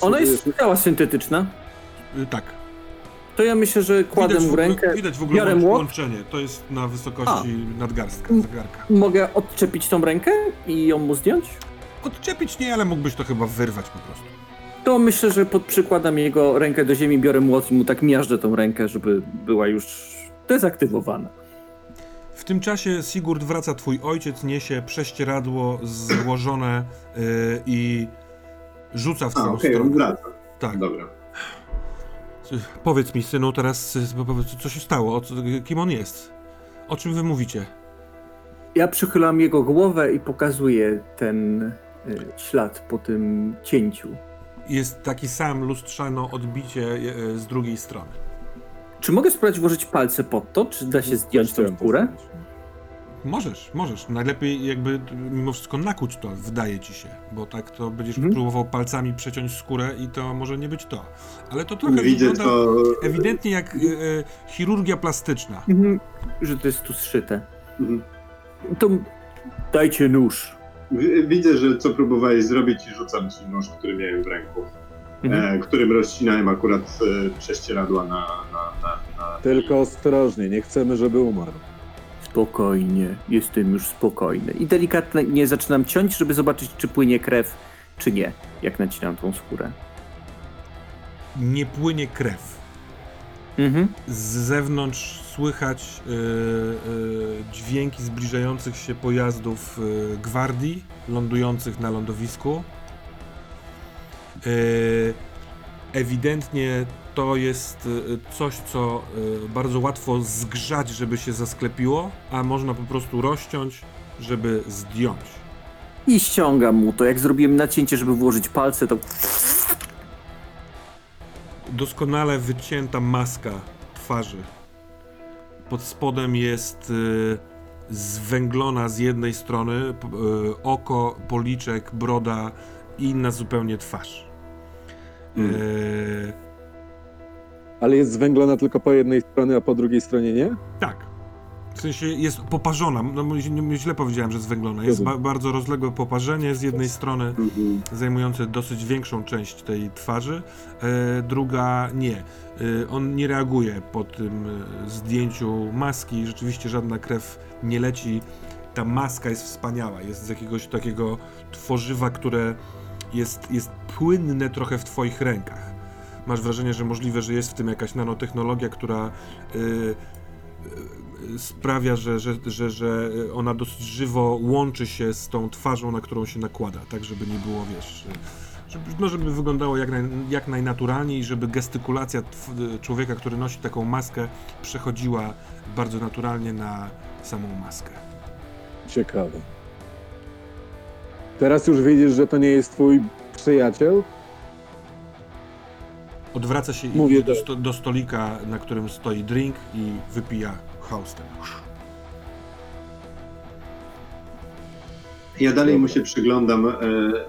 Ona jest cała syntetyczna. Tak. To ja myślę, że kładę Widać w mu ogóle, rękę, widać w ogóle biorę łącz- młot, łączenie. To jest na wysokości nadgarstka, zegarka. mogę odczepić tą rękę i ją mu zdjąć? Odczepić nie, ale mógłbyś to chyba wyrwać po prostu. To myślę, że pod przykładam jego rękę do ziemi, biorę młot i mu tak miażdżę tą rękę, żeby była już dezaktywowana. W tym czasie Sigurd wraca, twój ojciec niesie prześcieradło złożone y, i rzuca w A, twoją okej, on stronę. wraca. Tak. Dobra. Powiedz mi, synu, teraz co się stało, kim on jest? O czym wy mówicie? Ja przychylam jego głowę i pokazuję ten y, ślad po tym cięciu. Jest taki sam lustrzano odbicie y, z drugiej strony. Czy mogę spróbować włożyć palce pod to? Czy da się zdjąć tą skórę? postawić. Możesz, możesz. Najlepiej jakby mimo wszystko nakuć to, wydaje ci się, bo tak to będziesz Mhm. próbował palcami przeciąć skórę i to może nie być to. Ale to trochę Widzę wygląda to. ewidentnie jak e, e, chirurgia plastyczna. Mhm, że to jest tu zszyte. Mhm. To dajcie nóż. Wi- Widzę, że co próbowałeś zrobić i rzucam ci nóż, który miałem w ręku, Mhm. e, którym rozcinałem akurat e, prześcieradła na, na, na, na... Tylko ostrożnie, nie chcemy, żeby umarł. Spokojnie, jestem już spokojny. I delikatnie nie zaczynam ciąć, żeby zobaczyć, czy płynie krew, czy nie, jak nacinam tą skórę. Nie płynie krew. Mhm. Z zewnątrz słychać e, e, dźwięki zbliżających się pojazdów e, gwardii lądujących na lądowisku. Ewidentnie to jest e, coś, co e, bardzo łatwo zgrzać, żeby się zasklepiło, a można po prostu rozciąć, żeby zdjąć. I ściągam mu to. Jak zrobiłem nacięcie, żeby włożyć palce, to doskonale wycięta maska twarzy. Pod spodem jest y, zwęglona z jednej strony y, oko, policzek, broda i inna zupełnie twarz. Y, Ale jest zwęglona tylko po jednej stronie, a po drugiej stronie nie? tak. W sensie jest poparzona, no źle powiedziałem, że zwęglona. Jest ba- bardzo rozległe poparzenie z jednej strony, Mhm. zajmujące dosyć większą część tej twarzy, e, druga nie. E, on nie reaguje po tym e, zdjęciu maski, rzeczywiście żadna krew nie leci. Ta maska jest wspaniała, jest z jakiegoś takiego tworzywa, które jest, jest płynne trochę w twoich rękach. Masz wrażenie, że możliwe, że jest w tym jakaś nanotechnologia, która e, e, sprawia, że, że, że, że ona dosyć żywo łączy się z tą twarzą, na którą się nakłada, tak żeby nie było, wiesz, żeby, no, żeby wyglądało jak, naj, jak najnaturalniej żeby gestykulacja człowieka, który nosi taką maskę, przechodziła bardzo naturalnie na samą maskę. Ciekawe. Teraz już widzisz, że to nie jest twój przyjaciel? Odwraca się i Mówię do, do- sto, do stolika, na którym stoi drink i wypija haustem. Ja dalej mu się przyglądam e,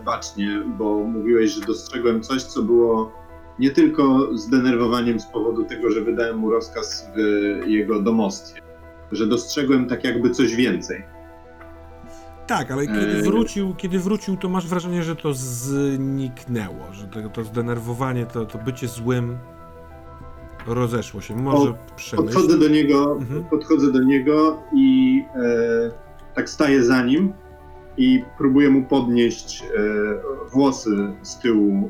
bacznie, bo mówiłeś, że dostrzegłem coś, co było nie tylko zdenerwowaniem z powodu tego, że wydałem mu rozkaz w jego domostwie, że dostrzegłem tak jakby coś więcej. Tak, ale kiedy Eee. wrócił, kiedy wrócił, to masz wrażenie, że to zniknęło, że to, to zdenerwowanie, to, to bycie złym rozeszło się. Może przemyśl. Podchodzę do niego, Mhm. podchodzę do niego i e, tak staję za nim i próbuję mu podnieść e, włosy z tyłu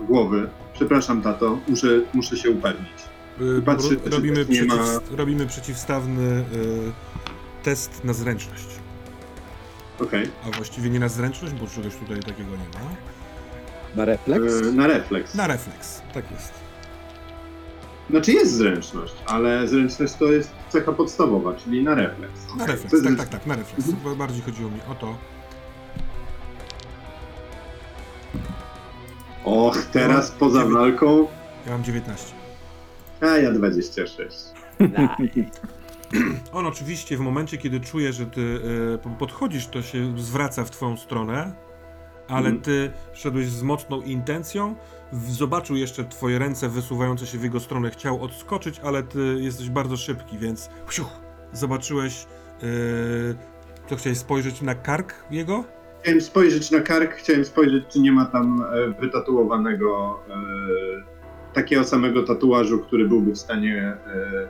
e, głowy. Przepraszam, tato, muszę, muszę się upewnić. Y, Patrzy, ro- robimy, nie ma- przeciw, robimy przeciwstawny y, test na zręczność. Okej. A właściwie nie na zręczność, bo czegoś tutaj takiego nie ma. Na refleks? E, Na refleks. Na refleks, tak jest. Znaczy jest zręczność, ale zręczność to jest cecha podstawowa, czyli na refleks. Na refleks, tak, tak, tak, na refleks. Bo Bardziej chodziło mi o to. Och, teraz poza Dziewięć. walką, Ja mam 19. a ja 26. *clears throat* On oczywiście w momencie, kiedy czuje, że ty e, po- podchodzisz, to się zwraca w twoją stronę, ale Mhm. ty szedłeś z mocną intencją, zobaczył jeszcze twoje ręce wysuwające się w jego stronę, chciał odskoczyć, ale ty jesteś bardzo szybki, więc siuch, zobaczyłeś, e, to chciałeś spojrzeć na kark jego? Chciałem spojrzeć na kark, chciałem spojrzeć, czy nie ma tam e, wytatuowanego e, takiego samego tatuażu, który byłby w stanie e,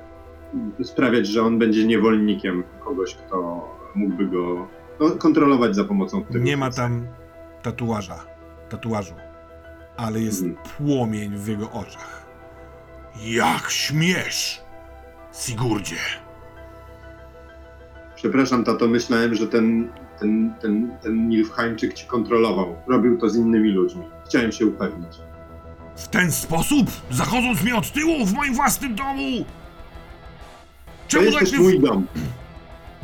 sprawiać, że on będzie niewolnikiem kogoś, kto mógłby go no, kontrolować za pomocą tego. Nie ma tam tatuaża, tatuażu, ale jest Mhm. płomień w jego oczach. Jak śmiesz, Sigurdzie! Przepraszam, tato, myślałem, że ten, ten, ten, ten Nilfhańczyk ci kontrolował. Robił to z innymi ludźmi. Chciałem się upewnić. W ten sposób? Zachodząc mnie od tyłu w moim własnym domu? To Czemu jest tak mnie... mój dom.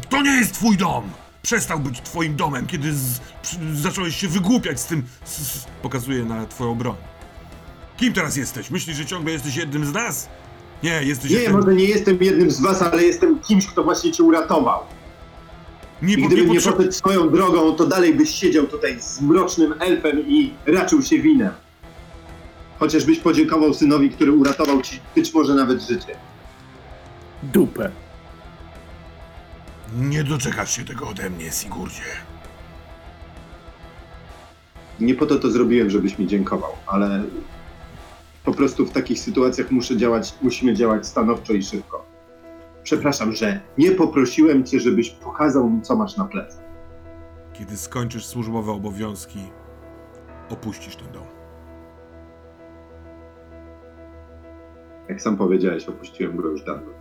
To nie jest twój dom! Przestał być twoim domem, kiedy z... zacząłeś się wygłupiać z tym... Z- Pokazuje na twoją broń. Kim teraz jesteś? Myślisz, że ciągle jesteś jednym z nas? Nie, jesteś Nie, jestem... może nie jestem jednym z was, ale jestem kimś, kto właśnie cię uratował. Nie, I gdybym nie nie poszedł swoją drogą, to dalej byś siedział tutaj z mrocznym elfem i raczył się winem. Chociażbyś podziękował synowi, który uratował ci być może nawet życie. Dupę. Nie doczekasz się tego ode mnie, Sigurdzie. Nie po to to zrobiłem, żebyś mi dziękował, ale po prostu w takich sytuacjach muszę działać, musimy działać stanowczo i szybko. Przepraszam, że nie poprosiłem cię, żebyś pokazał mi, co masz na plecach. Kiedy skończysz służbowe obowiązki, opuścisz ten dom. Jak sam powiedziałeś, opuściłem go już dawno.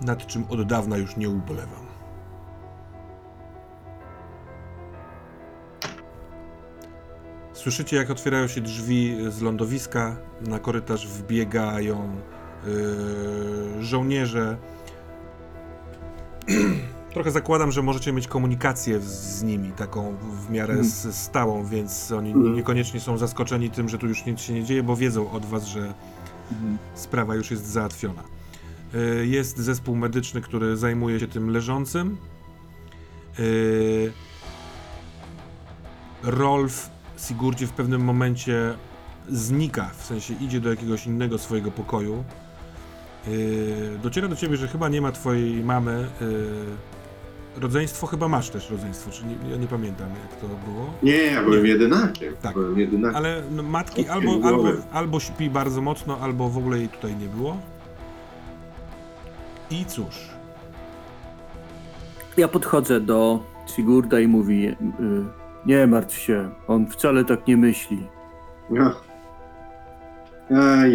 Nad czym od dawna już nie ubolewam. Słyszycie, jak otwierają się drzwi z lądowiska, na korytarz wbiegają yy, żołnierze. *clears throat* Trochę zakładam, że możecie mieć komunikację z, nimi, taką w miarę s- stałą, więc oni Mhm. niekoniecznie są zaskoczeni tym, że tu już nic się nie dzieje, bo wiedzą od was, że sprawa już jest załatwiona. Y, Jest zespół medyczny, który zajmuje się tym leżącym. Y, Rolf Sigurdzie w pewnym momencie znika, w sensie idzie do jakiegoś innego swojego pokoju. Yy, dociera do ciebie, że chyba nie ma twojej mamy. Rodzeństwo chyba masz też rodzeństwo, czy nie, ja nie pamiętam jak to było. Nie, ja byłem jedynakiem. Tak. Byłem jedynakiem. Ale no, matki albo, albo, albo śpi bardzo mocno, albo w ogóle jej tutaj nie było. I cóż, Ja podchodzę do Sigurda i mówi: y, Nie martw się, on wcale tak nie myśli. No.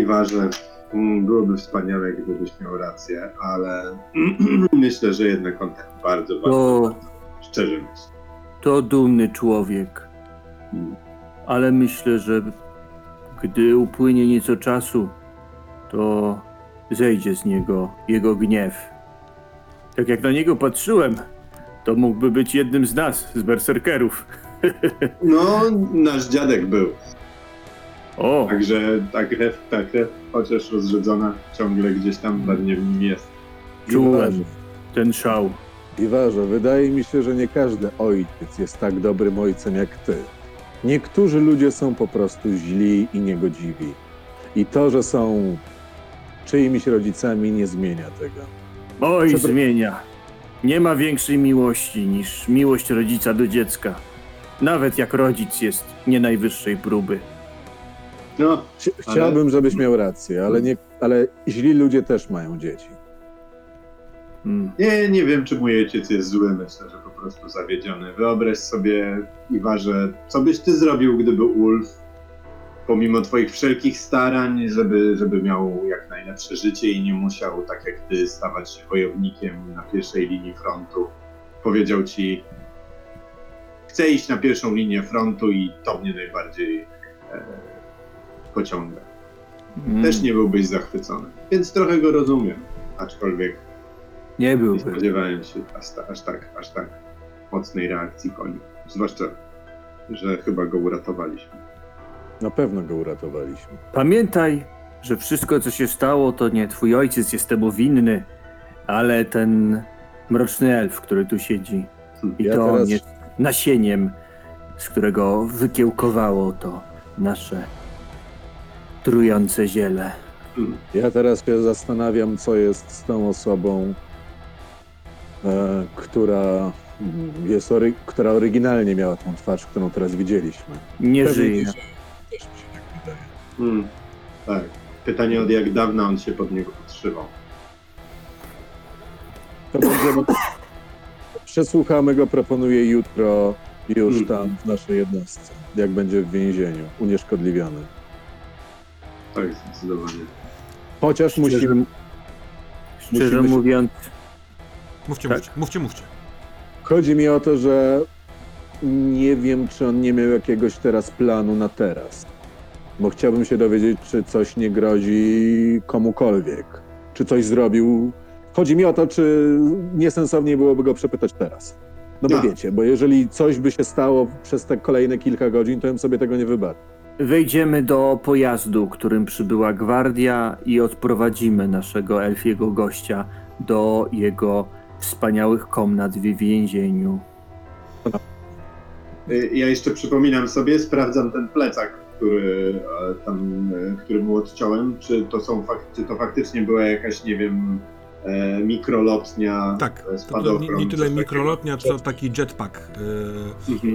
I ważne. Mm, Byłoby wspaniałe, gdybyś miał rację, ale *clears throat* myślę, że jednak on tak bardzo, bardzo, To, szczerze myśli. to dumny człowiek, Mm. ale myślę, że gdy upłynie nieco czasu, to zejdzie z niego jego gniew. Tak jak na niego patrzyłem, to mógłby być jednym z nas, z berserkerów. *laughs* No, nasz dziadek był. O, Także ta krew, ta krew, chociaż rozrzedzona, ciągle gdzieś tam pewnie w nim jest. czułem ten szał. Iwarze, wydaje mi się, że nie każdy ojciec jest tak dobrym ojcem jak ty. Niektórzy ludzie są po prostu źli i niegodziwi. I to, że są czyimiś rodzicami, nie zmienia tego. Oj, Przepra- zmienia. Nie ma większej miłości niż miłość rodzica do dziecka. Nawet jak rodzic jest nie najwyższej próby. No, Chci- Chciałbym, żebyś miał rację, ale, nie, ale źli ludzie też mają dzieci. Mm. nie, nie wiem, czy mój ojciec jest zły, myślę, że po prostu zawiedziony. Wyobraź sobie, Iwarze, co byś ty zrobił, gdyby Ulf, pomimo twoich wszelkich starań, żeby, żeby miał jak najlepsze życie i nie musiał, tak jak ty, stawać się wojownikiem na pierwszej linii frontu, powiedział ci, chcę iść na pierwszą linię frontu i to mnie najbardziej e, pociąga. Mm. Też nie byłbyś zachwycony, więc trochę go rozumiem, aczkolwiek Nie nie byłby. spodziewałem się aż, ta, aż, tak, aż tak mocnej reakcji koni. Zwłaszcza, że chyba go uratowaliśmy. Na pewno go uratowaliśmy. Pamiętaj, że wszystko, co się stało, to nie twój ojciec jest temu winny, ale ten mroczny elf, który tu siedzi. I Ja to on teraz- jest nasieniem, z którego wykiełkowało to nasze trujące ziele. Hmm. Ja teraz się zastanawiam, co jest z tą osobą, e, która jest ory, która oryginalnie miała tą twarz, którą teraz widzieliśmy. Nie Pewnie żyje. Też mi się tak wydaje. Hmm. Tak. Pytanie od jak dawna on się pod niego podszywał. To będziemy... Przesłuchamy go, proponuję jutro już Mhm. tam w naszej jednostce, jak będzie w więzieniu, unieszkodliwiony. Tak, zdecydowanie. Chociaż Szczerze, musimy... szczerze musimy się- mówiąc, mówcie, Tak. mówcie, mówcie, mówcie. Chodzi mi o to, że nie wiem, czy on nie miał jakiegoś teraz planu na teraz. Bo chciałbym się dowiedzieć, czy coś nie grozi komukolwiek. Czy coś zrobił. Chodzi mi o to, czy niesensowniej byłoby go przepytać teraz. No bo No. wiecie, bo jeżeli coś by się stało przez te kolejne kilka godzin, to bym sobie tego nie wybaczył. Wejdziemy do pojazdu, którym przybyła gwardia i odprowadzimy naszego elfiego gościa do jego wspaniałych komnat w więzieniu. Ja jeszcze przypominam sobie, sprawdzam ten plecak, który e, tam, e, który mu odciąłem, czy to są czy to faktycznie była jakaś, nie wiem, e, mikrolotnia, Tak, to, to spadochron. nie, nie tyle mikrolotnia, co taki jetpack. Yy. Mhm,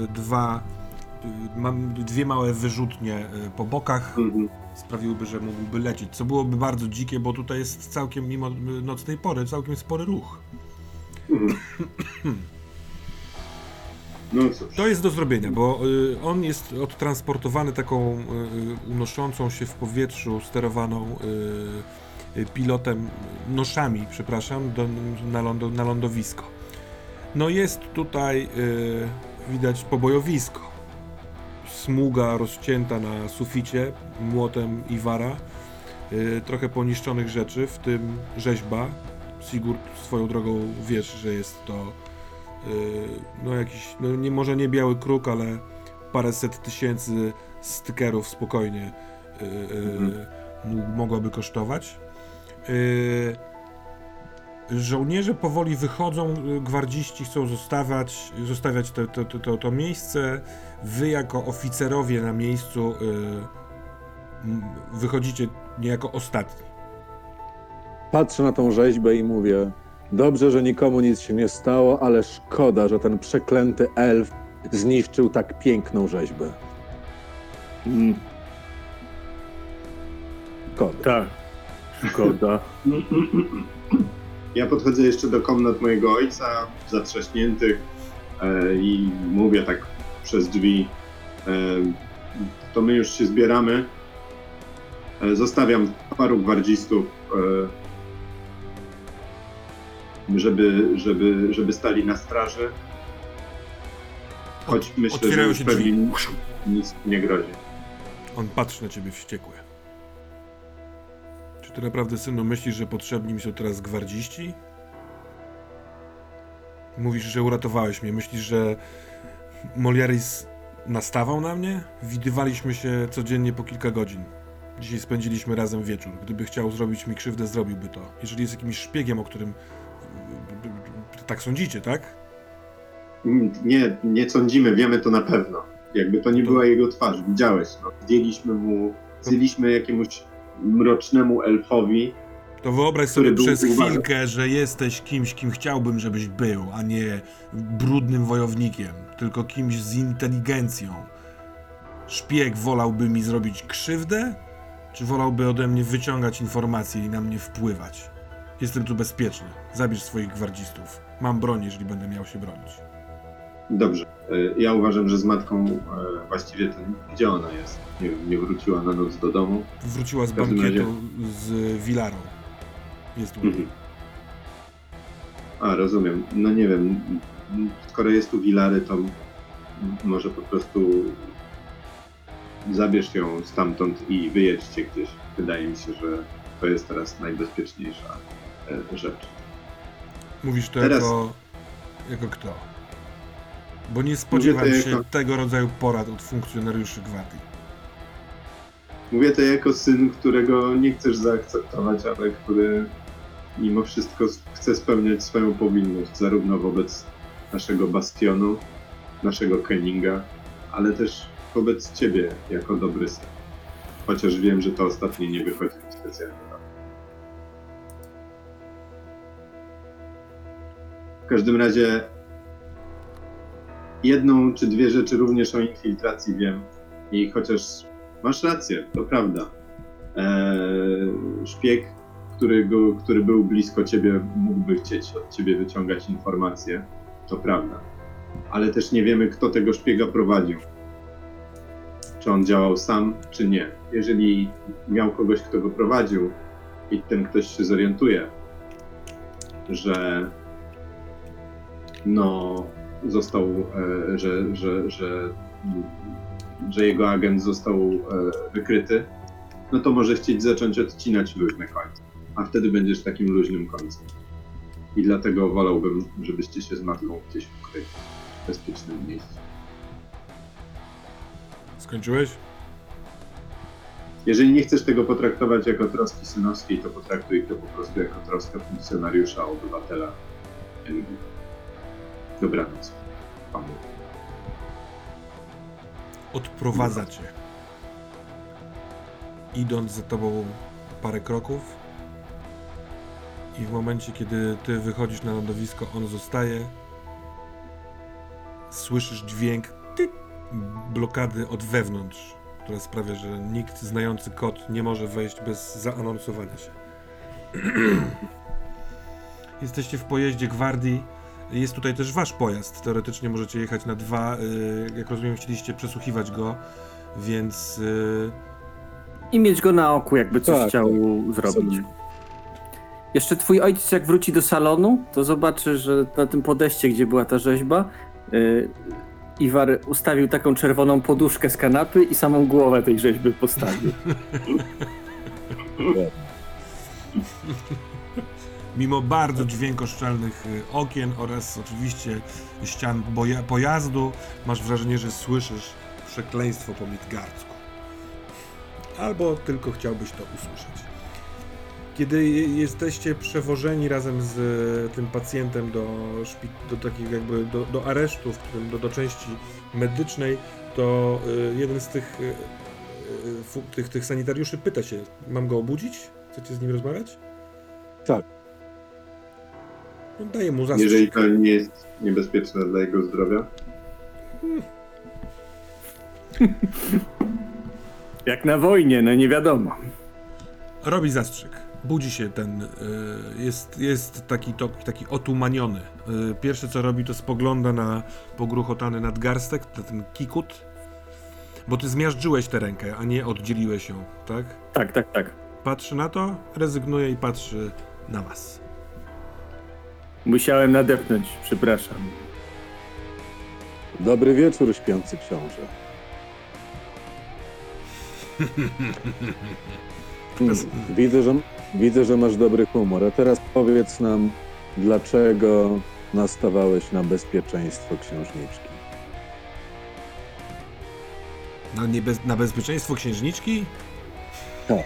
yy, dwa, mam dwie małe wyrzutnie yy, po bokach mhm. sprawiłyby, że mógłby lecieć, co byłoby bardzo dzikie, bo tutaj jest całkiem, mimo yy, nocnej pory, całkiem spory ruch. Mhm. No. To jest do zrobienia, bo y, on jest odtransportowany taką y, y, unoszącą się w powietrzu, sterowaną y, y, pilotem, noszami, przepraszam, do, na, lądo, na lądowisko. No jest tutaj, y, widać pobojowisko. Smuga rozcięta na suficie młotem Iwara. Y, trochę poniszczonych rzeczy, w tym rzeźba. Sigurd swoją drogą wiesz, że jest to Yy, no jakiś, no nie, może nie biały kruk, ale paręset tysięcy stykerów spokojnie yy, yy, mógł- mogłaby kosztować. Żołnierze powoli wychodzą, yy, gwardziści chcą zostawać, zostawiać to, to, to, to, to miejsce. Wy jako oficerowie na miejscu m, wychodzicie niejako ostatni. Patrzę na tą rzeźbę i mówię: Dobrze, że nikomu nic się nie stało, ale szkoda, że ten przeklęty elf zniszczył tak piękną rzeźbę. Mm, Szkoda. tak, szkoda. *laughs* Ja podchodzę jeszcze do komnat mojego ojca, zatrzaśniętych e, i mówię tak przez drzwi, e, to my już się zbieramy. E, zostawiam paru gwardzistów, e, żeby, żeby, żeby stali na straży. Choć myślę, że otwierają już się pewnie drzwi. nic nie grozi. On patrzy na ciebie wściekły. Czy ty naprawdę, synu, myślisz, że potrzebni mi są teraz gwardziści? Mówisz, że uratowałeś mnie. Myślisz, że Moliaris nastawał na mnie? Widywaliśmy się codziennie po kilka godzin. Dzisiaj spędziliśmy razem wieczór. Gdyby chciał zrobić mi krzywdę, zrobiłby to. Jeżeli jest jakimś szpiegiem, o którym... Tak sądzicie, tak? Nie, nie sądzimy, wiemy to na pewno. Jakby to nie To- była jego twarz, widziałeś. No. Zdjęliśmy mu, zjęliśmy jakiemuś mrocznemu elfowi. To wyobraź sobie przez uważny. chwilkę, że jesteś kimś, kim chciałbym, żebyś był, a nie brudnym wojownikiem, tylko kimś z inteligencją. Szpieg wolałby mi zrobić krzywdę, czy wolałby ode mnie wyciągać informacje i na mnie wpływać? Jestem tu bezpieczny. Zabierz swoich gwardzistów. Mam broń, jeżeli będę miał się bronić. Dobrze. E, Ja uważam, że z matką e, właściwie ten, gdzie ona jest? Nie, nie wróciła na noc do domu. Wróciła z bankietu z Wilarą. Jest tu. Mhm. A, rozumiem. No nie wiem. Skoro jest tu Wilary, to może po prostu zabierz ją stamtąd i wyjedźcie gdzieś. Wydaje mi się, że to jest teraz najbezpieczniejsza e, rzecz. Mówisz to Teraz- jako... jako kto? Bo nie spodziewam to się jako- tego rodzaju porad od funkcjonariuszy gwardii. Mówię to jako syn, którego nie chcesz zaakceptować, ale który mimo wszystko chce spełniać swoją powinność, zarówno wobec naszego bastionu, naszego Kenninga, ale też wobec ciebie jako dobry syn. Chociaż wiem, że to ostatnie nie wychodzi mi specjalnie. dobrze. W każdym razie jedną czy dwie rzeczy również o infiltracji wiem i chociaż Masz rację, to prawda. Eee, szpieg, który, go, który był blisko ciebie, mógłby chcieć od ciebie wyciągać informacje. To prawda. Ale też nie wiemy, kto tego szpiega prowadził. Czy on działał sam, czy nie. Jeżeli miał kogoś, kto go prowadził i ten ktoś się zorientuje, że no, został, e, że, że, że że jego agent został e, wykryty, no to może chcieć zacząć odcinać luźne końce. A wtedy będziesz takim luźnym końcem. I dlatego wolałbym, żebyście się z matką gdzieś ukryli w bezpiecznym miejscu. Skończyłeś? jeżeli nie chcesz tego potraktować jako troski synowskiej, to potraktuj to po prostu jako troskę funkcjonariusza, obywatela. Dobranoc. Panu. Odprowadza cię. Idąc za tobą parę kroków. I w momencie, kiedy ty wychodzisz na lądowisko, on zostaje. Słyszysz dźwięk tyk, blokady od wewnątrz, która sprawia, że nikt znający kod nie może wejść bez zaanonsowania się. *clears throat* Jesteście w pojeździe gwardii. Jest tutaj też wasz pojazd. Teoretycznie możecie jechać na dwa. y, Jak rozumiem, chcieliście przesłuchiwać go, więc y, I mieć go na oku, jakby coś Tak, chciał tak. zrobić. Jeszcze twój ojciec, jak wróci do salonu, to zobaczy, że na tym podejście, gdzie była ta rzeźba, yy, Iwar ustawił taką czerwoną poduszkę z kanapy i samą głowę tej rzeźby postawił. *laughs* mimo bardzo dźwiękoszczelnych y, okien oraz oczywiście ścian pojazdu, masz wrażenie, że słyszysz przekleństwo po Midgardzku. Albo tylko chciałbyś to usłyszeć. Kiedy je- jesteście przewożeni razem z y, tym pacjentem do, do takiego jakby do, do aresztu, w którym do, do części medycznej, to y, jeden z tych, tych, tych sanitariuszy pyta się, mam go obudzić? Chcecie z nim rozmawiać? Tak. No, daję mu zastrzyk. Jeżeli to nie jest niebezpieczne dla jego zdrowia, *laughs* Jak na wojnie, no nie wiadomo. Robi zastrzyk. Budzi się ten, y, jest, jest taki, to, taki otumaniony. Y, Pierwsze co robi, to spogląda na pogruchotany nadgarstek, na ten kikut. Bo ty zmiażdżyłeś tę rękę, a nie oddzieliłeś ją, tak? Tak, tak, tak. Patrzy na to, rezygnuje i patrzy na was. Musiałem nadepnąć, przepraszam. Dobry wieczór, śpiący książę. *laughs* Hmm, widzę, że, widzę, że masz dobry humor. A teraz powiedz nam, dlaczego nastawałeś na bezpieczeństwo księżniczki? Na, niebe- na bezpieczeństwo księżniczki? Tak.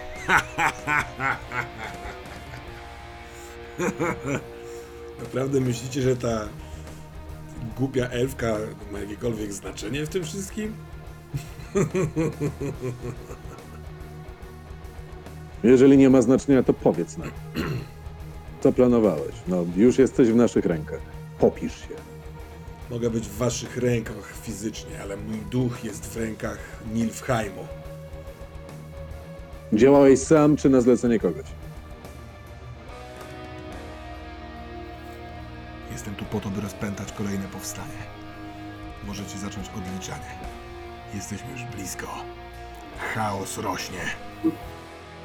*laughs* Naprawdę myślicie, że ta głupia elfka ma jakiekolwiek znaczenie w tym wszystkim? Jeżeli nie ma znaczenia, to powiedz nam. Co planowałeś? No, już jesteś w naszych rękach. Popisz się. Mogę być w waszych rękach fizycznie, ale mój duch jest w rękach Nilfheimu. Działałeś sam, czy na zlecenie kogoś? Jestem tu po to, by rozpętać kolejne powstanie. Możecie zacząć odliczanie. Jesteśmy już blisko. Chaos rośnie.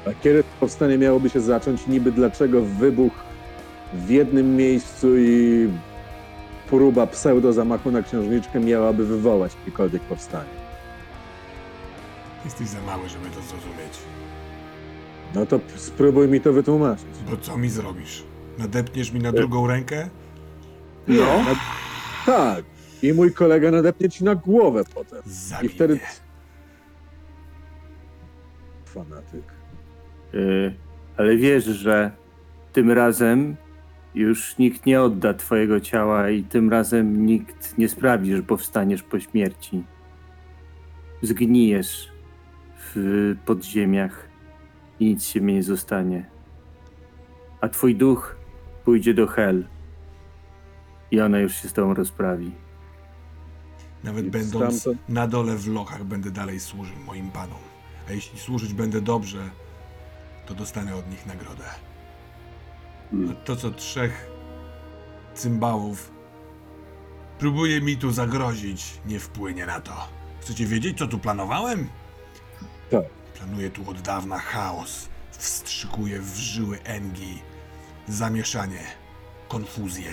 A kiedy to powstanie miałoby się zacząć? Niby dlaczego wybuch w jednym miejscu i próba pseudo zamachu na księżniczkę miałaby wywołać jakiekolwiek powstanie? Jesteś za mały, żeby to zrozumieć. No to spróbuj mi to wytłumaczyć. Bo co mi zrobisz? Nadepniesz mi na drugą rękę? No, Tak. I mój kolega nadepnie ci na głowę potem. Zabij I wtedy... mnie. Fanatyk. yy, ale wiesz, że tym razem już nikt nie odda twojego ciała i tym razem nikt nie sprawi, że powstaniesz po śmierci. Zgnijesz w podziemiach i nic się nie zostanie. A twój duch pójdzie do Hel i ona już się z tobą rozprawi. Nawet I będąc stamtąd- na dole w lochach będę dalej służył moim panom. A jeśli służyć będę dobrze, to dostanę od nich nagrodę. Hmm. A to, co trzech cymbałów próbuje mi tu zagrozić, nie wpłynie na to. Chcecie wiedzieć, co tu planowałem? Tak. Planuję tu od dawna chaos. Wstrzykuję w żyły Engi. Zamieszanie. Konfuzję.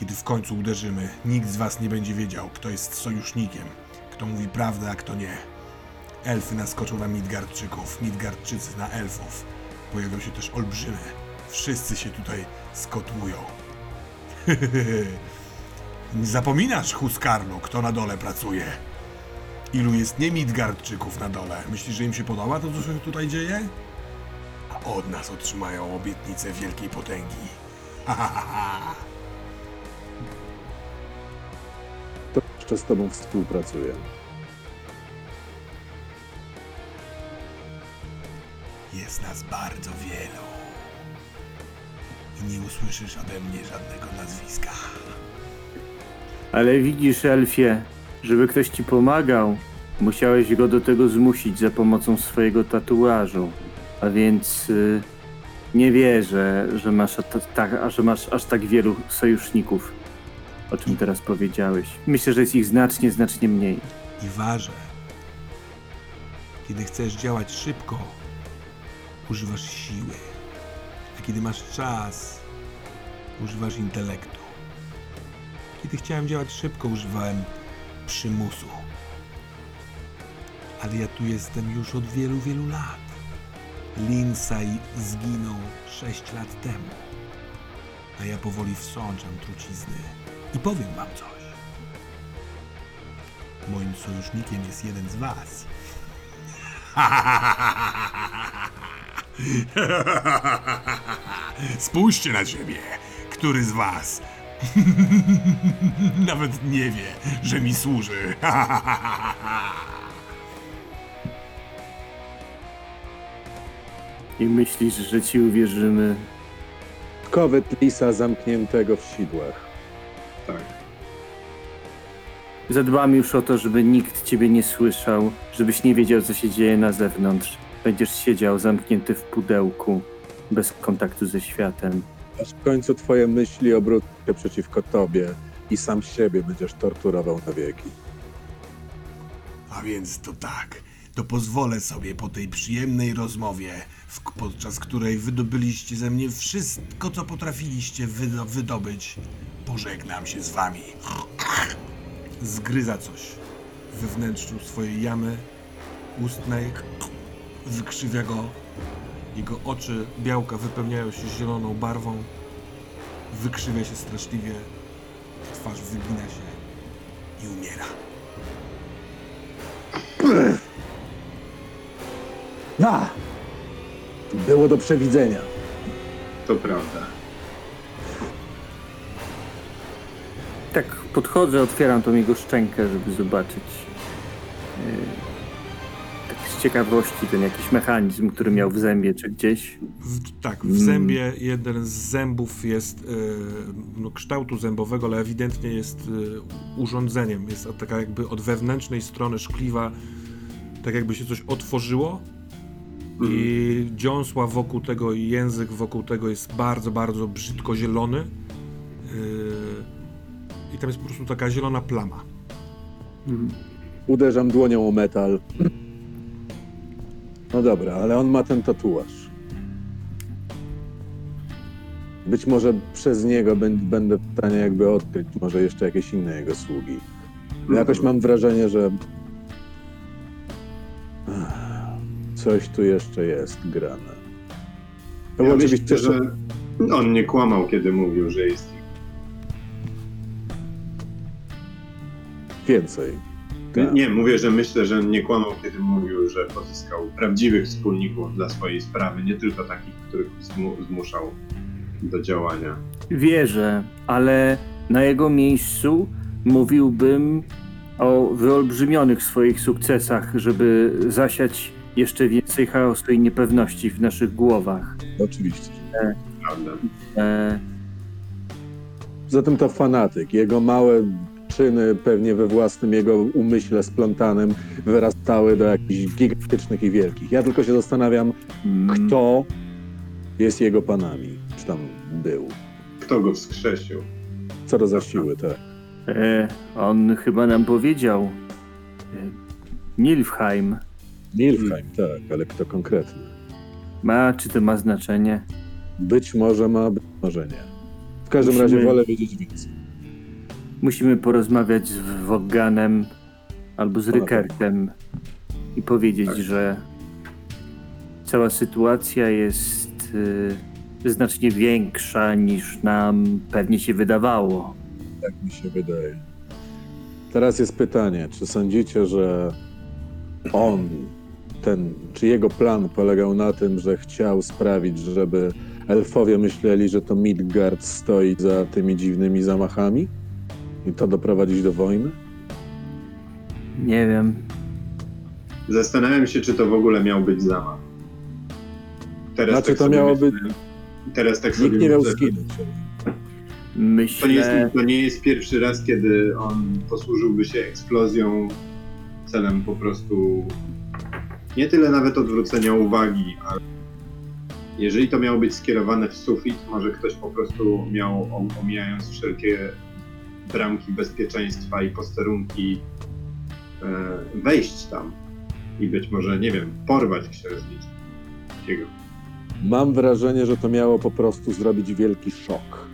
Kiedy w końcu uderzymy, nikt z was nie będzie wiedział, kto jest sojusznikiem, kto mówi prawdę, a kto nie. Elfy naskoczą na Midgardczyków, Midgardczycy na elfów. Pojawią się też olbrzymy. Wszyscy się tutaj skotłują. *laughs* Zapominasz, Huskarlu, kto na dole pracuje. Ilu jest nie Midgardczyków na dole? Myślisz, że im się podoba to, co się tutaj dzieje? A od nas otrzymają obietnicę wielkiej potęgi. Ha, ha, ha, ha. Jeszcze z tobą współpracuję. Jest nas bardzo wielu. I nie usłyszysz ode mnie żadnego nazwiska. Ale widzisz, Elfie, żeby ktoś ci pomagał, musiałeś go do tego zmusić za pomocą swojego tatuażu. A więc y, nie wierzę, że masz, a- tak, a że masz aż tak wielu sojuszników, o czym teraz powiedziałeś. Myślę, że jest ich znacznie, znacznie mniej. I ważę. Kiedy chcesz działać szybko, używasz siły. A kiedy masz czas, używasz intelektu. Kiedy chciałem działać szybko, używałem przymusu. Ale ja tu jestem już od wielu, wielu lat. Linsaj zginął 6 lat temu. A ja powoli wsączam trucizny. I powiem wam coś. Moim sojusznikiem jest jeden z was. *laughs* Spójrzcie na siebie. Który z was *laughs* nawet nie wie, że mi służy. *laughs* I myślisz, że ci uwierzymy? Kowyt lisa zamkniętego w sidłach. Zadbamy już o to, żeby nikt ciebie nie słyszał, żebyś nie wiedział, co się dzieje na zewnątrz. Będziesz siedział zamknięty w pudełku, bez kontaktu ze światem. Aż w końcu twoje myśli obrócą się przeciwko tobie i sam siebie będziesz torturował na wieki. A więc to tak. To pozwolę sobie po tej przyjemnej rozmowie, w, podczas której wydobyliście ze mnie wszystko, co potrafiliście wydo- wydobyć, pożegnam się z wami. Zgryza coś we wnętrzu swojej jamy ustnej, wykrzywia go. Jego oczy białka wypełniają się zieloną barwą. Wykrzywia się straszliwie. Twarz wygina się i umiera. A, było do przewidzenia. To prawda. Podchodzę, otwieram tą jego szczękę, żeby zobaczyć. Yy, tak z ciekawości ten jakiś mechanizm, który miał w zębie czy gdzieś. W, tak, w zębie jeden z zębów jest e, no, kształtu zębowego, ale ewidentnie jest e, urządzeniem. Jest taka jakby od wewnętrznej strony szkliwa, tak jakby się coś otworzyło i dziąsła wokół tego i język wokół tego jest bardzo, bardzo brzydko zielony. E, I tam jest po prostu taka zielona plama. Uderzam dłonią o metal. No dobra, ale on ma ten tatuaż. Być może przez niego bę- będę w stanie jakby odkryć może jeszcze jakieś inne jego sługi. Jakoś mam wrażenie, że Ach, coś tu jeszcze jest grane. To Ja oczywiście, myślę, że on nie kłamał, kiedy mówił, że jest więcej. Tak. Nie, mówię, że myślę, że nie kłamał, kiedy mówił, że pozyskał prawdziwych wspólników dla swojej sprawy, nie tylko takich, których zmu- zmuszał do działania. Wierzę, ale na jego miejscu mówiłbym o wyolbrzymionych swoich sukcesach, żeby zasiać jeszcze więcej chaosu i niepewności w naszych głowach. Oczywiście. Prawda? E, Zatem to fanatyk. Jego małe czyny pewnie we własnym jego umyśle splątanym wyrastały do jakichś gigantycznych i wielkich. Ja tylko się zastanawiam, mm, kto jest jego panami, czy tam był. Kto go wskrzesił? Co to za siły, tak. e, on chyba nam powiedział. E, Nilfheim. Nilfheim, tak, ale kto konkretny? Ma, czy to ma znaczenie? Być może ma, być może nie. W każdym Musimy- razie wolę wiedzieć więcej. Musimy porozmawiać z Wogganem albo z Rykertem i powiedzieć, Tak. że cała sytuacja jest y, znacznie większa niż nam pewnie się wydawało. Tak mi się wydaje. Teraz jest pytanie, czy sądzicie, że on, ten, czy jego plan polegał na tym, że chciał sprawić, żeby elfowie myśleli, że to Midgard stoi za tymi dziwnymi zamachami i to doprowadzić do wojny? Nie wiem. Zastanawiam się, czy to w ogóle miał być zamach. Teraz Znaczy, tak to sobie miało myślę, być- Teraz tak sobie Nikt nie miał myślę, zginąć. To nie, Myślę, jest, to nie jest pierwszy raz, kiedy on posłużyłby się eksplozją celem po prostu nie tyle nawet odwrócenia uwagi, ale jeżeli to miało być skierowane w sufit, może ktoś po prostu miał, omijając wszelkie bramki bezpieczeństwa i posterunki, e, wejść tam i być może, nie wiem, porwać księżniczkę. Mam wrażenie, że to miało po prostu zrobić wielki szok.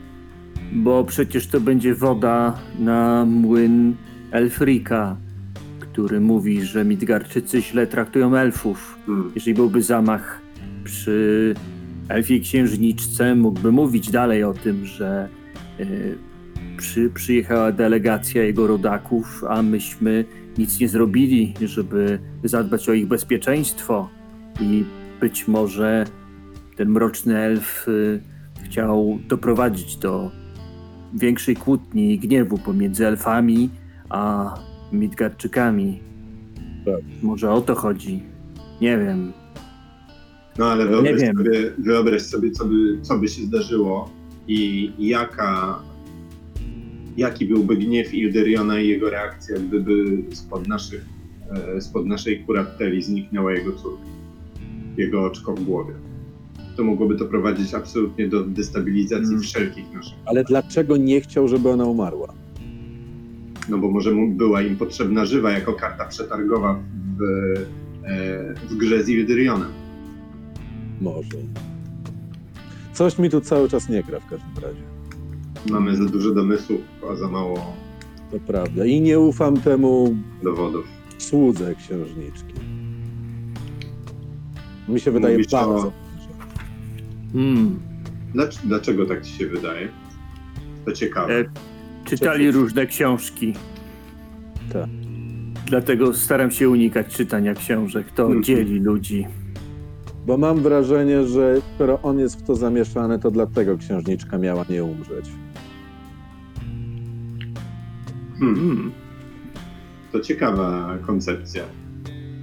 bo przecież to będzie woda na młyn Elfrika, który mówi, że Midgardczycy źle traktują elfów. Hmm. Jeżeli byłby zamach przy elfiej księżniczce, mógłby mówić dalej o tym, że y, przy, przyjechała delegacja jego rodaków, a myśmy nic nie zrobili, żeby zadbać o ich bezpieczeństwo. I być może ten mroczny elf y, chciał doprowadzić do większej kłótni i gniewu pomiędzy elfami a Midgardczykami. Tak. Może o to chodzi. Nie wiem. No ale Nie wyobraź wiem. sobie, wyobraź sobie co, by, co by się zdarzyło i jaka, jaki byłby gniew Ilderiona i jego reakcja, gdyby spod, naszych, e, spod naszej kurateli zniknęła jego córka, jego oczko w głowie. To mogłoby to prowadzić absolutnie do destabilizacji Mm. wszelkich naszych. Ale dlaczego nie chciał, żeby ona umarła? No bo może była im potrzebna żywa jako karta przetargowa w, e, w grze z Ilderionem. Może. Coś mi tu cały czas nie gra w każdym razie. Mamy za dużo domysłów, a za mało To prawda. I nie ufam temu dowodów. słudze księżniczki. Mi się wydaje Mówisz o- bardzo. Hmm. Dlac- Dlaczego tak ci się wydaje? To ciekawe. E, czytali różne książki. Tak. Dlatego staram się unikać czytania książek. To Mhm. dzieli ludzi. Bo mam wrażenie, że skoro on jest w to zamieszany, to dlatego księżniczka miała nie umrzeć. Hmm, Hmm. to ciekawa koncepcja.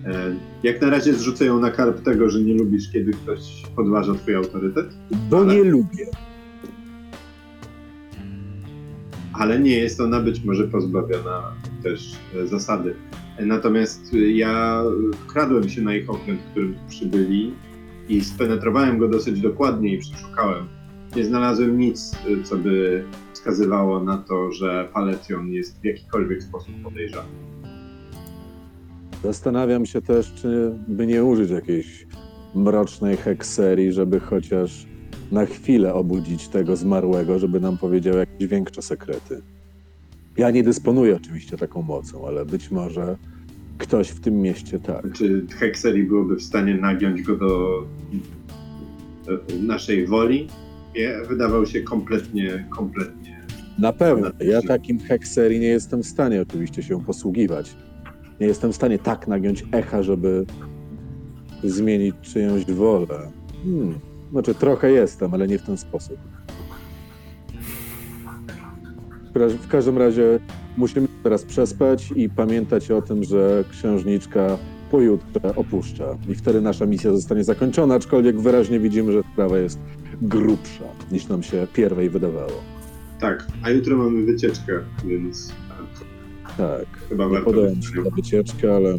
E, Jak na razie zrzucę ją na karp tego, że nie lubisz, kiedy ktoś podważa twój autorytet, Bo Ale- nie lubię. ale nie jest ona być może pozbawiona też e, zasady. E, Natomiast ja wkradłem się na ich okręt, którym przybyli i spenetrowałem go dosyć dokładnie i przeszukałem. Nie znalazłem nic, e, co by wskazywało na to, że Palecjon jest w jakikolwiek sposób podejrzany. Zastanawiam się też, czy by nie użyć jakiejś mrocznej hekserii, żeby chociaż na chwilę obudzić tego zmarłego, żeby nam powiedział jakieś większe sekrety. Ja nie dysponuję oczywiście taką mocą, ale być może ktoś w tym mieście tak. Czy Hexeri byłoby w stanie nagiąć go do naszej woli? Wydawał się kompletnie, kompletnie. Na pewno. Ja takim hekserii nie jestem w stanie oczywiście się posługiwać. Nie jestem w stanie tak nagiąć echa, żeby zmienić czyjąś wolę. Hmm. Znaczy trochę jestem, ale nie w ten sposób. W każdym razie musimy teraz przespać i pamiętać o tym, że księżniczka pojutrze opuszcza. I wtedy nasza misja zostanie zakończona, aczkolwiek wyraźnie widzimy, że sprawa jest grubsza niż nam się pierwej wydawało. Tak, a jutro mamy wycieczkę, więc Tak. chyba Nie podałem się na wycieczkę, ale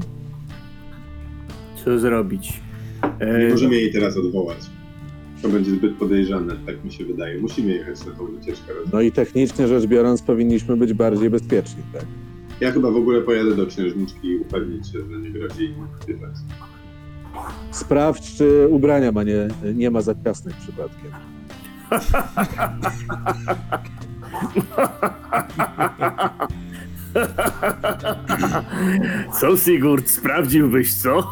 Co zrobić? E, Nie możemy jej teraz odwołać. To będzie zbyt podejrzane, tak mi się wydaje. Musimy jechać na tą wycieczkę. no i technicznie rzecz biorąc powinniśmy być bardziej bezpieczni, tak? Ja chyba w ogóle pojadę do księżniczki i upewnić się, że nie grozi jej. Sprawdź, czy ubrania ma nie, nie ma za ciasnych przypadkiem. *laughs* Co, Sigurd, sprawdziłbyś, co?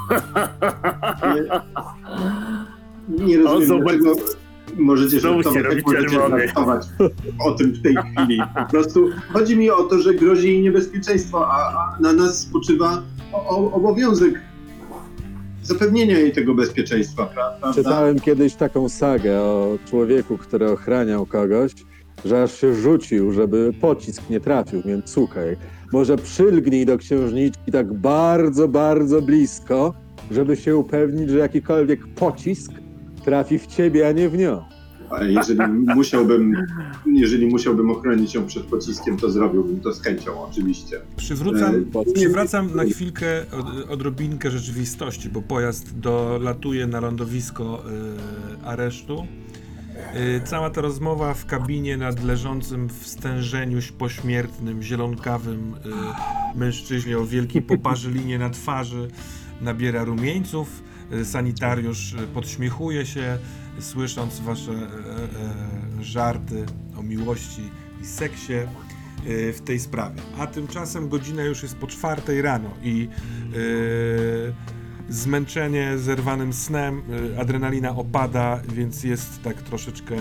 Nie, nie O, rozumiem, zobacz. dlaczego, Możecie Znowu się żartować, robi czerwony. o tym w tej chwili. Po prostu chodzi mi o to, że grozi jej niebezpieczeństwo, a, a na nas spoczywa o, o, obowiązek zapewnienia jej tego bezpieczeństwa, pra- prawda? Czytałem kiedyś taką sagę o człowieku, który ochraniał kogoś, że aż się rzucił, żeby pocisk nie trafił, więc słuchaj, może przylgnij do księżniczki tak bardzo, bardzo blisko, żeby się upewnić, że jakikolwiek pocisk trafi w ciebie, a nie w nią. Jeżeli musiałbym, jeżeli musiałbym ochronić ją przed pociskiem, to zrobiłbym to z chęcią, oczywiście. Przywrócam, E, przywracam na chwilkę od, odrobinkę rzeczywistości, bo pojazd dolatuje na lądowisko y, aresztu. Y, cała ta rozmowa w kabinie nad leżącym w stężeniu pośmiertnym, zielonkawym y, mężczyźnie o wielkiej poparzylinie na twarzy nabiera rumieńców. Sanitariusz podśmiechuje się, słysząc wasze e, e, żarty o miłości i seksie w tej sprawie. A tymczasem godzina już jest po czwartej rano i zmęczenie zerwanym snem, adrenalina opada, więc jest tak troszeczkę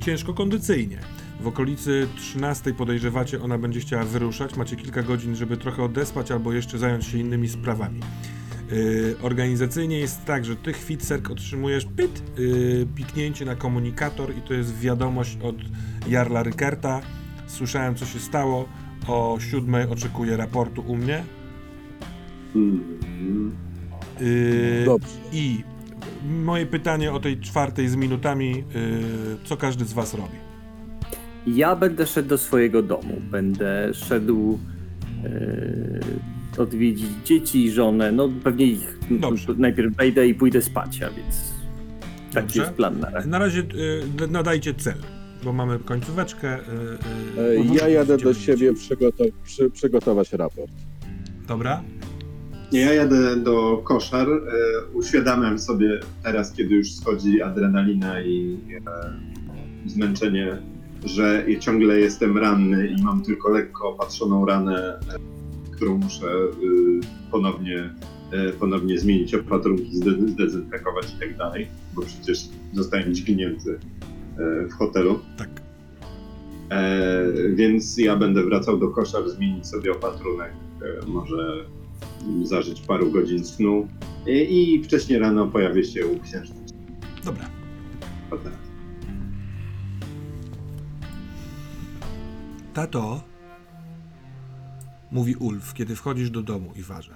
ciężko kondycyjnie. W okolicy 13 podejrzewacie, ona będzie chciała wyruszać. Macie kilka godzin, żeby trochę odespać albo jeszcze zająć się innymi sprawami. Yy, organizacyjnie jest tak, że ty, Chwitserk, otrzymujesz pyt, yy, piknięcie na komunikator i to jest wiadomość od Jarla Rykerta. Słyszałem, co się stało. O siódmej oczekuję raportu u mnie. Yy, Dobrze. I moje pytanie o tej czwartej z minutami, yy, co każdy z was robi? Ja będę szedł do swojego domu. Będę szedł e, odwiedzić dzieci i żonę. No pewnie ich Dobrze. najpierw wejdę i pójdę spać, a więc taki Dobrze. jest plan na razie. Na razie yy, nadajcie cel, bo mamy końcóweczkę. Yy, E, yy, Ja jadę do siebie wiedzieć. przygoto- przy, przygotować raport. Dobra? Ja jadę do koszar, e, uświadamiam sobie teraz, kiedy już schodzi adrenalina i e, zmęczenie, że ciągle jestem ranny i mam tylko lekko opatrzoną ranę, e, którą muszę e, ponownie, e, ponownie zmienić opatrunki, zde- zdezynfekować i tak dalej, bo przecież zostałem dźgnięty e, w hotelu. Tak. E, więc ja będę wracał do koszar, zmienić sobie opatrunek, może zażyć paru godzin snu i, i wcześniej rano pojawię się u księżniczki. Dobra. Potem. Tato, mówi Ulf, kiedy wchodzisz do domu i warze.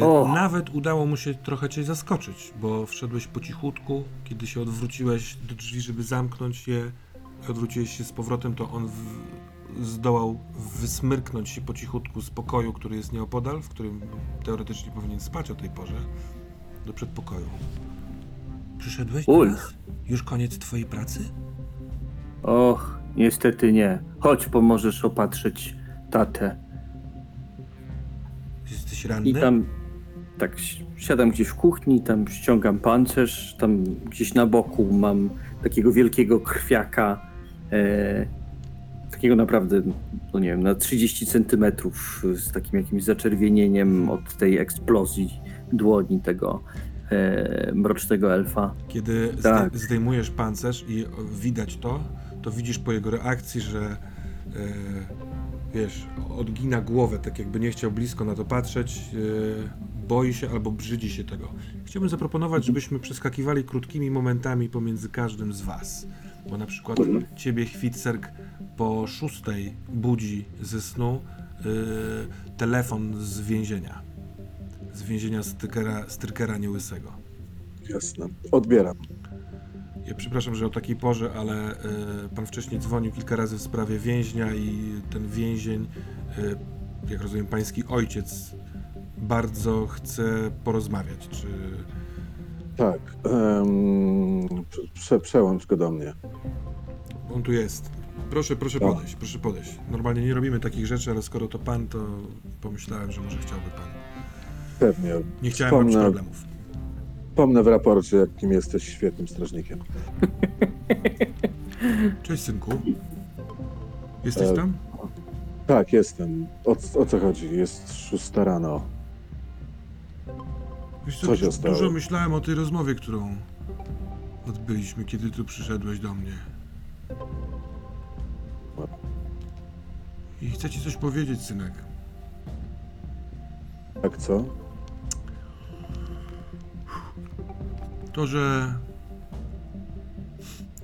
O. Nawet udało mu się trochę cię zaskoczyć, bo wszedłeś po cichutku, kiedy się odwróciłeś do drzwi, żeby zamknąć je, odwróciłeś się z powrotem, to on w, zdołał wysmyrknąć się po cichutku z pokoju, który jest nieopodal, w którym teoretycznie powinien spać o tej porze, do przedpokoju. Przyszedłeś Ulf. Już koniec twojej pracy? Och, niestety nie. Chodź, pomożesz opatrzyć tatę. Jesteś ranny? I tam tak si- siadam gdzieś w kuchni, tam ściągam pancerz, tam gdzieś na boku mam takiego wielkiego krwiaka, e, takiego naprawdę, no nie wiem, na 30 centymetrów z takim jakimś zaczerwienieniem od tej eksplozji dłoni tego e, mrocznego elfa. Kiedy Tak. zdejmujesz pancerz i widać to, to widzisz po jego reakcji, że e, wiesz, odgina głowę, tak jakby nie chciał blisko na to patrzeć, e, boi się albo brzydzi się tego. Chciałbym zaproponować, żebyśmy przeskakiwali krótkimi momentami pomiędzy każdym z was. Bo na przykład ciebie Chwitserk po szóstej budzi ze snu e, telefon z więzienia. Z więzienia Strykera, Strykera Niełysego. Jasne. Odbieram. Ja przepraszam, że o takiej porze, ale e, pan wcześniej dzwonił kilka razy w sprawie więźnia i ten więzień, e, jak rozumiem, pański ojciec bardzo chce porozmawiać. Czy Tak. em, prze, przełącz go do mnie. on tu jest? Proszę, proszę Tak. podejść, proszę podejść. Normalnie nie robimy takich rzeczy, ale skoro to pan, to pomyślałem, że może chciałby pan. Pewnie. Nie chciałem robić Wspomnę- problemów. Pomnę w raporcie, jakim jesteś świetnym strażnikiem. *laughs* Cześć, synku. Jesteś E, tam? Tak, jestem. O, o co chodzi? Jest szósta rano. Wiesz co, Co się du- stało? Dużo myślałem o tej rozmowie, którą odbyliśmy, kiedy tu przyszedłeś do mnie. I chcę ci coś powiedzieć, synek. Tak co? To, że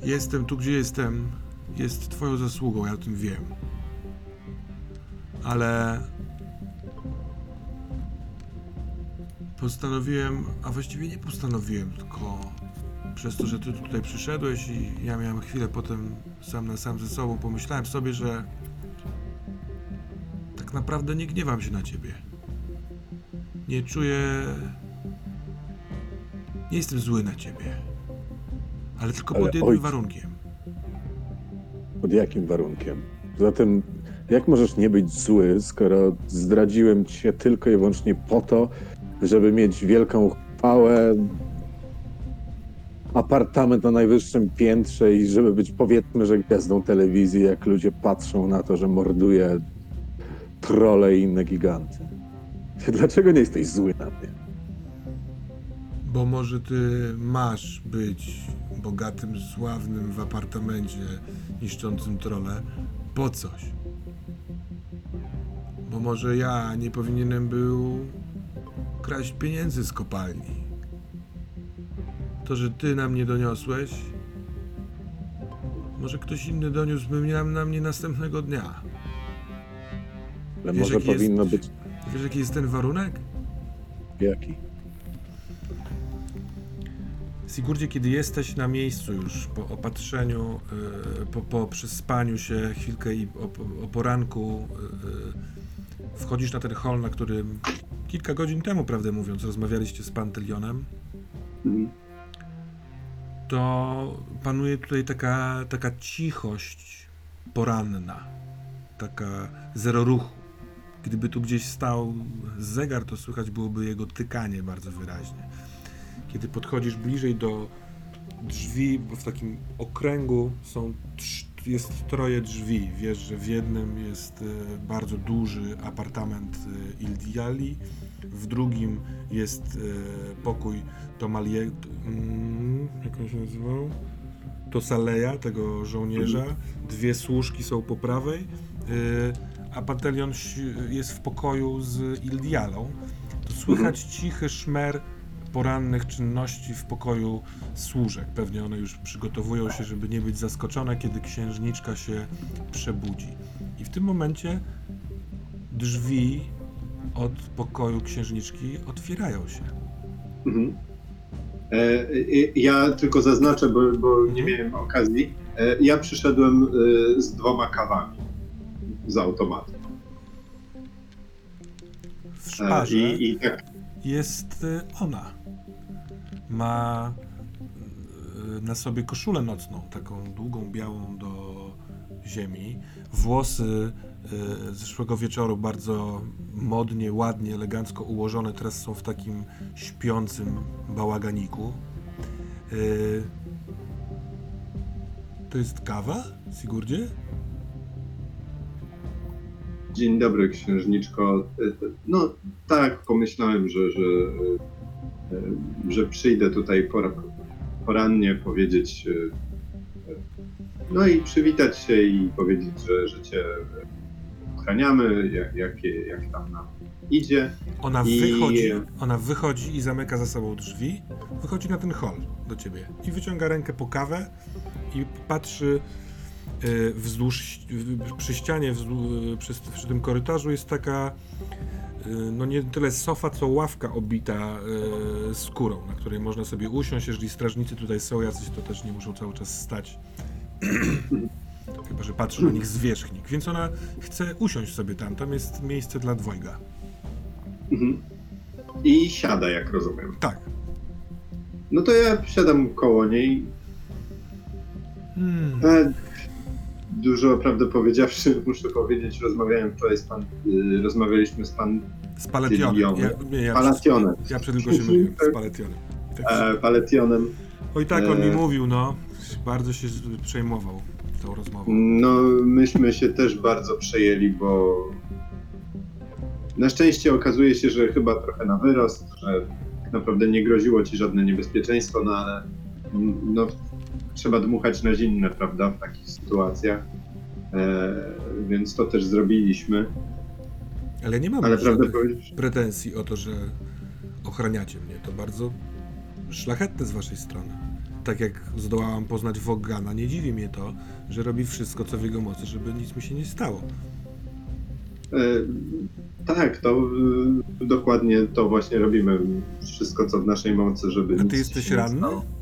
jestem tu, gdzie jestem, jest twoją zasługą, ja o tym wiem. Ale postanowiłem, a właściwie nie postanowiłem, tylko przez to, że ty tutaj przyszedłeś i ja miałem chwilę potem sam na sam ze sobą, pomyślałem sobie, że tak naprawdę nie gniewam się na ciebie. Nie czuję nie jestem zły na ciebie. Ale tylko Ale pod jednym ojcze. warunkiem. Pod jakim warunkiem? Zatem, jak możesz nie być zły, skoro zdradziłem cię tylko i wyłącznie po to, żeby mieć wielką chwałę, apartament na najwyższym piętrze i żeby być, powiedzmy, że gwiazdą telewizji, jak ludzie patrzą na to, że morduje trole i inne giganty. Dlaczego nie jesteś zły na mnie? Bo może ty masz być bogatym, sławnym w apartamencie niszczącym trole po coś. Bo może ja nie powinienem był kraść pieniędzy z kopalni. To, że ty nam nie doniosłeś, może ktoś inny doniósłby mnie- na mnie następnego dnia. Ale Wiesz, może jaki jest- powinno być Wiesz, jaki jest ten warunek? jaki? Sigurdzie, kiedy jesteś na miejscu już po opatrzeniu, yy, po, po przespaniu się chwilkę i o, o poranku, yy, wchodzisz na ten hol, na którym kilka godzin temu, prawdę mówiąc, rozmawialiście z Pantelionem, Mhm. to panuje tutaj taka, taka cichość poranna, taka zero ruchu. Gdyby tu gdzieś stał zegar, to słychać byłoby jego tykanie bardzo wyraźnie. Kiedy podchodzisz bliżej do drzwi, bo w takim okręgu są jest troje drzwi. Wiesz, że w jednym jest e, bardzo duży apartament e, Ildiali, w drugim jest e, pokój Tomalie... Mm, jak on się nazywał? Tosaleja, tego żołnierza. Dwie służki są po prawej, a Pantelion si- jest w pokoju z Ildialą. To słychać cichy szmer porannych czynności w pokoju służek. Pewnie one już przygotowują się, żeby nie być zaskoczone, kiedy księżniczka się przebudzi. I w tym momencie drzwi od pokoju księżniczki otwierają się. Mhm. E, e, ja tylko zaznaczę, bo, bo nie miałem okazji. E, ja przyszedłem e, z dwoma kawami z automatu. W szparze I, I tak jest ona. Ma y, na sobie koszulę nocną, taką długą, białą do ziemi. Włosy y, zeszłego wieczoru bardzo modnie, ładnie, elegancko ułożone, teraz są w takim śpiącym bałaganiku. Y, To jest kawa, Sigurdzie? Dzień dobry, księżniczko. E, No tak, pomyślałem, że, że, e, że przyjdę tutaj pora, porannie powiedzieć. e, e, No i przywitać się i powiedzieć, że, że cię ochraniamy, jak, jak, jak tam nam idzie. Ona I- wychodzi, ona wychodzi i zamyka za sobą drzwi, wychodzi na ten hol do ciebie i wyciąga rękę po kawę i patrzy y, wzdłuż, przy ścianie, wzdłuż, przy, przy tym korytarzu jest taka y, no nie tyle sofa, co ławka obita y, skórą, na której można sobie usiąść, jeżeli strażnicy tutaj są jacyś, to też nie muszą cały czas stać. *clears throat* Chyba, że patrzy na nich zwierzchnik, więc ona chce usiąść sobie tam, tam jest miejsce dla dwojga. Mhm. I siada, jak rozumiem. Tak. No to ja siadam koło niej. Hmm. E, Dużo prawdę powiedziawszy, *laughs* muszę powiedzieć, rozmawiałem wczoraj z pan, y, rozmawialiśmy z pan Z Paletionem. Ja, nie, ja, Palationem. ja przed tylko się myliłem. Z Paletionem. Tak. E, Paletionem. Oj tak, on mi e- mówił, no. Bardzo się przejmował tą rozmową. No, myśmy się też bardzo przejęli, bo na szczęście okazuje się, że chyba trochę na wyrost, że tak naprawdę nie groziło ci żadne niebezpieczeństwo, no ale mm, no, trzeba dmuchać na zimne, prawda, w takich sytuacjach. E, więc to też zrobiliśmy. Ale nie mam Ale prawdę żadnych powiedzieć, pretensji o to, że ochraniacie mnie. To bardzo szlachetne z waszej strony. Tak jak zdołałam poznać Wogana, nie dziwi mnie to, że robi wszystko, co w jego mocy, żeby nic mi się nie stało. E, tak, to e, dokładnie to właśnie robimy. Wszystko, co w naszej mocy, żeby. A nic ty jesteś ranny? stało.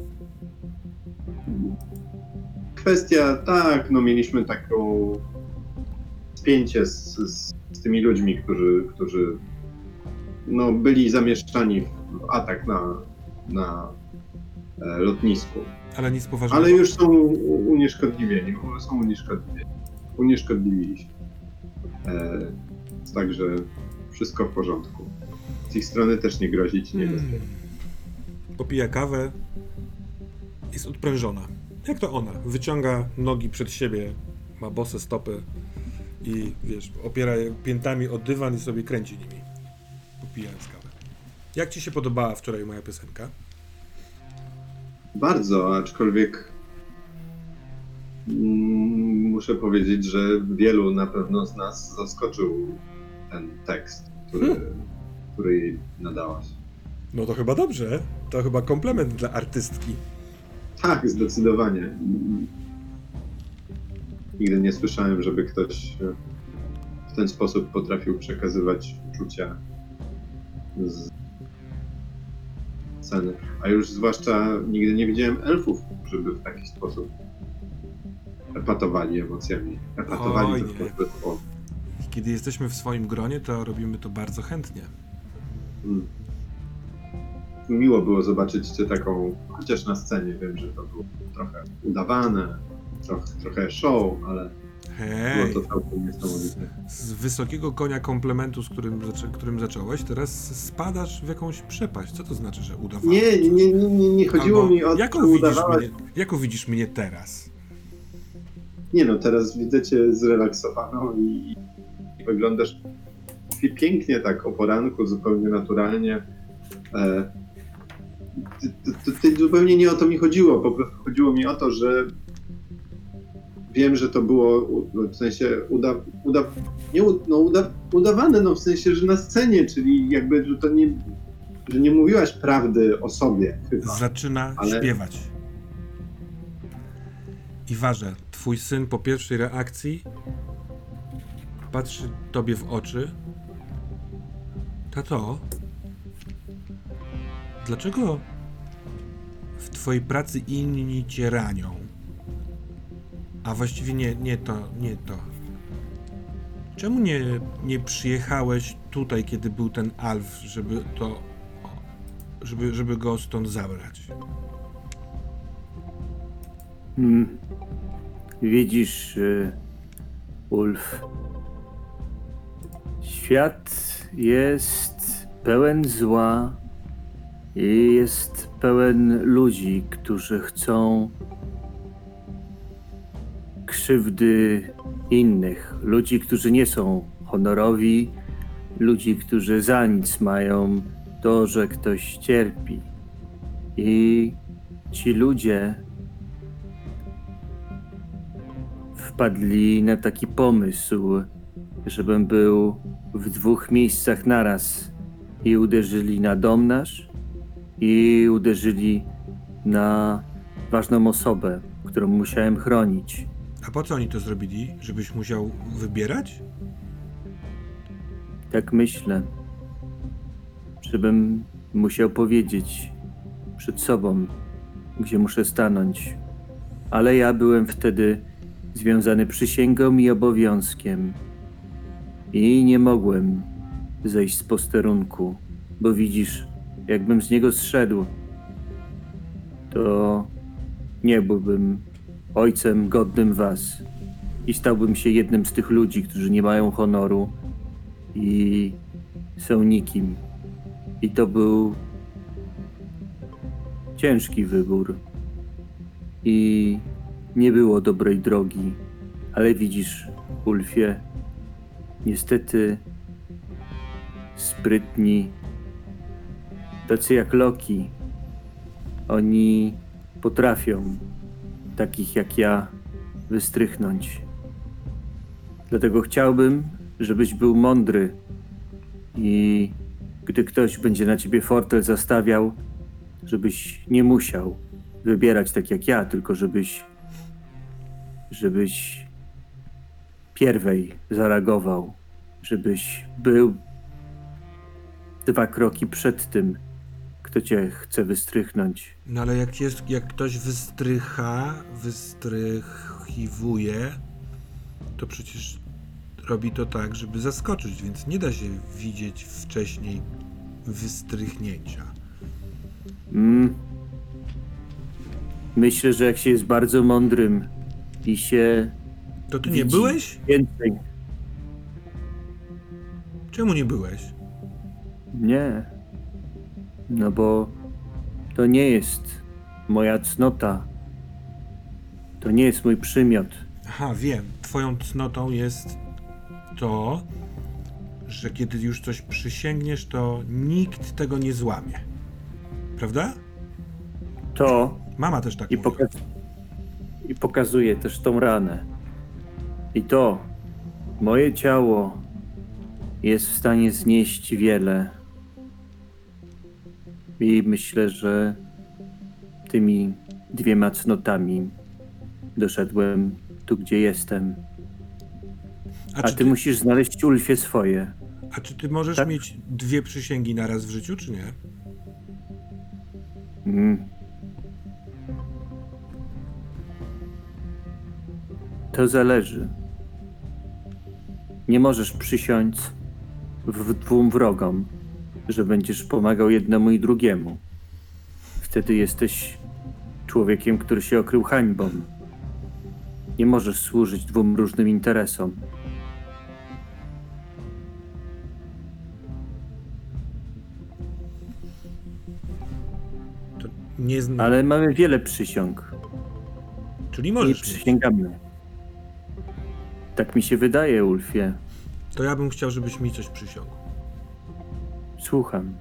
Kwestia, tak, no mieliśmy taką spięcie z, z, z tymi ludźmi, którzy, którzy no, byli zamieszczani w atak na, na e, lotnisku. Ale nic poważnego. Ale już są unieszkodliwieni, są unieszkodliwieni. Unieszkodliwiliśmy. E, także wszystko w porządku. Z ich strony też nie grozi ci Hmm. Popija kawę. Jest odprężona. Jak to ona? Wyciąga nogi przed siebie, ma bose stopy i wiesz, opiera je piętami o dywan i sobie kręci nimi. Popijając kawę. Jak ci się podobała wczoraj moja piosenka? Bardzo, aczkolwiek mm, muszę powiedzieć, że wielu na pewno z nas zaskoczył ten tekst, który, Hmm. który jej nadałaś. No to chyba dobrze. To chyba komplement dla artystki. Tak, zdecydowanie. Nigdy nie słyszałem, żeby ktoś e, w ten sposób potrafił przekazywać uczucia z sceny. A już zwłaszcza nigdy nie widziałem elfów, żeby w taki sposób epatowali emocjami. Epatowali Oj, nie. Kiedy jesteśmy w swoim gronie, to robimy to bardzo chętnie. Mm. Miło było zobaczyć cię taką, chociaż na scenie wiem, że to było trochę udawane, trochę, trochę show, ale Hej! było to całkiem niesamowite. Z wysokiego konia komplementu, z którym, którym zacząłeś, teraz spadasz w jakąś przepaść. Co to znaczy, że udawałeś? Nie, nie, nie, nie, nie chodziło Albo mi o to, jaką że widzisz, mnie, jaką widzisz mnie teraz? Nie no, teraz widzę cię zrelaksowaną i, i wyglądasz pi- pięknie tak o poranku, zupełnie naturalnie. E, ty, zupełnie nie o to mi chodziło, po prostu chodziło mi o to, że wiem, że to było u- w sensie uda, uda, nie, no, uda, udawane, no w sensie, że na scenie, czyli jakby, że to nie, że nie mówiłaś prawdy o sobie chyba. Zaczyna Ale- śpiewać. Iwarze, twój syn po pierwszej reakcji patrzy tobie w oczy. Tato, dlaczego w twojej pracy inni cię ranią? A właściwie nie, nie to, nie to. Czemu nie, nie przyjechałeś tutaj, kiedy był ten Alf, żeby to żeby, żeby go stąd zabrać. Hmm. Widzisz, y, Ulf, świat jest pełen zła jest pełen ludzi, którzy chcą krzywdy innych, ludzi, którzy nie są honorowi, ludzi, którzy za nic mają to, że ktoś cierpi. I ci ludzie wpadli na taki pomysł, żebym był w dwóch miejscach naraz i uderzyli na dom nasz i uderzyli na ważną osobę, którą musiałem chronić. A po co oni to zrobili? Żebyś musiał wybierać? Tak myślę, żebym musiał powiedzieć przed sobą, gdzie muszę stanąć. Ale ja byłem wtedy związany przysięgą i obowiązkiem. I nie mogłem zejść z posterunku, bo widzisz, jakbym z niego zszedł, to nie byłbym ojcem godnym was i stałbym się jednym z tych ludzi, którzy nie mają honoru i są nikim. I to był ciężki wybór. I nie było dobrej drogi. Ale widzisz, Ulfie, niestety sprytni tacy jak Loki, oni potrafią takich jak ja wystrychnąć. Dlatego chciałbym, żebyś był mądry i gdy ktoś będzie na ciebie fortel zastawiał, żebyś nie musiał wybierać tak jak ja, tylko żebyś żebyś pierwej zareagował, żebyś był dwa kroki przed tym, kto cię chce wystrychnąć. No ale jak jest, jak ktoś wystrycha, wystrychiwuje, to przecież robi to tak, żeby zaskoczyć, więc nie da się widzieć wcześniej wystrychnięcia. Mm. Myślę, że jak się jest bardzo mądrym i się To ty nie widzi byłeś? więcej. Czemu nie byłeś? Nie. No bo to nie jest moja cnota. To nie jest mój przymiot. Aha, wiem. Twoją cnotą jest to, że kiedy już coś przysięgniesz, to nikt tego nie złamie. Prawda? To Mama też tak i, mówi. poka- i pokazuje też tą ranę. I to moje ciało jest w stanie znieść wiele. I myślę, że tymi dwiema cnotami doszedłem tu, gdzie jestem. A, A ty ty, musisz znaleźć Ulfie swoje. a czy ty możesz Tak? mieć dwie przysięgi naraz w życiu, czy nie? Mm. To zależy. Nie możesz przysiąc w dwóm wrogom, że będziesz pomagał jednemu i drugiemu. Wtedy jesteś człowiekiem, który się okrył hańbą. Nie możesz służyć dwóm różnym interesom. To nie zna... Ale mamy wiele przysiąg. Czyli możesz mieć. przysięgamy. Tak mi się wydaje, Ulfie. To ja bym chciał, żebyś mi coś przysiągł. Słucham.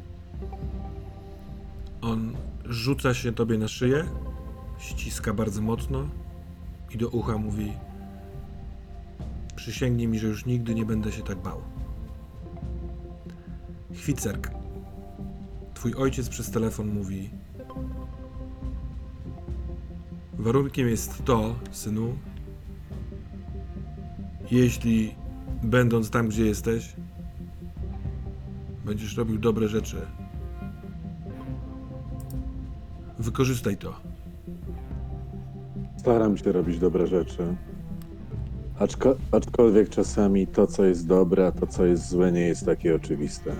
On rzuca się tobie na szyję, ściska bardzo mocno i do ucha mówi: Przysięgnij mi, że już nigdy nie będę się tak bał. Chwicerk. Twój ojciec przez telefon mówi: Warunkiem jest to, synu, jeśli będąc tam, gdzie jesteś, będziesz robił dobre rzeczy, Wykorzystaj to. Staram się robić dobre rzeczy. Aczko, aczkolwiek czasami to, co jest dobre, a to, co jest złe, nie jest takie oczywiste.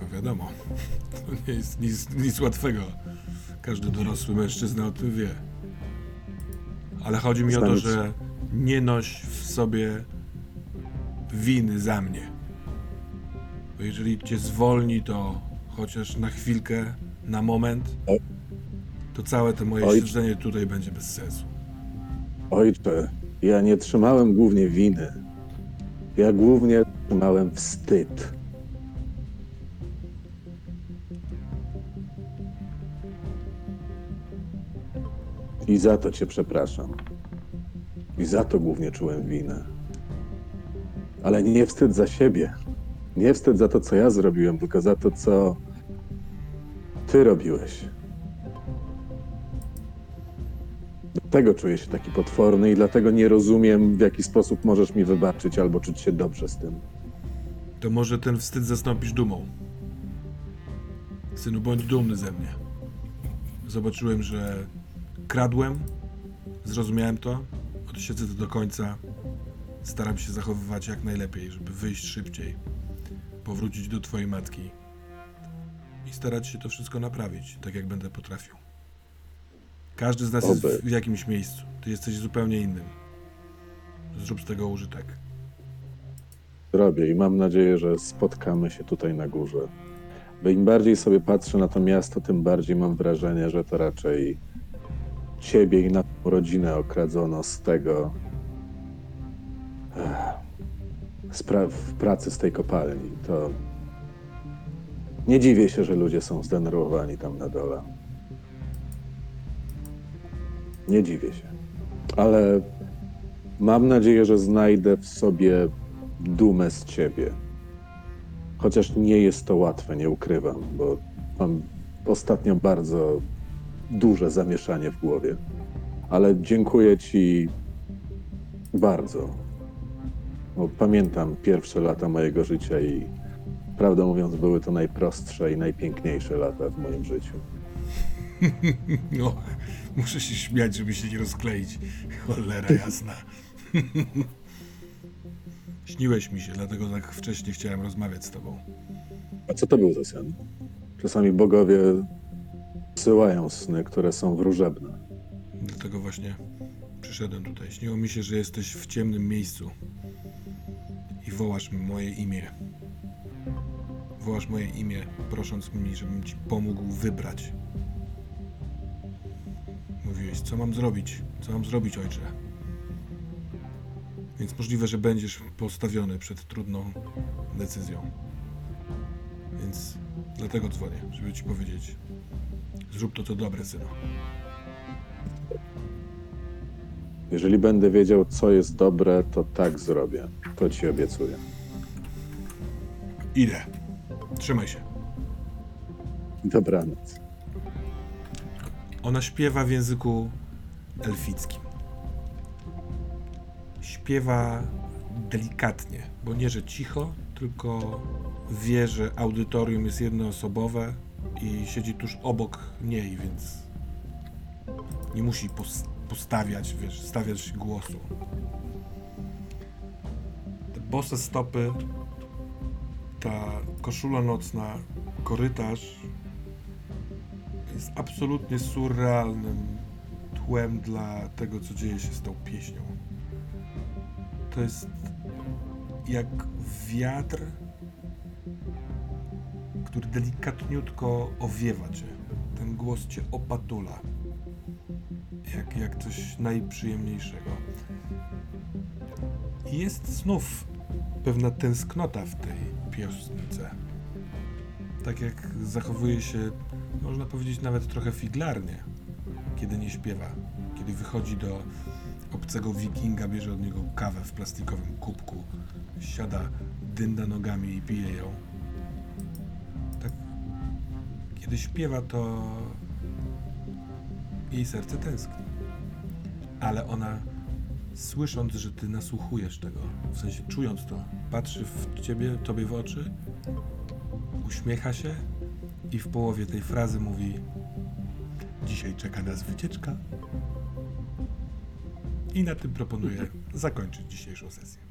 No wiadomo, *laughs* to nie jest nic, nic łatwego. Każdy dorosły mężczyzna o tym wie. Ale chodzi mi o to, że nie noś w sobie winy za mnie. Bo jeżeli cię zwolni, to chociaż na chwilkę, na moment, to całe to moje Oj. siedzenie tutaj będzie bez sensu. Ojcze, ja nie trzymałem głównie winy. Ja głównie trzymałem wstyd. I za to cię przepraszam. I za to głównie czułem winę. Ale nie wstyd za siebie. Nie wstyd za to, co ja zrobiłem, tylko za to, co ty robiłeś. Dlatego czuję się taki potworny i dlatego nie rozumiem, w jaki sposób możesz mi wybaczyć albo czuć się dobrze z tym. To może ten wstyd zastąpisz dumą. Synu, bądź dumny ze mnie. Zobaczyłem, że kradłem, zrozumiałem to, odsiedzę to do końca. Staram się zachowywać jak najlepiej, żeby wyjść szybciej, powrócić do twojej matki i starać się to wszystko naprawić, tak jak będę potrafił. Każdy z nas jest Oby. w jakimś miejscu. Ty jesteś zupełnie innym. Zrób z tego użytek. Robię i mam nadzieję, że spotkamy się tutaj na górze. Bo im bardziej sobie patrzę na to miasto, tym bardziej mam wrażenie, że to raczej ciebie i naszą rodzinę okradzono z tego. Ech, z pra- w pracy z tej kopalni. To Nie dziwię się, że ludzie są zdenerwowani tam na dole. Nie dziwię się. Ale mam nadzieję, że znajdę w sobie dumę z ciebie. Chociaż nie jest to łatwe, nie ukrywam, bo mam ostatnio bardzo duże zamieszanie w głowie. Ale dziękuję ci bardzo. Bo pamiętam pierwsze lata mojego życia i prawdę mówiąc, były to najprostsze i najpiękniejsze lata w moim życiu. *laughs* No, muszę się śmiać, żeby się nie rozkleić. Cholera jasna. *laughs* Śniłeś mi się, dlatego tak wcześnie chciałem rozmawiać z tobą. A co to był za sen? Czasami bogowie wysyłają sny, które są wróżebne. Dlatego właśnie przyszedłem tutaj. Śniło mi się, że jesteś w ciemnym miejscu i wołasz moje imię. Wołasz moje imię, prosząc mi, żebym ci pomógł wybrać. Mówiłeś, co mam zrobić? Co mam zrobić, ojcze? Więc możliwe, że będziesz postawiony przed trudną decyzją. Więc dlatego dzwonię, żeby ci powiedzieć: zrób to, co dobre, synu. Jeżeli będę wiedział, co jest dobre, to tak zrobię. To ci obiecuję. Idę. Trzymaj się. Dobranoc. Ona śpiewa w języku elfickim. Śpiewa delikatnie, bo nie, że cicho, tylko wie, że audytorium jest jednoosobowe i siedzi tuż obok niej, więc nie musi pos- postawiać, wiesz, stawiać głosu. Te bose stopy, ta koszula nocna, korytarz jest absolutnie surrealnym tłem dla tego, co dzieje się z tą pieśnią. To jest jak wiatr, który delikatniutko owiewa cię. Ten głos cię opatula. Jak, jak coś najprzyjemniejszego. I jest znów pewna tęsknota w tej piosence. Tak jak zachowuje się można powiedzieć nawet trochę figlarnie, kiedy nie śpiewa, kiedy wychodzi do obcego wikinga, bierze od niego kawę w plastikowym kubku, siada, dynda nogami i pije ją. Tak, kiedy śpiewa, to jej serce tęskni. Ale ona, słysząc, że ty nasłuchujesz tego, w sensie czując to, patrzy w ciebie, tobie w oczy, uśmiecha się i w połowie tej frazy mówi: Dzisiaj czeka nas wycieczka. I na tym proponuję zakończyć dzisiejszą sesję.